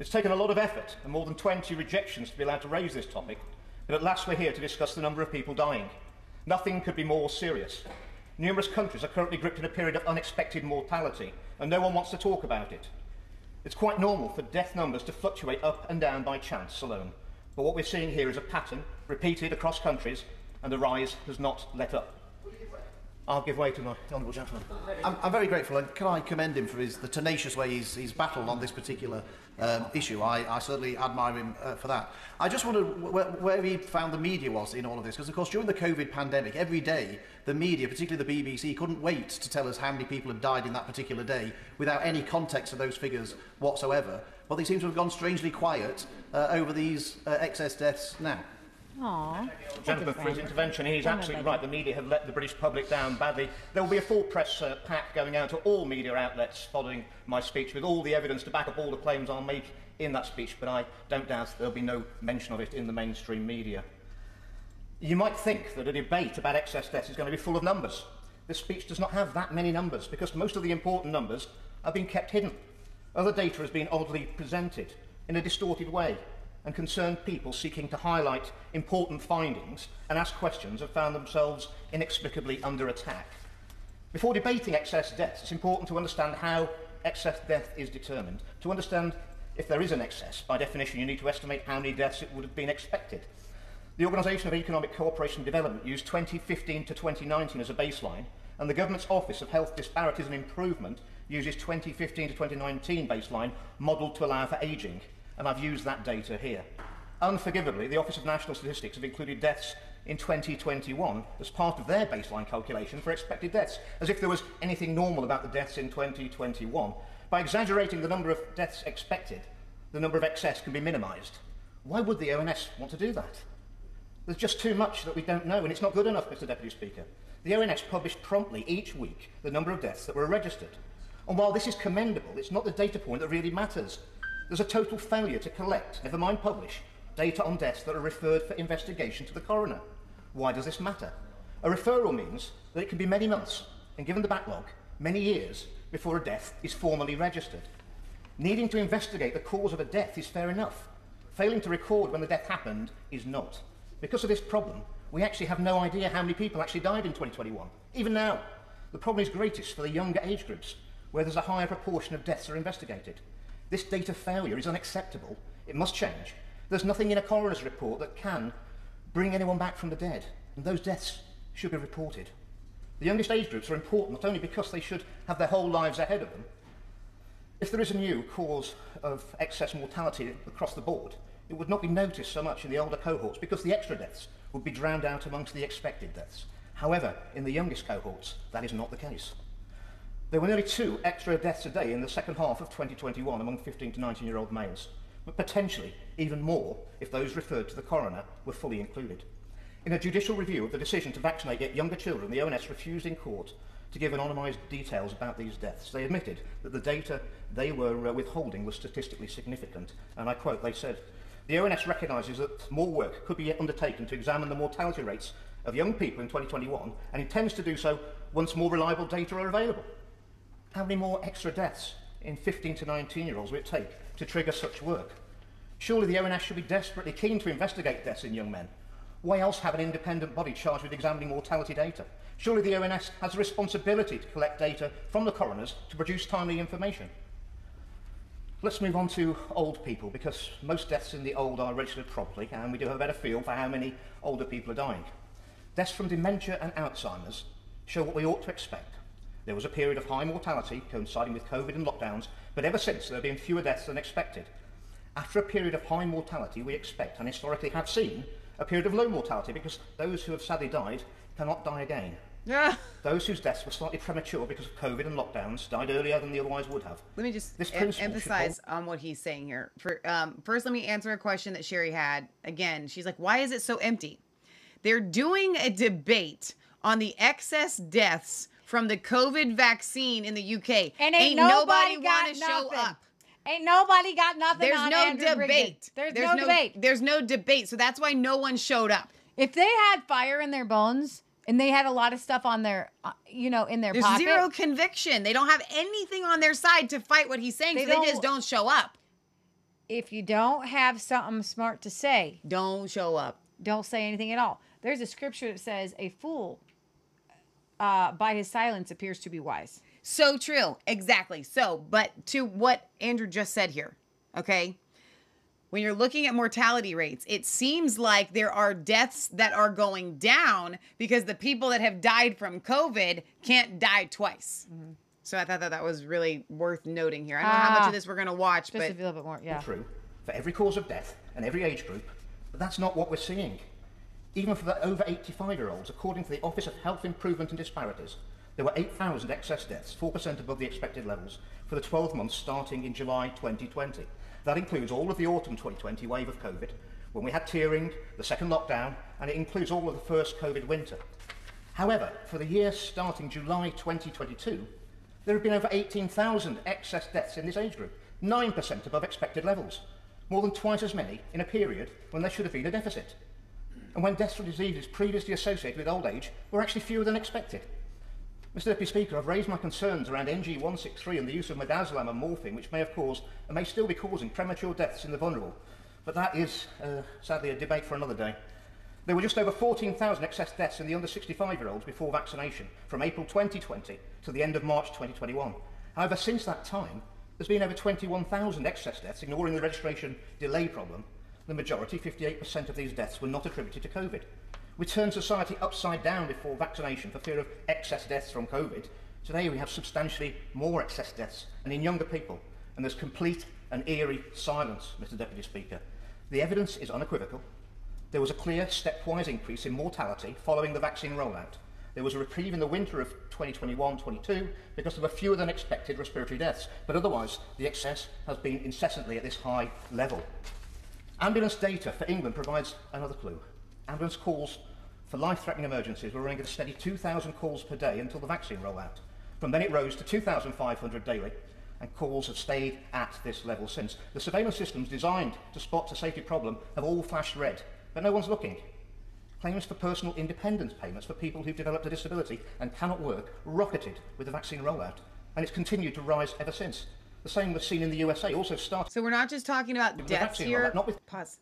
It's taken a lot of effort and more than 20 rejections to be allowed to raise this topic, but at last we're here to discuss the number of people dying. Nothing could be more serious. Numerous countries are currently gripped in a period of unexpected mortality, and no one wants to talk about it. It's quite normal for death numbers to fluctuate up and down by chance alone, but what we're seeing here is a pattern repeated across countries, and the rise has not let up. I'll give way to my honourable gentleman. I'm, I'm very grateful, and can I commend him for his, the tenacious way he's, he's battled on this particular um, issue. I, I certainly admire him uh, for that. I just wondered wh- where he found the media was in all of this, because of course during the COVID pandemic, every day the media, particularly the BBC, couldn't wait to tell us how many people had died in that particular day without any context of those figures whatsoever. But they seem to have gone strangely quiet uh, over these uh, excess deaths now. Aww. Gentleman for his intervention. He's absolutely right. The media have let the British public down badly. There will be a full press uh, pack going out to all media outlets following my speech with all the evidence to back up all the claims I'll make in that speech, but I don't doubt there'll be no mention of it in the mainstream media. You might think that a debate about excess deaths is going to be full of numbers. This speech does not have that many numbers because most of the important numbers have been kept hidden. Other data has been oddly presented in a distorted way, and concerned people seeking to highlight important findings and ask questions have found themselves inexplicably under attack. Before debating excess death, it's important to understand how excess death is determined. To understand if there is an excess, by definition, you need to estimate how many deaths it would have been expected. The Organisation of Economic Cooperation and Development used 2015 to 2019 as a baseline, and the Government's Office of Health Disparities and Improvement uses 2015 to 2019 baseline modelled to allow for ageing and I've used that data here. Unforgivably, the Office of National Statistics have included deaths in 2021 as part of their baseline calculation for expected deaths, as if there was anything normal about the deaths in 2021. By exaggerating the number of deaths expected, the number of excess can be minimised. Why would the ONS want to do that? There's just too much that we don't know, and it's not good enough, Mr Deputy Speaker. The ONS published promptly each week the number of deaths that were registered. And while this is commendable, it's not the data point that really matters. There's a total failure to collect, never mind publish, data on deaths that are referred for investigation to the coroner. Why does this matter? A referral means that it can be many months, and given the backlog, many years before a death is formally registered. Needing to investigate the cause of a death is fair enough. Failing to record when the death happened is not. Because of this problem, we actually have no idea how many people actually died in 2021. Even now, the problem is greatest for the younger age groups, where there's a higher proportion of deaths are investigated. This data failure is unacceptable. It must change. There's nothing in a coroner's report that can bring anyone back from the dead, and those deaths should be reported. The youngest age groups are important not only because they should have their whole lives ahead of them. If there is a new cause of excess mortality across the board, it would not be noticed so much in the older cohorts because the extra deaths would be drowned out amongst the expected deaths. However, in the youngest cohorts, that is not the case. There were nearly two extra deaths a day in the second half of 2021 among 15 to 19 year old males, but potentially even more if those referred to the coroner were fully included. In a judicial review of the decision to vaccinate yet younger children, the ONS refused in court to give anonymised details about these deaths. They admitted that the data they were uh, withholding was statistically significant, and I quote, they said, The ONS recognises that more work could be undertaken to examine the mortality rates of young people in 2021 and intends to do so once more reliable data are available. How many more extra deaths in 15 to 19 year olds will it take to trigger such work? Surely the ONS should be desperately keen to investigate deaths in young men. Why else have an independent body charged with examining mortality data? Surely the ONS has a responsibility to collect data from the coroners to produce timely information. Let's move on to old people because most deaths in the old are registered properly and we do have a better feel for how many older people are dying. Deaths from dementia and Alzheimer's show what we ought to expect. There was a period of high mortality coinciding with COVID and lockdowns, but ever since there have been fewer deaths than expected. After a period of high mortality, we expect and historically have seen a period of low mortality because those who have sadly died cannot die again. Yeah. Those whose deaths were slightly premature because of COVID and lockdowns died earlier than they otherwise would have. Let me just This em- emphasize on what he's saying here. For um, first, let me answer a question that Sherry had. Again, she's like, "Why is it so empty?" They're doing a debate on the excess deaths from the COVID vaccine in the UK, And ain't, nobody, wanna got show nothing. up. Ain't nobody got nothing. There's no Andrew debate. There's, no, debate. There's no debate. So that's why no one showed up. If they had fire in their bones and they had a lot of stuff on their, uh, you know, in their There's pocket, zero conviction. They don't have anything on their side to fight what he's saying. They so they just don't show up. if you don't have something smart to say, don't show up. Don't say anything at all. There's a scripture that says, "A fool, uh, by his silence, appears to be wise." So true. Exactly. So, but to what Andrew just said here, okay? When you're looking at mortality rates, it seems like there are deaths that are going down because the people that have died from COVID can't die twice. So I thought that that was really worth noting here. I don't know how much Ah, of this we're going to watch, just but a little bit more. Yeah. True, for every cause of death and every age group, but that's not what we're seeing. even for the over 85-year-olds, according to the Office of Health Improvement and Disparities, there were 8,000 excess deaths, 4% above the expected levels, for the 12 months starting in July 2020. That includes all of the autumn 2020 wave of COVID, when we had tiering, the second lockdown, and it includes all of the first COVID winter. However, for the year starting July 2022, there have been over 18,000 excess deaths in this age group, 9% above expected levels, more than twice as many in a period when there should have been a deficit. And when deaths from diseases previously associated with old age were actually fewer than expected. Mr Deputy Speaker, I've raised my concerns around NG 163 and the use of midazolam and morphine, which may have caused and may still be causing premature deaths in the vulnerable. But that is, uh, sadly, a debate for another day. There were just over 14,000 excess deaths in the under 65 year olds before vaccination from April 2020 to the end of March 2021. However, since that time, there's been over 21,000 excess deaths, ignoring the registration delay problem The majority, 58% of these deaths, were not attributed to COVID. We turned society upside down before vaccination for fear of excess deaths from COVID. Today we have substantially more excess deaths, and in younger people, and there's complete and eerie silence, Mr Deputy Speaker. The evidence is unequivocal. There was a clear stepwise increase in mortality following the vaccine rollout. There was a reprieve in the winter of 2021-22 because there were fewer than expected respiratory deaths, but otherwise the excess has been incessantly at this high level. Ambulance data for England provides another clue. Ambulance calls for life-threatening emergencies were running at a steady 2,000 calls per day until the vaccine rollout. From then it rose to 2,500 daily, and calls have stayed at this level since. The surveillance systems designed to spot a safety problem have all flashed red, but no one's looking. Claims for personal independence payments for people who've developed a disability and cannot work rocketed with the vaccine rollout, and it's continued to rise ever since. The same was seen in the USA, also started. So we're not just talking about deaths here. not with Pause.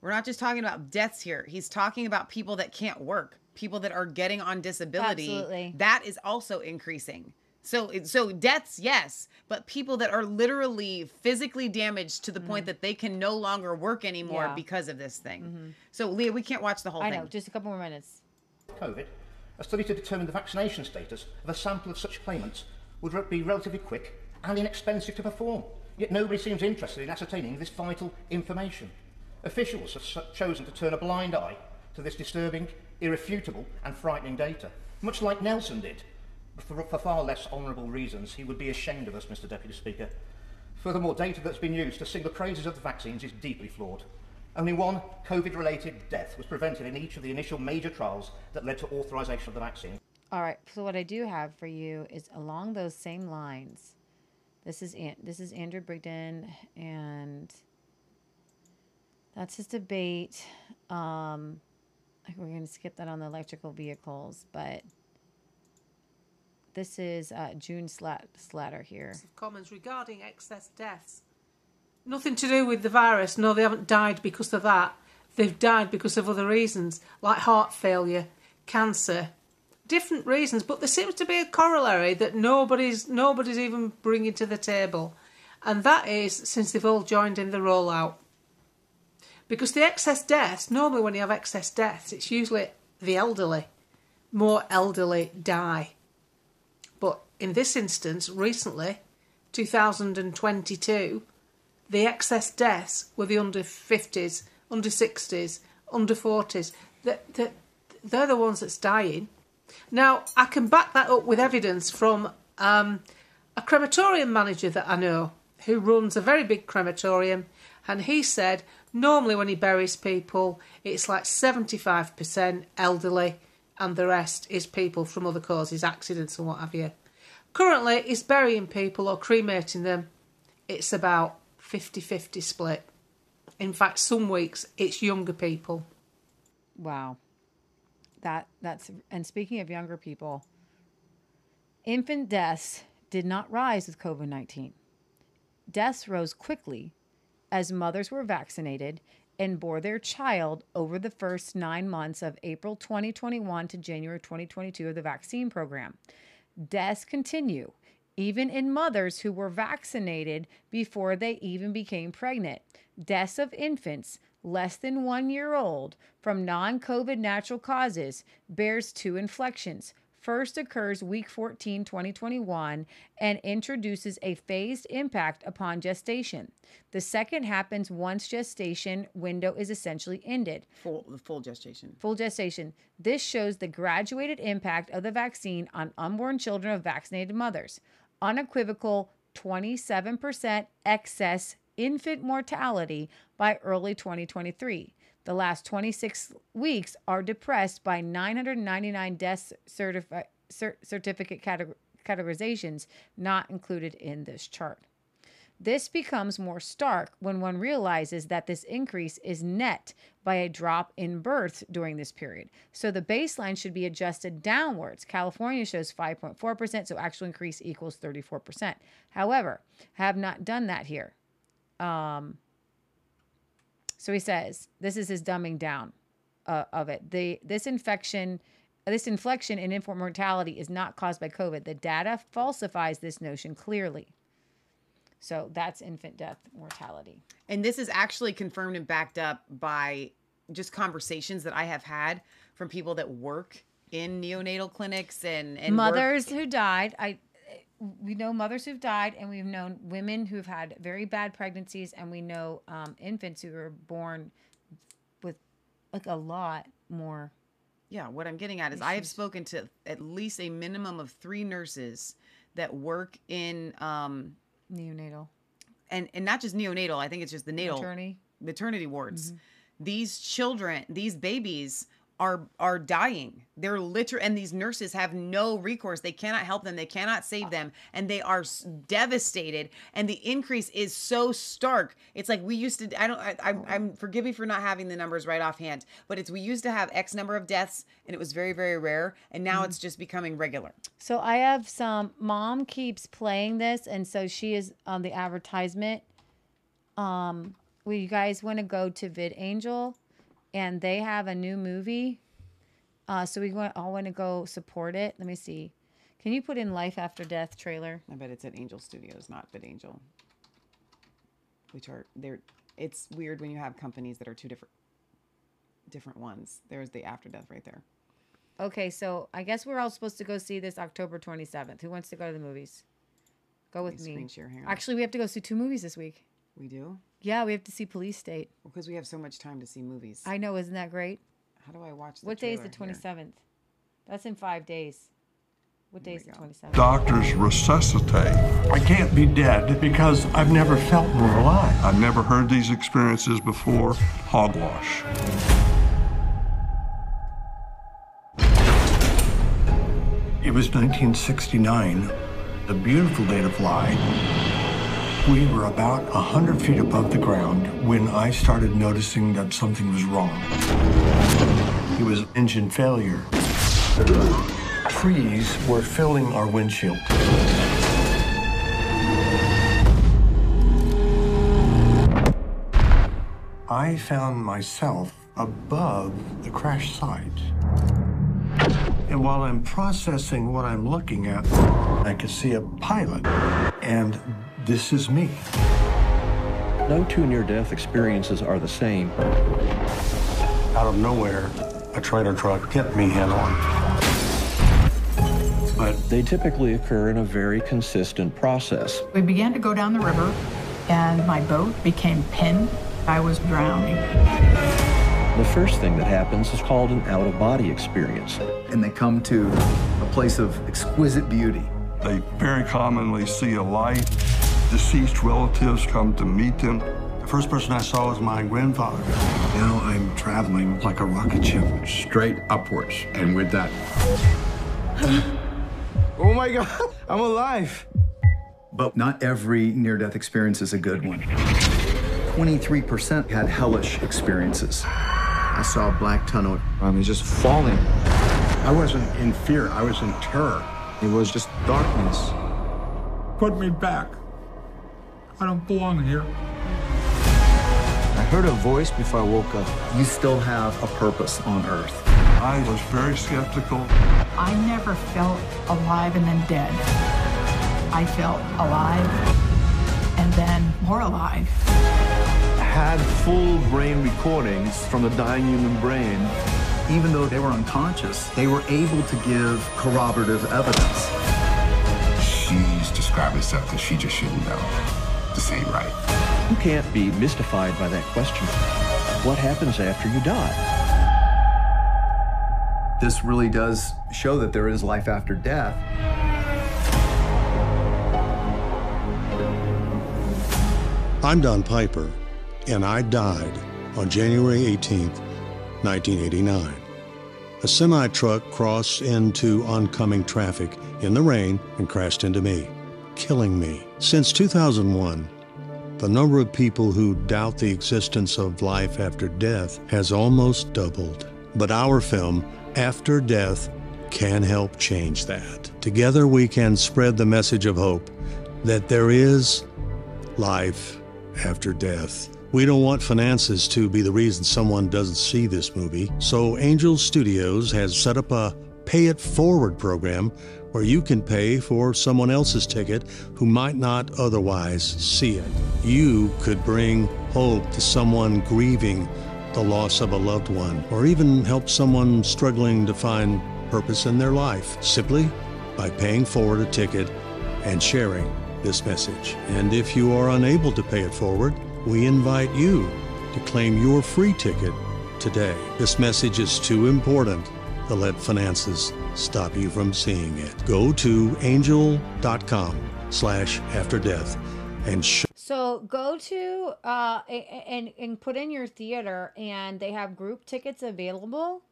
We're not just talking about deaths here. He's talking about people that can't work, people that are getting on disability. Absolutely. That is also increasing. So, so deaths, yes, but people that are literally physically damaged to the point that they can no longer work anymore Mm-hmm. Yeah. because of this thing. So, Leah, we can't watch the whole I thing. know. Just a couple more minutes. COVID, a study to determine the vaccination status of a sample of such claimants would be relatively quick and inexpensive to perform. Yet nobody seems interested in ascertaining this vital information. Officials have chosen to turn a blind eye to this disturbing, irrefutable and frightening data, much like Nelson did. For, for far less honourable reasons, he would be ashamed of us, Mr Deputy Speaker. Furthermore, data that's been used to sing the praises of the vaccines is deeply flawed. Only one COVID-related death was prevented in each of the initial major trials that led to authorisation of the vaccine. All right. So what I do have for you is along those same lines. This is An- this is Andrew Bridgen, and that's his debate. Um, we're going to skip that on the electrical vehicles, but this is uh, June Slat- Slatter here. of Commons regarding excess deaths. Nothing to do with the virus. No, they haven't died because of that. they've died because of other reasons, like heart failure, cancer, different reasons. But there seems to be a corollary that nobody's nobody's even bringing to the table, and that is since they've all joined in the rollout. Because the excess deaths, normally when you have excess deaths, it's usually the elderly. More elderly die. But in this instance, recently, 2022, the excess deaths were the under 50s, under 60s, under 40s. That, that, they're the ones that's dying. Now, I can back that up with evidence from um, a crematorium manager that I know who runs a very big crematorium, and he said normally when he buries people, it's like 75% elderly, and the rest is people from other causes, accidents and what have you. Currently, he's burying people or cremating them. It's about 50 50 split. In fact, some weeks it's younger people. Wow. That that's and speaking of younger people, infant deaths did not rise with COVID-19. Deaths rose quickly as mothers were vaccinated and bore their child over the first 9 months of April 2021 to January 2022 of the vaccine program. Deaths continue even in mothers who were vaccinated before they even became pregnant. Deaths of infants less than one year old from non COVID natural causes bears two inflections. First occurs week 14, 2021, and introduces a phased impact upon gestation. The second happens once gestation window is essentially ended. Full, the full gestation. Full gestation. This shows the graduated impact of the vaccine on unborn children of vaccinated mothers. Unequivocal 27% excess infant mortality by early 2023. The last 26 weeks are depressed by 999 death certifi- cert- certificate categor- categorizations not included in this chart. This becomes more stark when one realizes that this increase is net by a drop in births during this period. So the baseline should be adjusted downwards. California shows 5.4%, so actual increase equals 34%. However, have not done that here. Um, so he says this is his dumbing down uh, of it. The this infection, this inflection in infant mortality is not caused by COVID. The data falsifies this notion clearly. So that's infant death mortality. And this is actually confirmed and backed up by just conversations that I have had from people that work in neonatal clinics and, and work- mothers who died. I we know mothers who've died, and we've known women who've had very bad pregnancies, and we know um, infants who were born with like a lot more. Yeah, what I'm getting at is I have spoken to at least a minimum of three nurses that work in um, neonatal, and and not just neonatal. I think it's just the natal Maternity. maternity wards. Mhm. These children, these babies are are dying. They're literally, and these nurses have no recourse. They cannot help them. They cannot save them, and they are s- devastated. And the increase is so stark. It's like we used to. I don't. I, I'm, I'm forgive me for not having the numbers right offhand, but it's we used to have X number of deaths, and it was very very rare, and now Mhm. it's just becoming regular. So I have some. Mom keeps playing this, and so she is on the advertisement. Um, well, you guys want to go to VidAngel, and they have a new movie. Uh, so we want all want to go support it. Let me see. Can you put in Life After Death trailer? I bet it's at Angel Studios, not Vid Angel. Which are they're it's weird when you have companies that are two different different ones. There's the after death right there. Okay, so I guess we're all supposed to go see this October 27th. Who wants to go to the movies? Go with me me. screen share, hang. Actually, we have to go see two movies this week. We do? Yeah, we have to see Police State. Because we have so much time to see movies. I know, isn't that great? How do I watch the What day is the trailer here? 27th? That's in five days. What day is the 27th? Doctors resuscitate. I can't be dead because I've never felt more alive. I've never heard these experiences before. Hogwash. It was 1969, a beautiful day to fly. We were about 100 feet above the ground when I started noticing that something was wrong. It was engine failure. Trees were filling our windshield. I found myself above the crash site. And while I'm processing what I'm looking at, I can see a pilot, and this is me. No two near death experiences are the same. Out of nowhere, a trailer truck hit me head on. But they typically occur in a very consistent process. We began to go down the river, and my boat became pinned. I was drowning. The first thing that happens is called an out of body experience. And they come to a place of exquisite beauty. They very commonly see a light. Deceased relatives come to meet them. The first person I saw was my grandfather. Now I'm traveling like a rocket ship. Straight upwards. And with that. oh my God, I'm alive. But not every near death experience is a good one. 23% had hellish experiences. I saw a black tunnel. I mean, just falling. I wasn't in fear, I was in terror. It was just darkness. Put me back. I don't belong here. I heard a voice before I woke up. You still have a purpose on earth. I was very skeptical. I never felt alive and then dead. I felt alive and then more alive. I Had full brain recordings from the dying human brain. Even though they were unconscious, they were able to give corroborative evidence. She's describing stuff that she just shouldn't know. This ain't right. You can't be mystified by that question. What happens after you die? This really does show that there is life after death. I'm Don Piper, and I died on January 18th, 1989. A semi truck crossed into oncoming traffic in the rain and crashed into me, killing me. Since 2001, the number of people who doubt the existence of life after death has almost doubled. But our film, After Death, can help change that. Together, we can spread the message of hope that there is life after death. We don't want finances to be the reason someone doesn't see this movie, so Angel Studios has set up a pay it forward program where you can pay for someone else's ticket who might not otherwise see it. You could bring hope to someone grieving the loss of a loved one, or even help someone struggling to find purpose in their life simply by paying forward a ticket and sharing this message. And if you are unable to pay it forward, we invite you to claim your free ticket today. This message is too important to let finances stop you from seeing it. Go to angel.com slash after death and show So go to uh, and and put in your theater, and they have group tickets available.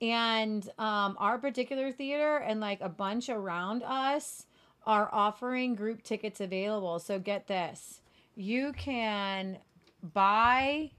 And um, our particular theater and like a bunch around us are offering group tickets available. So get this: you can buy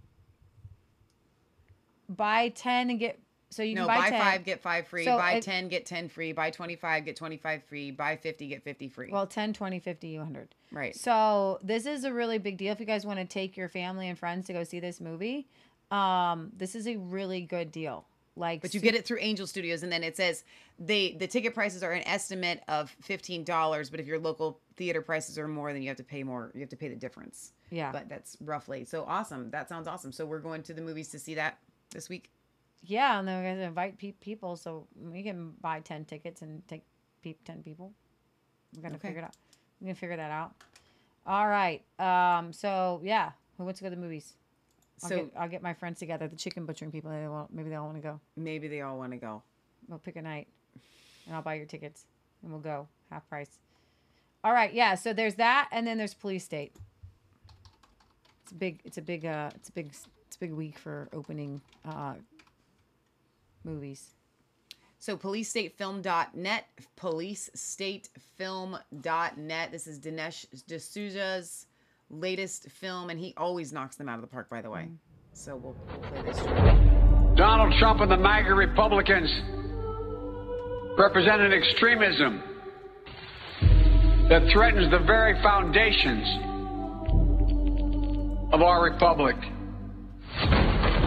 buy ten and get so you no, buy, buy, 10. five, get five free. So buy it- 10, get 10 free. Buy 25, get 25 free. Buy 50, get 50 free. Well, 10, 20, 50, 100. Right. So this is a really big deal if you guys want to take your family and friends to go see this movie. Um, this is a really good deal. Like, but you get it through Angel Studios, and then it says they the ticket prices are an estimate of fifteen dollars. But if your local theater prices are more, then you have to pay more. You have to pay the difference. Yeah. But that's roughly so awesome. That sounds awesome. So we're going to the movies to see that this week. Yeah, and then we're gonna invite pe- people, so we can buy ten tickets and take pe- ten people. We're gonna Okay. figure it out. We're gonna figure that out. All right. Um. So yeah, who wants to go to the movies? I'll So- get, I'll get my friends together, the chicken butchering people. They will, maybe they all want to go. Maybe they all want to go. We'll pick a night, and I'll buy your tickets, and we'll go half price. All right. Yeah. So there's that, and then there's Police State. It's a big. It's a big. Uh. It's a big. It's a big week for opening. Uh. Movies. So policestatefilm.net, policestatefilm.net. This is Dinesh D'Souza's latest film, and he always knocks them out of the park, by the way. Mm. So we'll, we'll play this. Donald Trump and the MAGA Republicans represent an extremism that threatens the very foundations of our republic.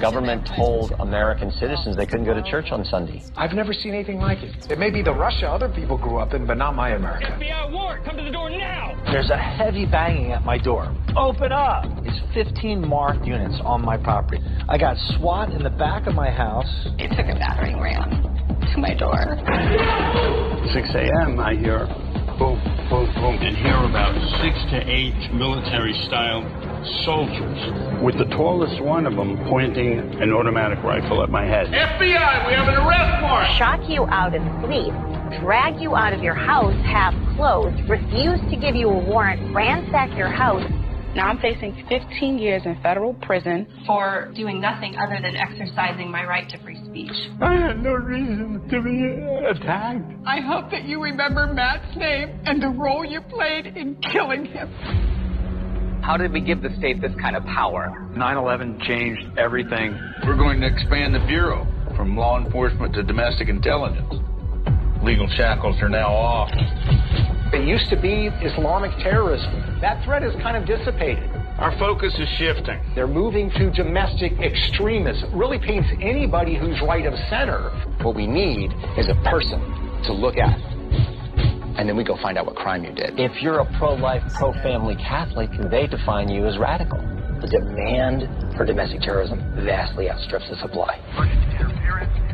Government told American citizens they couldn't go to church on Sunday. I've never seen anything like it. It may be the Russia other people grew up in, but not my America. FBI warrant, come to the door now! There's a heavy banging at my door. Open up! It's 15 marked units on my property. I got SWAT in the back of my house. They took a battering ram to my door. 6 a.m. I hear boom, boom, boom, and hear about six to eight military-style soldiers, with the tallest one of them pointing an automatic rifle at my head. FBI, we have an arrest warrant! shock you out of sleep, drag you out of your house half clothed, refuse to give you a warrant, ransack your house. Now I'm facing 15 years in federal prison for doing nothing other than exercising my right to free speech. I had no reason to be attacked. I hope that you remember Matt's name and the role you played in killing him. How did we give the state this kind of power? 9 11 changed everything. We're going to expand the Bureau from law enforcement to domestic intelligence. Legal shackles are now off. It used to be Islamic terrorism. That threat has kind of dissipated. Our focus is shifting. They're moving to domestic extremism. It really paints anybody who's right of center. What we need is a person to look at. And then we go find out what crime you did. If you're a pro-life, pro-family Catholic, they define you as radical. The demand for domestic terrorism vastly outstrips the supply.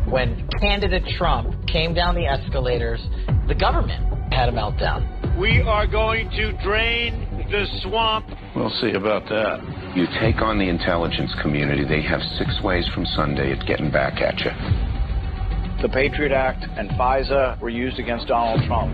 When candidate Trump came down the escalators, the government had a meltdown. We are going to drain the swamp. We'll see about that. You take on the intelligence community, they have six ways from Sunday at getting back at you. The Patriot Act and FISA were used against Donald Trump.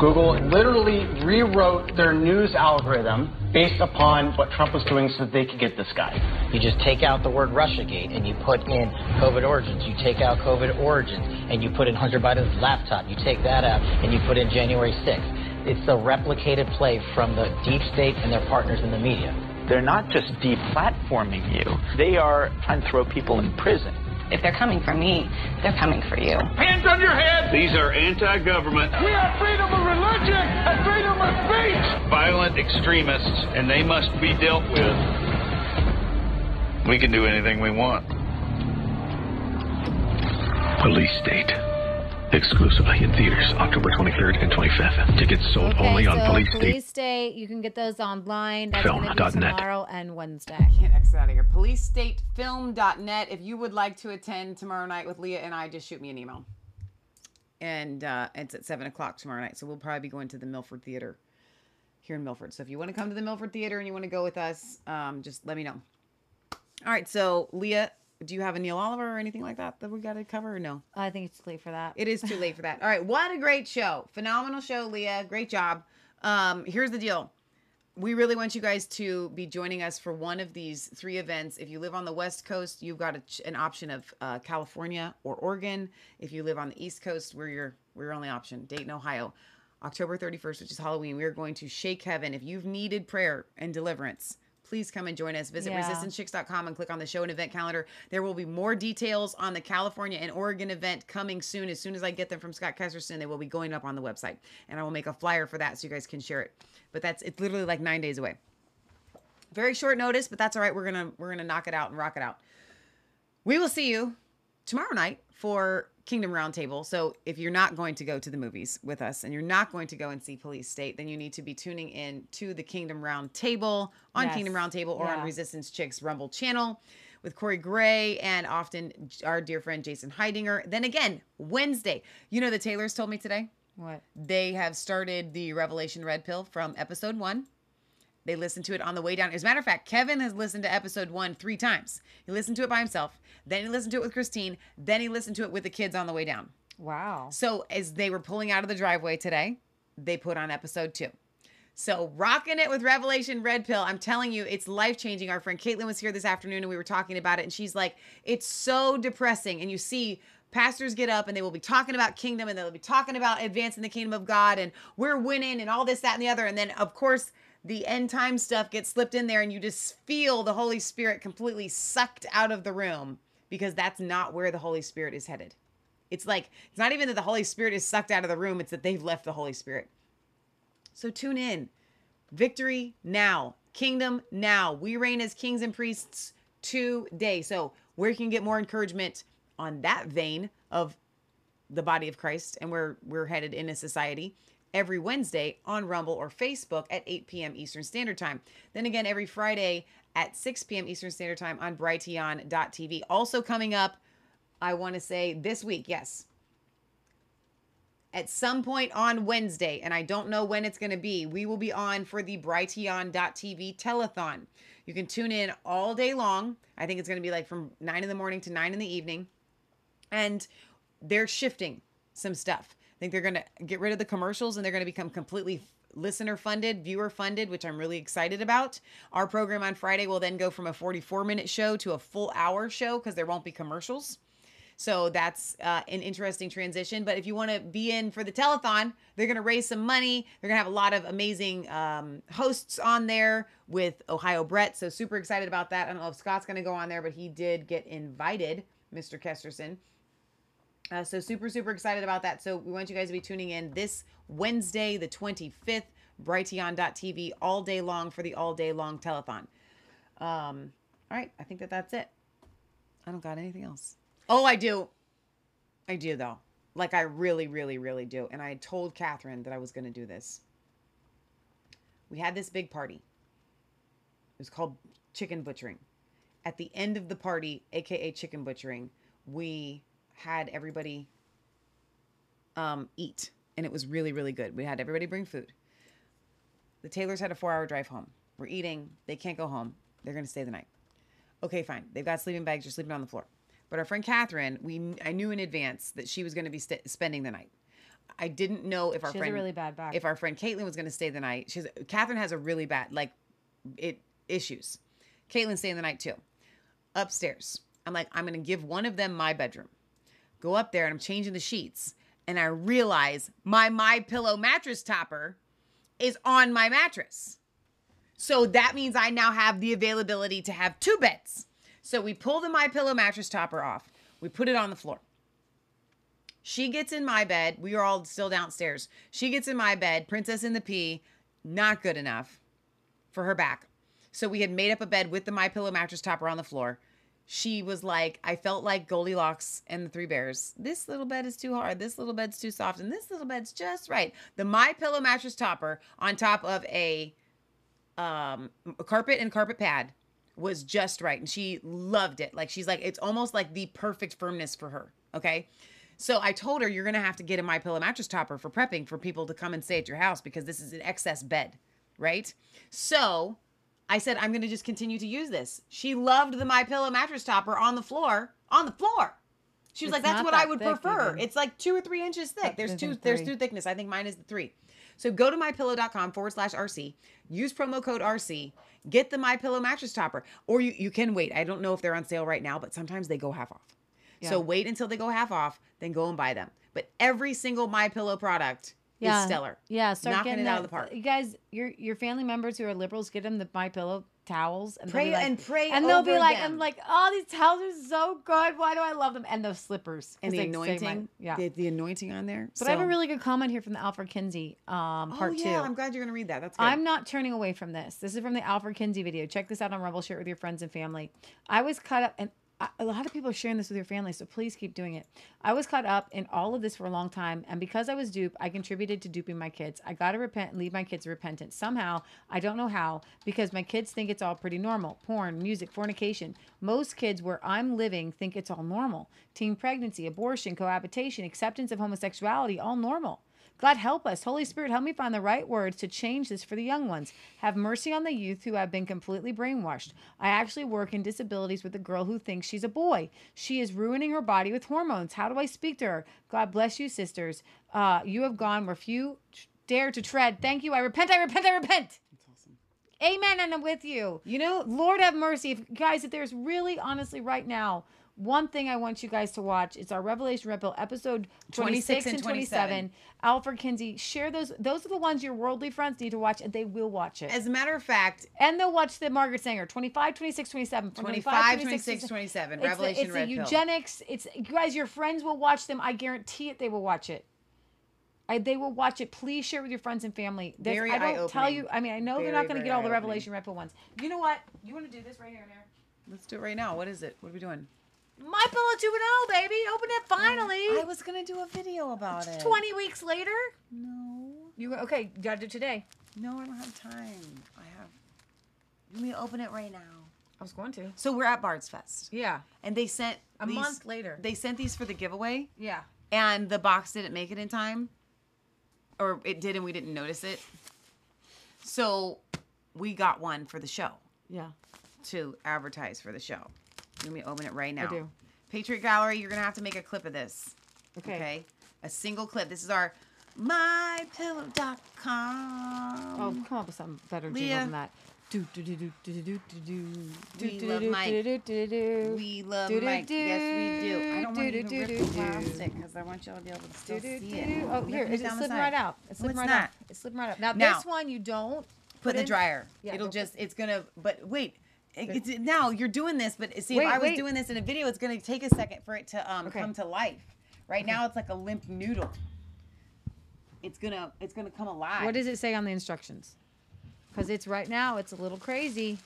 Google literally rewrote their news algorithm based upon what Trump was doing so that they could get this guy. You just take out the word Russiagate and you put in COVID origins. You take out COVID origins and you put in Hunter Biden's laptop. You take that out and you put in January 6th. It's the replicated play from the deep state and their partners in the media. They're not just deplatforming you, they are trying to throw people in prison. If they're coming for me, they're coming for you. Hands on your head! These are anti-government, We have freedom of religion and freedom of speech! violent extremists, and they must be dealt with. We can do anything we want. Police State. Exclusively in theaters October 23rd and 25th. Tickets sold Okay, only on so Police Police, State. State, you can get those online. That's going to Film.net. tomorrow and Wednesday. I can't exit out of here. PoliceStateFilm.net. If you would like to attend tomorrow night with Leah and I, just shoot me an email. And uh, it's at 7 o'clock tomorrow night. So we'll probably be going to the Milford Theater here in Milford. So if you want to come to the Milford Theater and you want to go with us, um, just let me know. All right. So, Leah, do you have a Neil Oliver or anything like that that we got to cover or no? I think it's too late for that. It is too late for that. All right. What a great show. Phenomenal show, Leah. Great job. Um, here's the deal. We really want you guys to be joining us for one of these three events. If you live on the West Coast, you've got a, an option of uh, California or Oregon. If you live on the East Coast, we're your we're your only option. Dayton, Ohio, October 31st, which is Halloween. We are going to shake heaven. If you've needed prayer and deliverance, please come and join us. Visit Yeah. resistancechicks.com and click on the show and event calendar. There will be more details on the California and Oregon event coming soon. As soon as I get them from Scott Kesterson, they will be going up on the website. And I will make a flyer for that so you guys can share it. But that's it's literally like nine days away. Very short notice, but that's all right. We're gonna we're gonna knock it out and rock it out. We will see you tomorrow night for Kingdom Roundtable. So if you're not going to go to the movies with us and you're not going to go and see Police State, then you need to be tuning in to the Kingdom Roundtable on Yes. Kingdom Roundtable or Yeah. on Resistance Chicks Rumble channel with Corey Gray and often our dear friend Jason Heidinger. Then again, Wednesday. You know the Taylors told me today? What? They have started the Revelation Red Pill from episode one. They listened to it on the way down. As a matter of fact, Kevin has listened to episode one three times. He listened to it by himself, then he listened to it with Christine, then he listened to it with the kids on the way down. Wow. So as they were pulling out of the driveway today, they put on episode two. So rocking it with Revelation Red Pill. I'm telling you, it's life changing. Our friend Caitlin was here this afternoon and we were talking about it, and she's like, it's so depressing. And you see pastors get up and they will be talking about kingdom and they'll be talking about advancing the kingdom of God and we're winning and all this, that, and the other. And then of course the end time stuff gets slipped in there and you just feel the Holy Spirit completely sucked out of the room because that's not where the Holy Spirit is headed. It's like, it's not even that the Holy Spirit is sucked out of the room, it's that they've left the Holy Spirit. So tune in. Victory now. Kingdom now. We reign as kings and priests today. So, where you can get more encouragement on that vein of the body of Christ and where we're headed in a society every Wednesday on Rumble or Facebook at 8 p.m. Eastern Standard Time. Then again, every Friday at 6 p.m. Eastern Standard Time on Brighteon.tv. Also coming up, I want to say this week, yes. At some point on Wednesday, and I don't know when it's going to be, we will be on for the Brighteon.tv telethon. You can tune in all day long. I think it's going to be like from 9 in the morning to 9 in the evening. And they're shifting some stuff. I think they're going to get rid of the commercials and they're going to become completely listener funded, viewer funded, which I'm really excited about. Our program on Friday will then go from a 44 minute show to a full hour show because there won't be commercials. So that's uh, an interesting transition. But if you want to be in for the telethon, they're going to raise some money. They're going to have a lot of amazing um, hosts on there with Ohio Brett. So super excited about that. I don't know if Scott's going to go on there, but he did get invited, Mr. Kesterson. Uh, so super, super excited about that. So we want you guys to be tuning in this Wednesday, the 25th, Brighteon.tv all day long for the all day long telethon. Um, all right, I think that that's it. I don't got anything else. Oh, I do. I do though. Like I really, really, really do. And I told Catherine that I was going to do this. We had this big party. It was called chicken butchering. At the end of the party, aka chicken butchering, we had everybody um, eat, and it was really, really good. We had everybody bring food. The Taylors had a four-hour drive home. We're eating. They can't go home. They're going to stay the night. Okay, fine. They've got sleeping bags. You're sleeping on the floor. But our friend Catherine, we I knew in advance that she was going to be st- spending the night. I didn't know if our She friend really bad back. if our friend Caitlin was going to stay the night. She's Catherine has a really bad like it issues. Caitlin staying the night too. Upstairs, I'm like I'm going to give one of them my bedroom. Go up there and I'm changing the sheets, and I realize my my pillow mattress topper is on my mattress. So that means I now have the availability to have two beds. So we pull the my pillow mattress topper off. We put it on the floor. She gets in my bed. We are all still downstairs. She gets in my bed. Princess in the pea, not good enough for her back. So we had made up a bed with the my pillow mattress topper on the floor. She was like, I felt like Goldilocks and the Three Bears. This little bed is too hard. This little bed's too soft, and this little bed's just right. The my pillow mattress topper on top of a um carpet and carpet pad was just right and she loved it like she's like it's almost like the perfect firmness for her okay so i told her you're gonna have to get a my pillow mattress topper for prepping for people to come and stay at your house because this is an excess bed right so i said i'm gonna just continue to use this she loved the my pillow mattress topper on the floor on the floor she was It's like that's what i would prefer even. it's like two or three inches thick there's two there's two thickness i think mine is the three so go to mypillow.com forward slash RC, use promo code RC, get the My Pillow mattress topper. Or you, you can wait. I don't know if they're on sale right now, but sometimes they go half off. So wait until they go half off, then go and buy them. But every single My Pillow product is stellar. Yeah, start knocking getting it out of the park. You guys, your your family members who are liberals, get them the My Pillow towels and Pray like, and pray and they'll be like, them. I'm like, oh, these towels are so good. Why do I love them? And those slippers And the say my- anointing, yeah. the, the anointing on there. But I have a really good comment here from the Alfred Kinsey um, oh yeah, two. I'm glad you're gonna read that. That's good. I'm not turning away from this. This is from the Alfred Kinsey video. Check this out on Rumble. Share it with your friends and family. I was caught up, and a lot of people are sharing this with your family, so please keep doing it. I was caught up in all of this for a long time, and because I was duped, I contributed to duping my kids. I got to repent and leave my kids repentant. Somehow, I don't know how, because my kids think it's all pretty normal porn, music, fornication. Most kids where I'm living think it's all normal teen pregnancy, abortion, cohabitation, acceptance of homosexuality, all normal. God help us. Holy Spirit, help me find the right words to change this for the young ones. Have mercy on the youth who have been completely brainwashed. I actually work in disabilities with a girl who thinks she's a boy. She is ruining her body with hormones. How do I speak to her? God bless you, sisters. Uh, you have gone where few dare to tread. Thank you. I repent. I repent. I repent. Amen, and I'm with you. You know, Lord have mercy, if guys, if there's really honestly right now one thing I want you guys to watch, it's our Revelation Red episode 26, 26 and and 27. Alfred Kinsey, share those. Those are the ones your worldly friends need to watch, and they will watch it. As a matter of fact, and they'll watch the Margaret Sanger 25, 26, 27. From 25, 26, 27. It's Revelation the, it's Red the Pill. eugenics. It's you guys, your friends will watch them. I guarantee it. They will watch it. I, they will watch it. Please share with your friends and family. There's- Very I don't tell eye-opening. you. I mean, I know they're not going to get all the. Revelation Red Pill ones. You know what? You want to do this right here and there? Let's do it right now. What is it? What are we doing? My Pillow 2 0, baby. Open it finally. I was gonna do a video about it. 20 weeks later? No. You okay? You gotta do it today. No, I don't have time. I have. Let me open it right now. I was going to. So we're at Bard's Fest. Yeah. And they sent A these- month later. They sent these for the giveaway. Yeah. And the box didn't make it in time. Or it did and we didn't notice it. So we got one for the show Yeah. to advertise for the show. Let me open it right now. do. Patriot Gallery, you're gonna have to make a clip of this. Okay. A single clip. This is our mypillow.com. Oh, come up with something better jingle Leah. than that. Do do do do do do do do. We do, love do, Mike. do, do, do, do. We love Do, do, Mike. Yes, we do. I don't want to do, even do, rip do, the do. plastic because I want y'all to be able to still Do, do, see do, it. Oh, here, it's slipping right out. It's slipping right out. It's slipping right out. Now, Now- this one you don't Put in the dryer. It'll just, it's gonna, but wait. It's, now you're doing this, but see, Wait, if I was wait. doing this in a video, it's gonna take a second for it to um, Okay. come to life. Right now, it's like a limp noodle. It's gonna, it's gonna come alive. What does it say on the instructions? Because it's right now, it's a little crazy.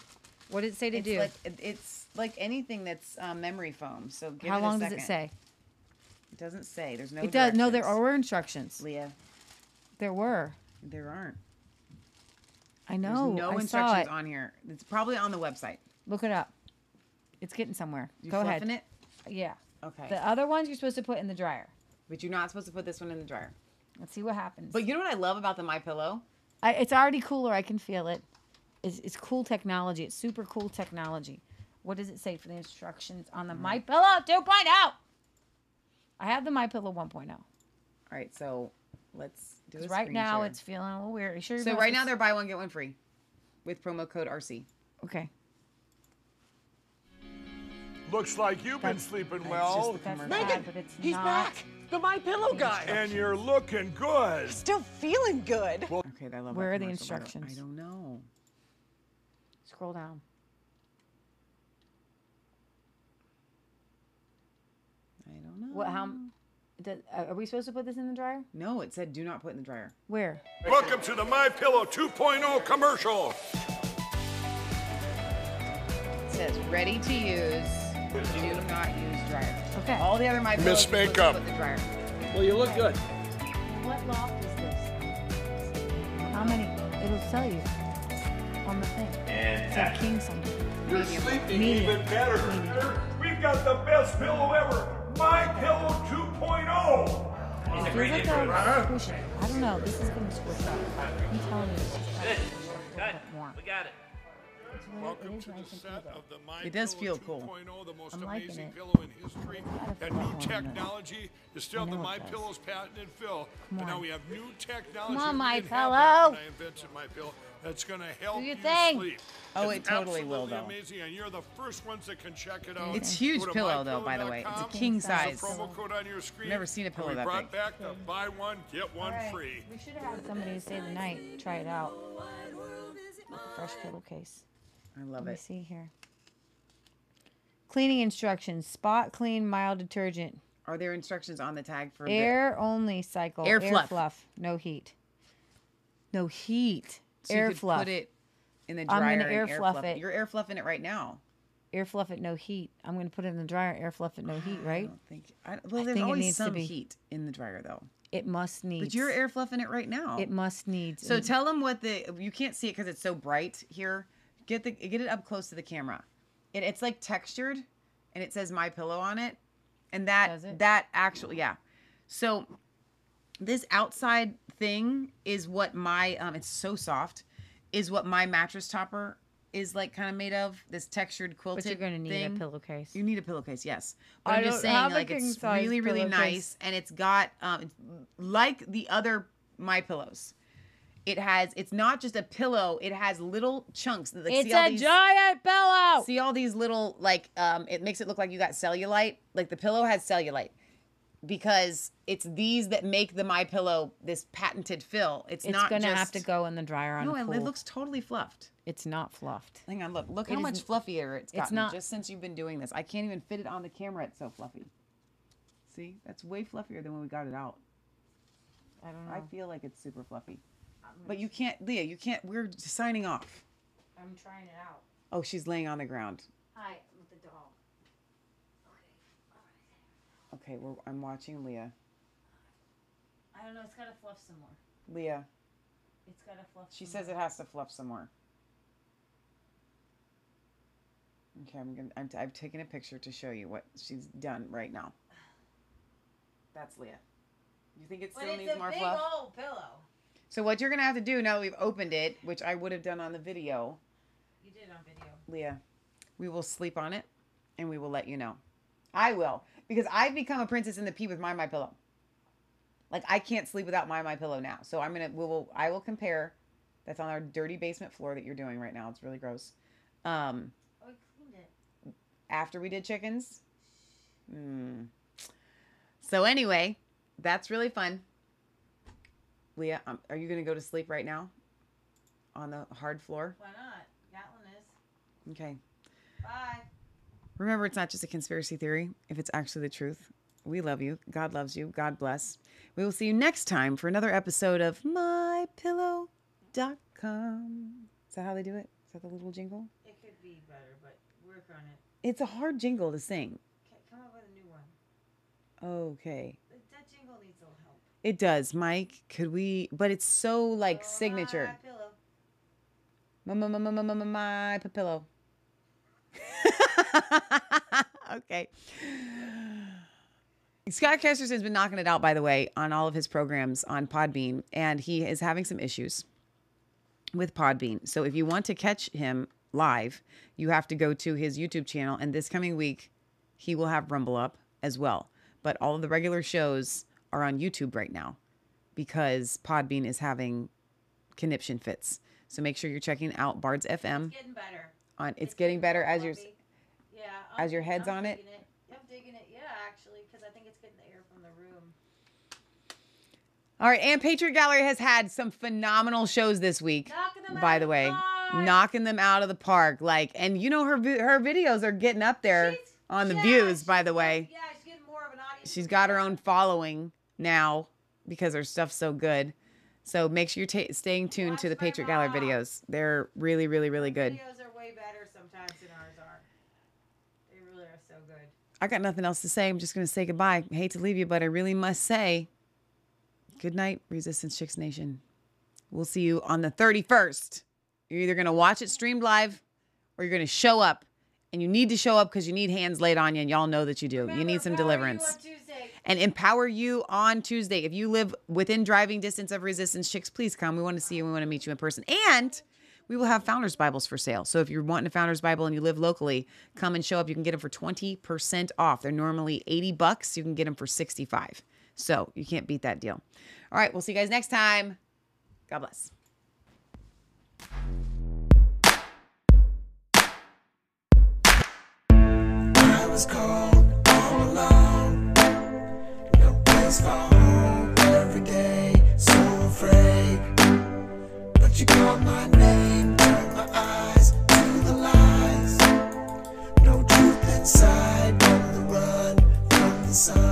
What did it say to It's do? like it's like anything that's um, memory foam. So give How it a long does it say? It doesn't say. There's no. it does. No, there were instructions. Leah, There were. there aren't. I There's know. no I saw instructions it. on here. It's probably on the website. Look it up. It's getting somewhere. You Go ahead. it? Yeah. Okay. The other ones you're supposed to put in the dryer. But you're not supposed to put this one in the dryer. Let's see what happens. But you know what I love about the My Pillow? I, it's already cooler. I can feel it. It's, it's cool technology. It's super cool technology. What does it say for the instructions on the Mm. My Pillow 2.0? I have the My Pillow 1.0. All right, so let's do 'Cause a right now share. it's feeling a little weird. You sure? so right now they're buy one get one free, with promo code RC. okay. Looks like you've been sleeping well. just the. Bad, Megan, he's not. back. The My Pillow guy. And you're looking good. Still feeling good. Okay, I love. Where are the commercial, by way. instructions? I don't know. Scroll down. I don't know. What? How? Does, uh, are we supposed to put this in the dryer? No, it said do not put in the dryer. Where? Welcome to the My Pillow 2.0 commercial. It says ready to use. Do not use dryer. Okay. All the other My Pillows Miss you're supposed Makeup. Put in the dryer. Well, you look good. What loft is this? How many? It'll tell you on the thing. It's a king something. You're Medium. sleeping Medium. even better. We've got the best pillow ever. My Pillow oh. 2.0. It feels like a squish. I don't know. This is gonna squish out. I'm telling you. This is probably gonna squish out a little bit more. We got it. Welcome to the set of the My It does Pillow feel cool. 2.0, the most I'm liking amazing it. pillow in history. gotta That new like one of them. technology is still I the My. Pillow's patented fill. Come But now on. we have new technology. Come on, My Pillow. I invented My Pillow. That's going to help your you thing. sleep. Oh, It's it totally will, though. Amazing, and you're the first ones that can check it out. It's huge pillow, though, by the way. It's a king Use the size. promo code on your screen. Never seen a pillow we that brought big. back the buy one get one All right. free. We should have had somebody to stay the night. Try it out. Fresh pillowcase. I love Let me it. see here. Cleaning instructions: spot clean, mild detergent, Are there instructions on the tag for the- air only cycle, Air fluff. no heat, no heat, so air fluff, Put it in the I'm gonna and air fluff it. You're air fluffing it right now. air fluff it, no heat. I'm gonna put it in the dryer, air fluff it, no heat, Right? I don't think. I, well, I there's think it always some heat in the dryer, though. It must need. But you're air fluffing it right now. It must need. So tell them what the you can't see it because it's so bright here. Get the get it up close to the camera. It, it's like textured, and it says my pillow on it, and that that actually yeah. So this outside thing is what my um it's so soft is what my mattress topper is like kind of made of this textured quilted But you're gonna need thing. a pillowcase. You need a pillowcase, yes. But I I'm just saying, like it's really, really pillowcase. nice, and it's got um, it's like the other my pillows. it has it's not just a pillow, it has little chunks. Like, It's a these- giant pillow. See all these little like um it makes it look like you got cellulite. Like the pillow has cellulite because it's these that make the my pillow this patented fill. It's, It's not gonna just, have to go in the dryer on No, it, it looks totally fluffed. It's not fluffed. Hang on, look. Look It how is much fluffier it's it's gotten not- just since you've been doing this. I can't even fit it on the camera. It's so fluffy. See? That's way fluffier than when we got it out. I don't know. I feel like it's super fluffy. But you can't, Leah, you can't, we're signing off. I'm trying it out. Oh, she's laying on the ground. Hi, with the dog. Okay, we're, I'm watching Leah. I don't know. It's gotta fluff some more. Leah, It's gotta fluff. she says more. it has to fluff some more. Okay, I'm gonna, I'm, I've taken a picture to show you what she's done right now. That's Leah. You think it still But it's needs a more big fluff? old pillow. So what you're gonna have to do now that we've opened it, which I would have done on the video, You did on video. Leah, we will sleep on it and we will let you know. I will because I've become a princess in the pea with my my pillow. Like I can't sleep without my my pillow now. So I'm gonna we will I will compare. That's on our dirty basement floor that you're doing right now. It's really gross. Um, Oh, I cleaned it. after we did chickens. Hmm. So anyway, that's really fun. Leah, um, are you gonna go to sleep right now? On the hard floor. Why not? Gatlin is. Okay. Bye. Remember, it's not just a conspiracy theory if it's actually the truth. We love you. God loves you. God bless. We will see you next time for another episode of MyPillow.com. Is that how they do it? Is that the little jingle? It could be better, but work on it. It's a hard jingle to sing. Okay, come up with a new one. Okay. That, jingle needs a little help. It does, Mike. Could we? But it's so like oh, signature. My pillow. My, my, my, my, my, my, my pillow. okay. Scott Kesterson has been knocking it out, by the way, on all of his programs on Podbean, and he is having some issues with Podbean. So if you want to catch him live, you have to go to his YouTube channel, and this coming week, he will have Rumble up as well. But all of the regular shows are on YouTube right now because Podbean is having conniption fits. So make sure you're checking out Bards FM. Getting better. On it's, getting better as your Yeah. as your head's I'm on it. it. I'm digging it. Yeah, actually, because I think it's getting the air from the room. All right, and Patriot Gallery has had some phenomenal shows this week. by the way, knocking them out of the park. Like, and you know her her videos are getting up there on the views. By the way, Yeah, she's getting more of an audience. she's got her own following now because her stuff's so good. So make sure you're ta- staying tuned to the Patriot Gallery videos. They're really, really, really good. Videos are way better sometimes than ours are. They really are so good. I got nothing else to say. I'm just going to say goodbye. I hate to leave you, but I really must say good night, Resistance Chicks Nation. We'll see you on the 31st. You're either going to watch it streamed live or you're going to show up. And you need to show up because you need hands laid on you, and y'all know that you do. you need some deliverance. And empower you on Tuesday. If you live within driving distance of Resistance Chicks, please come. We want to see you. We want to meet you in person. And we will have Founders Bibles for sale. So if you're wanting a Founders Bible and you live locally, come and show up. You can get them for 20% off. They're normally 80 bucks. You can get them for 65. So you can't beat that deal. All right, we'll see you guys next time. God bless. Was cold all. No for home every day. So afraid. But you called my name, inside, on the run from the sun.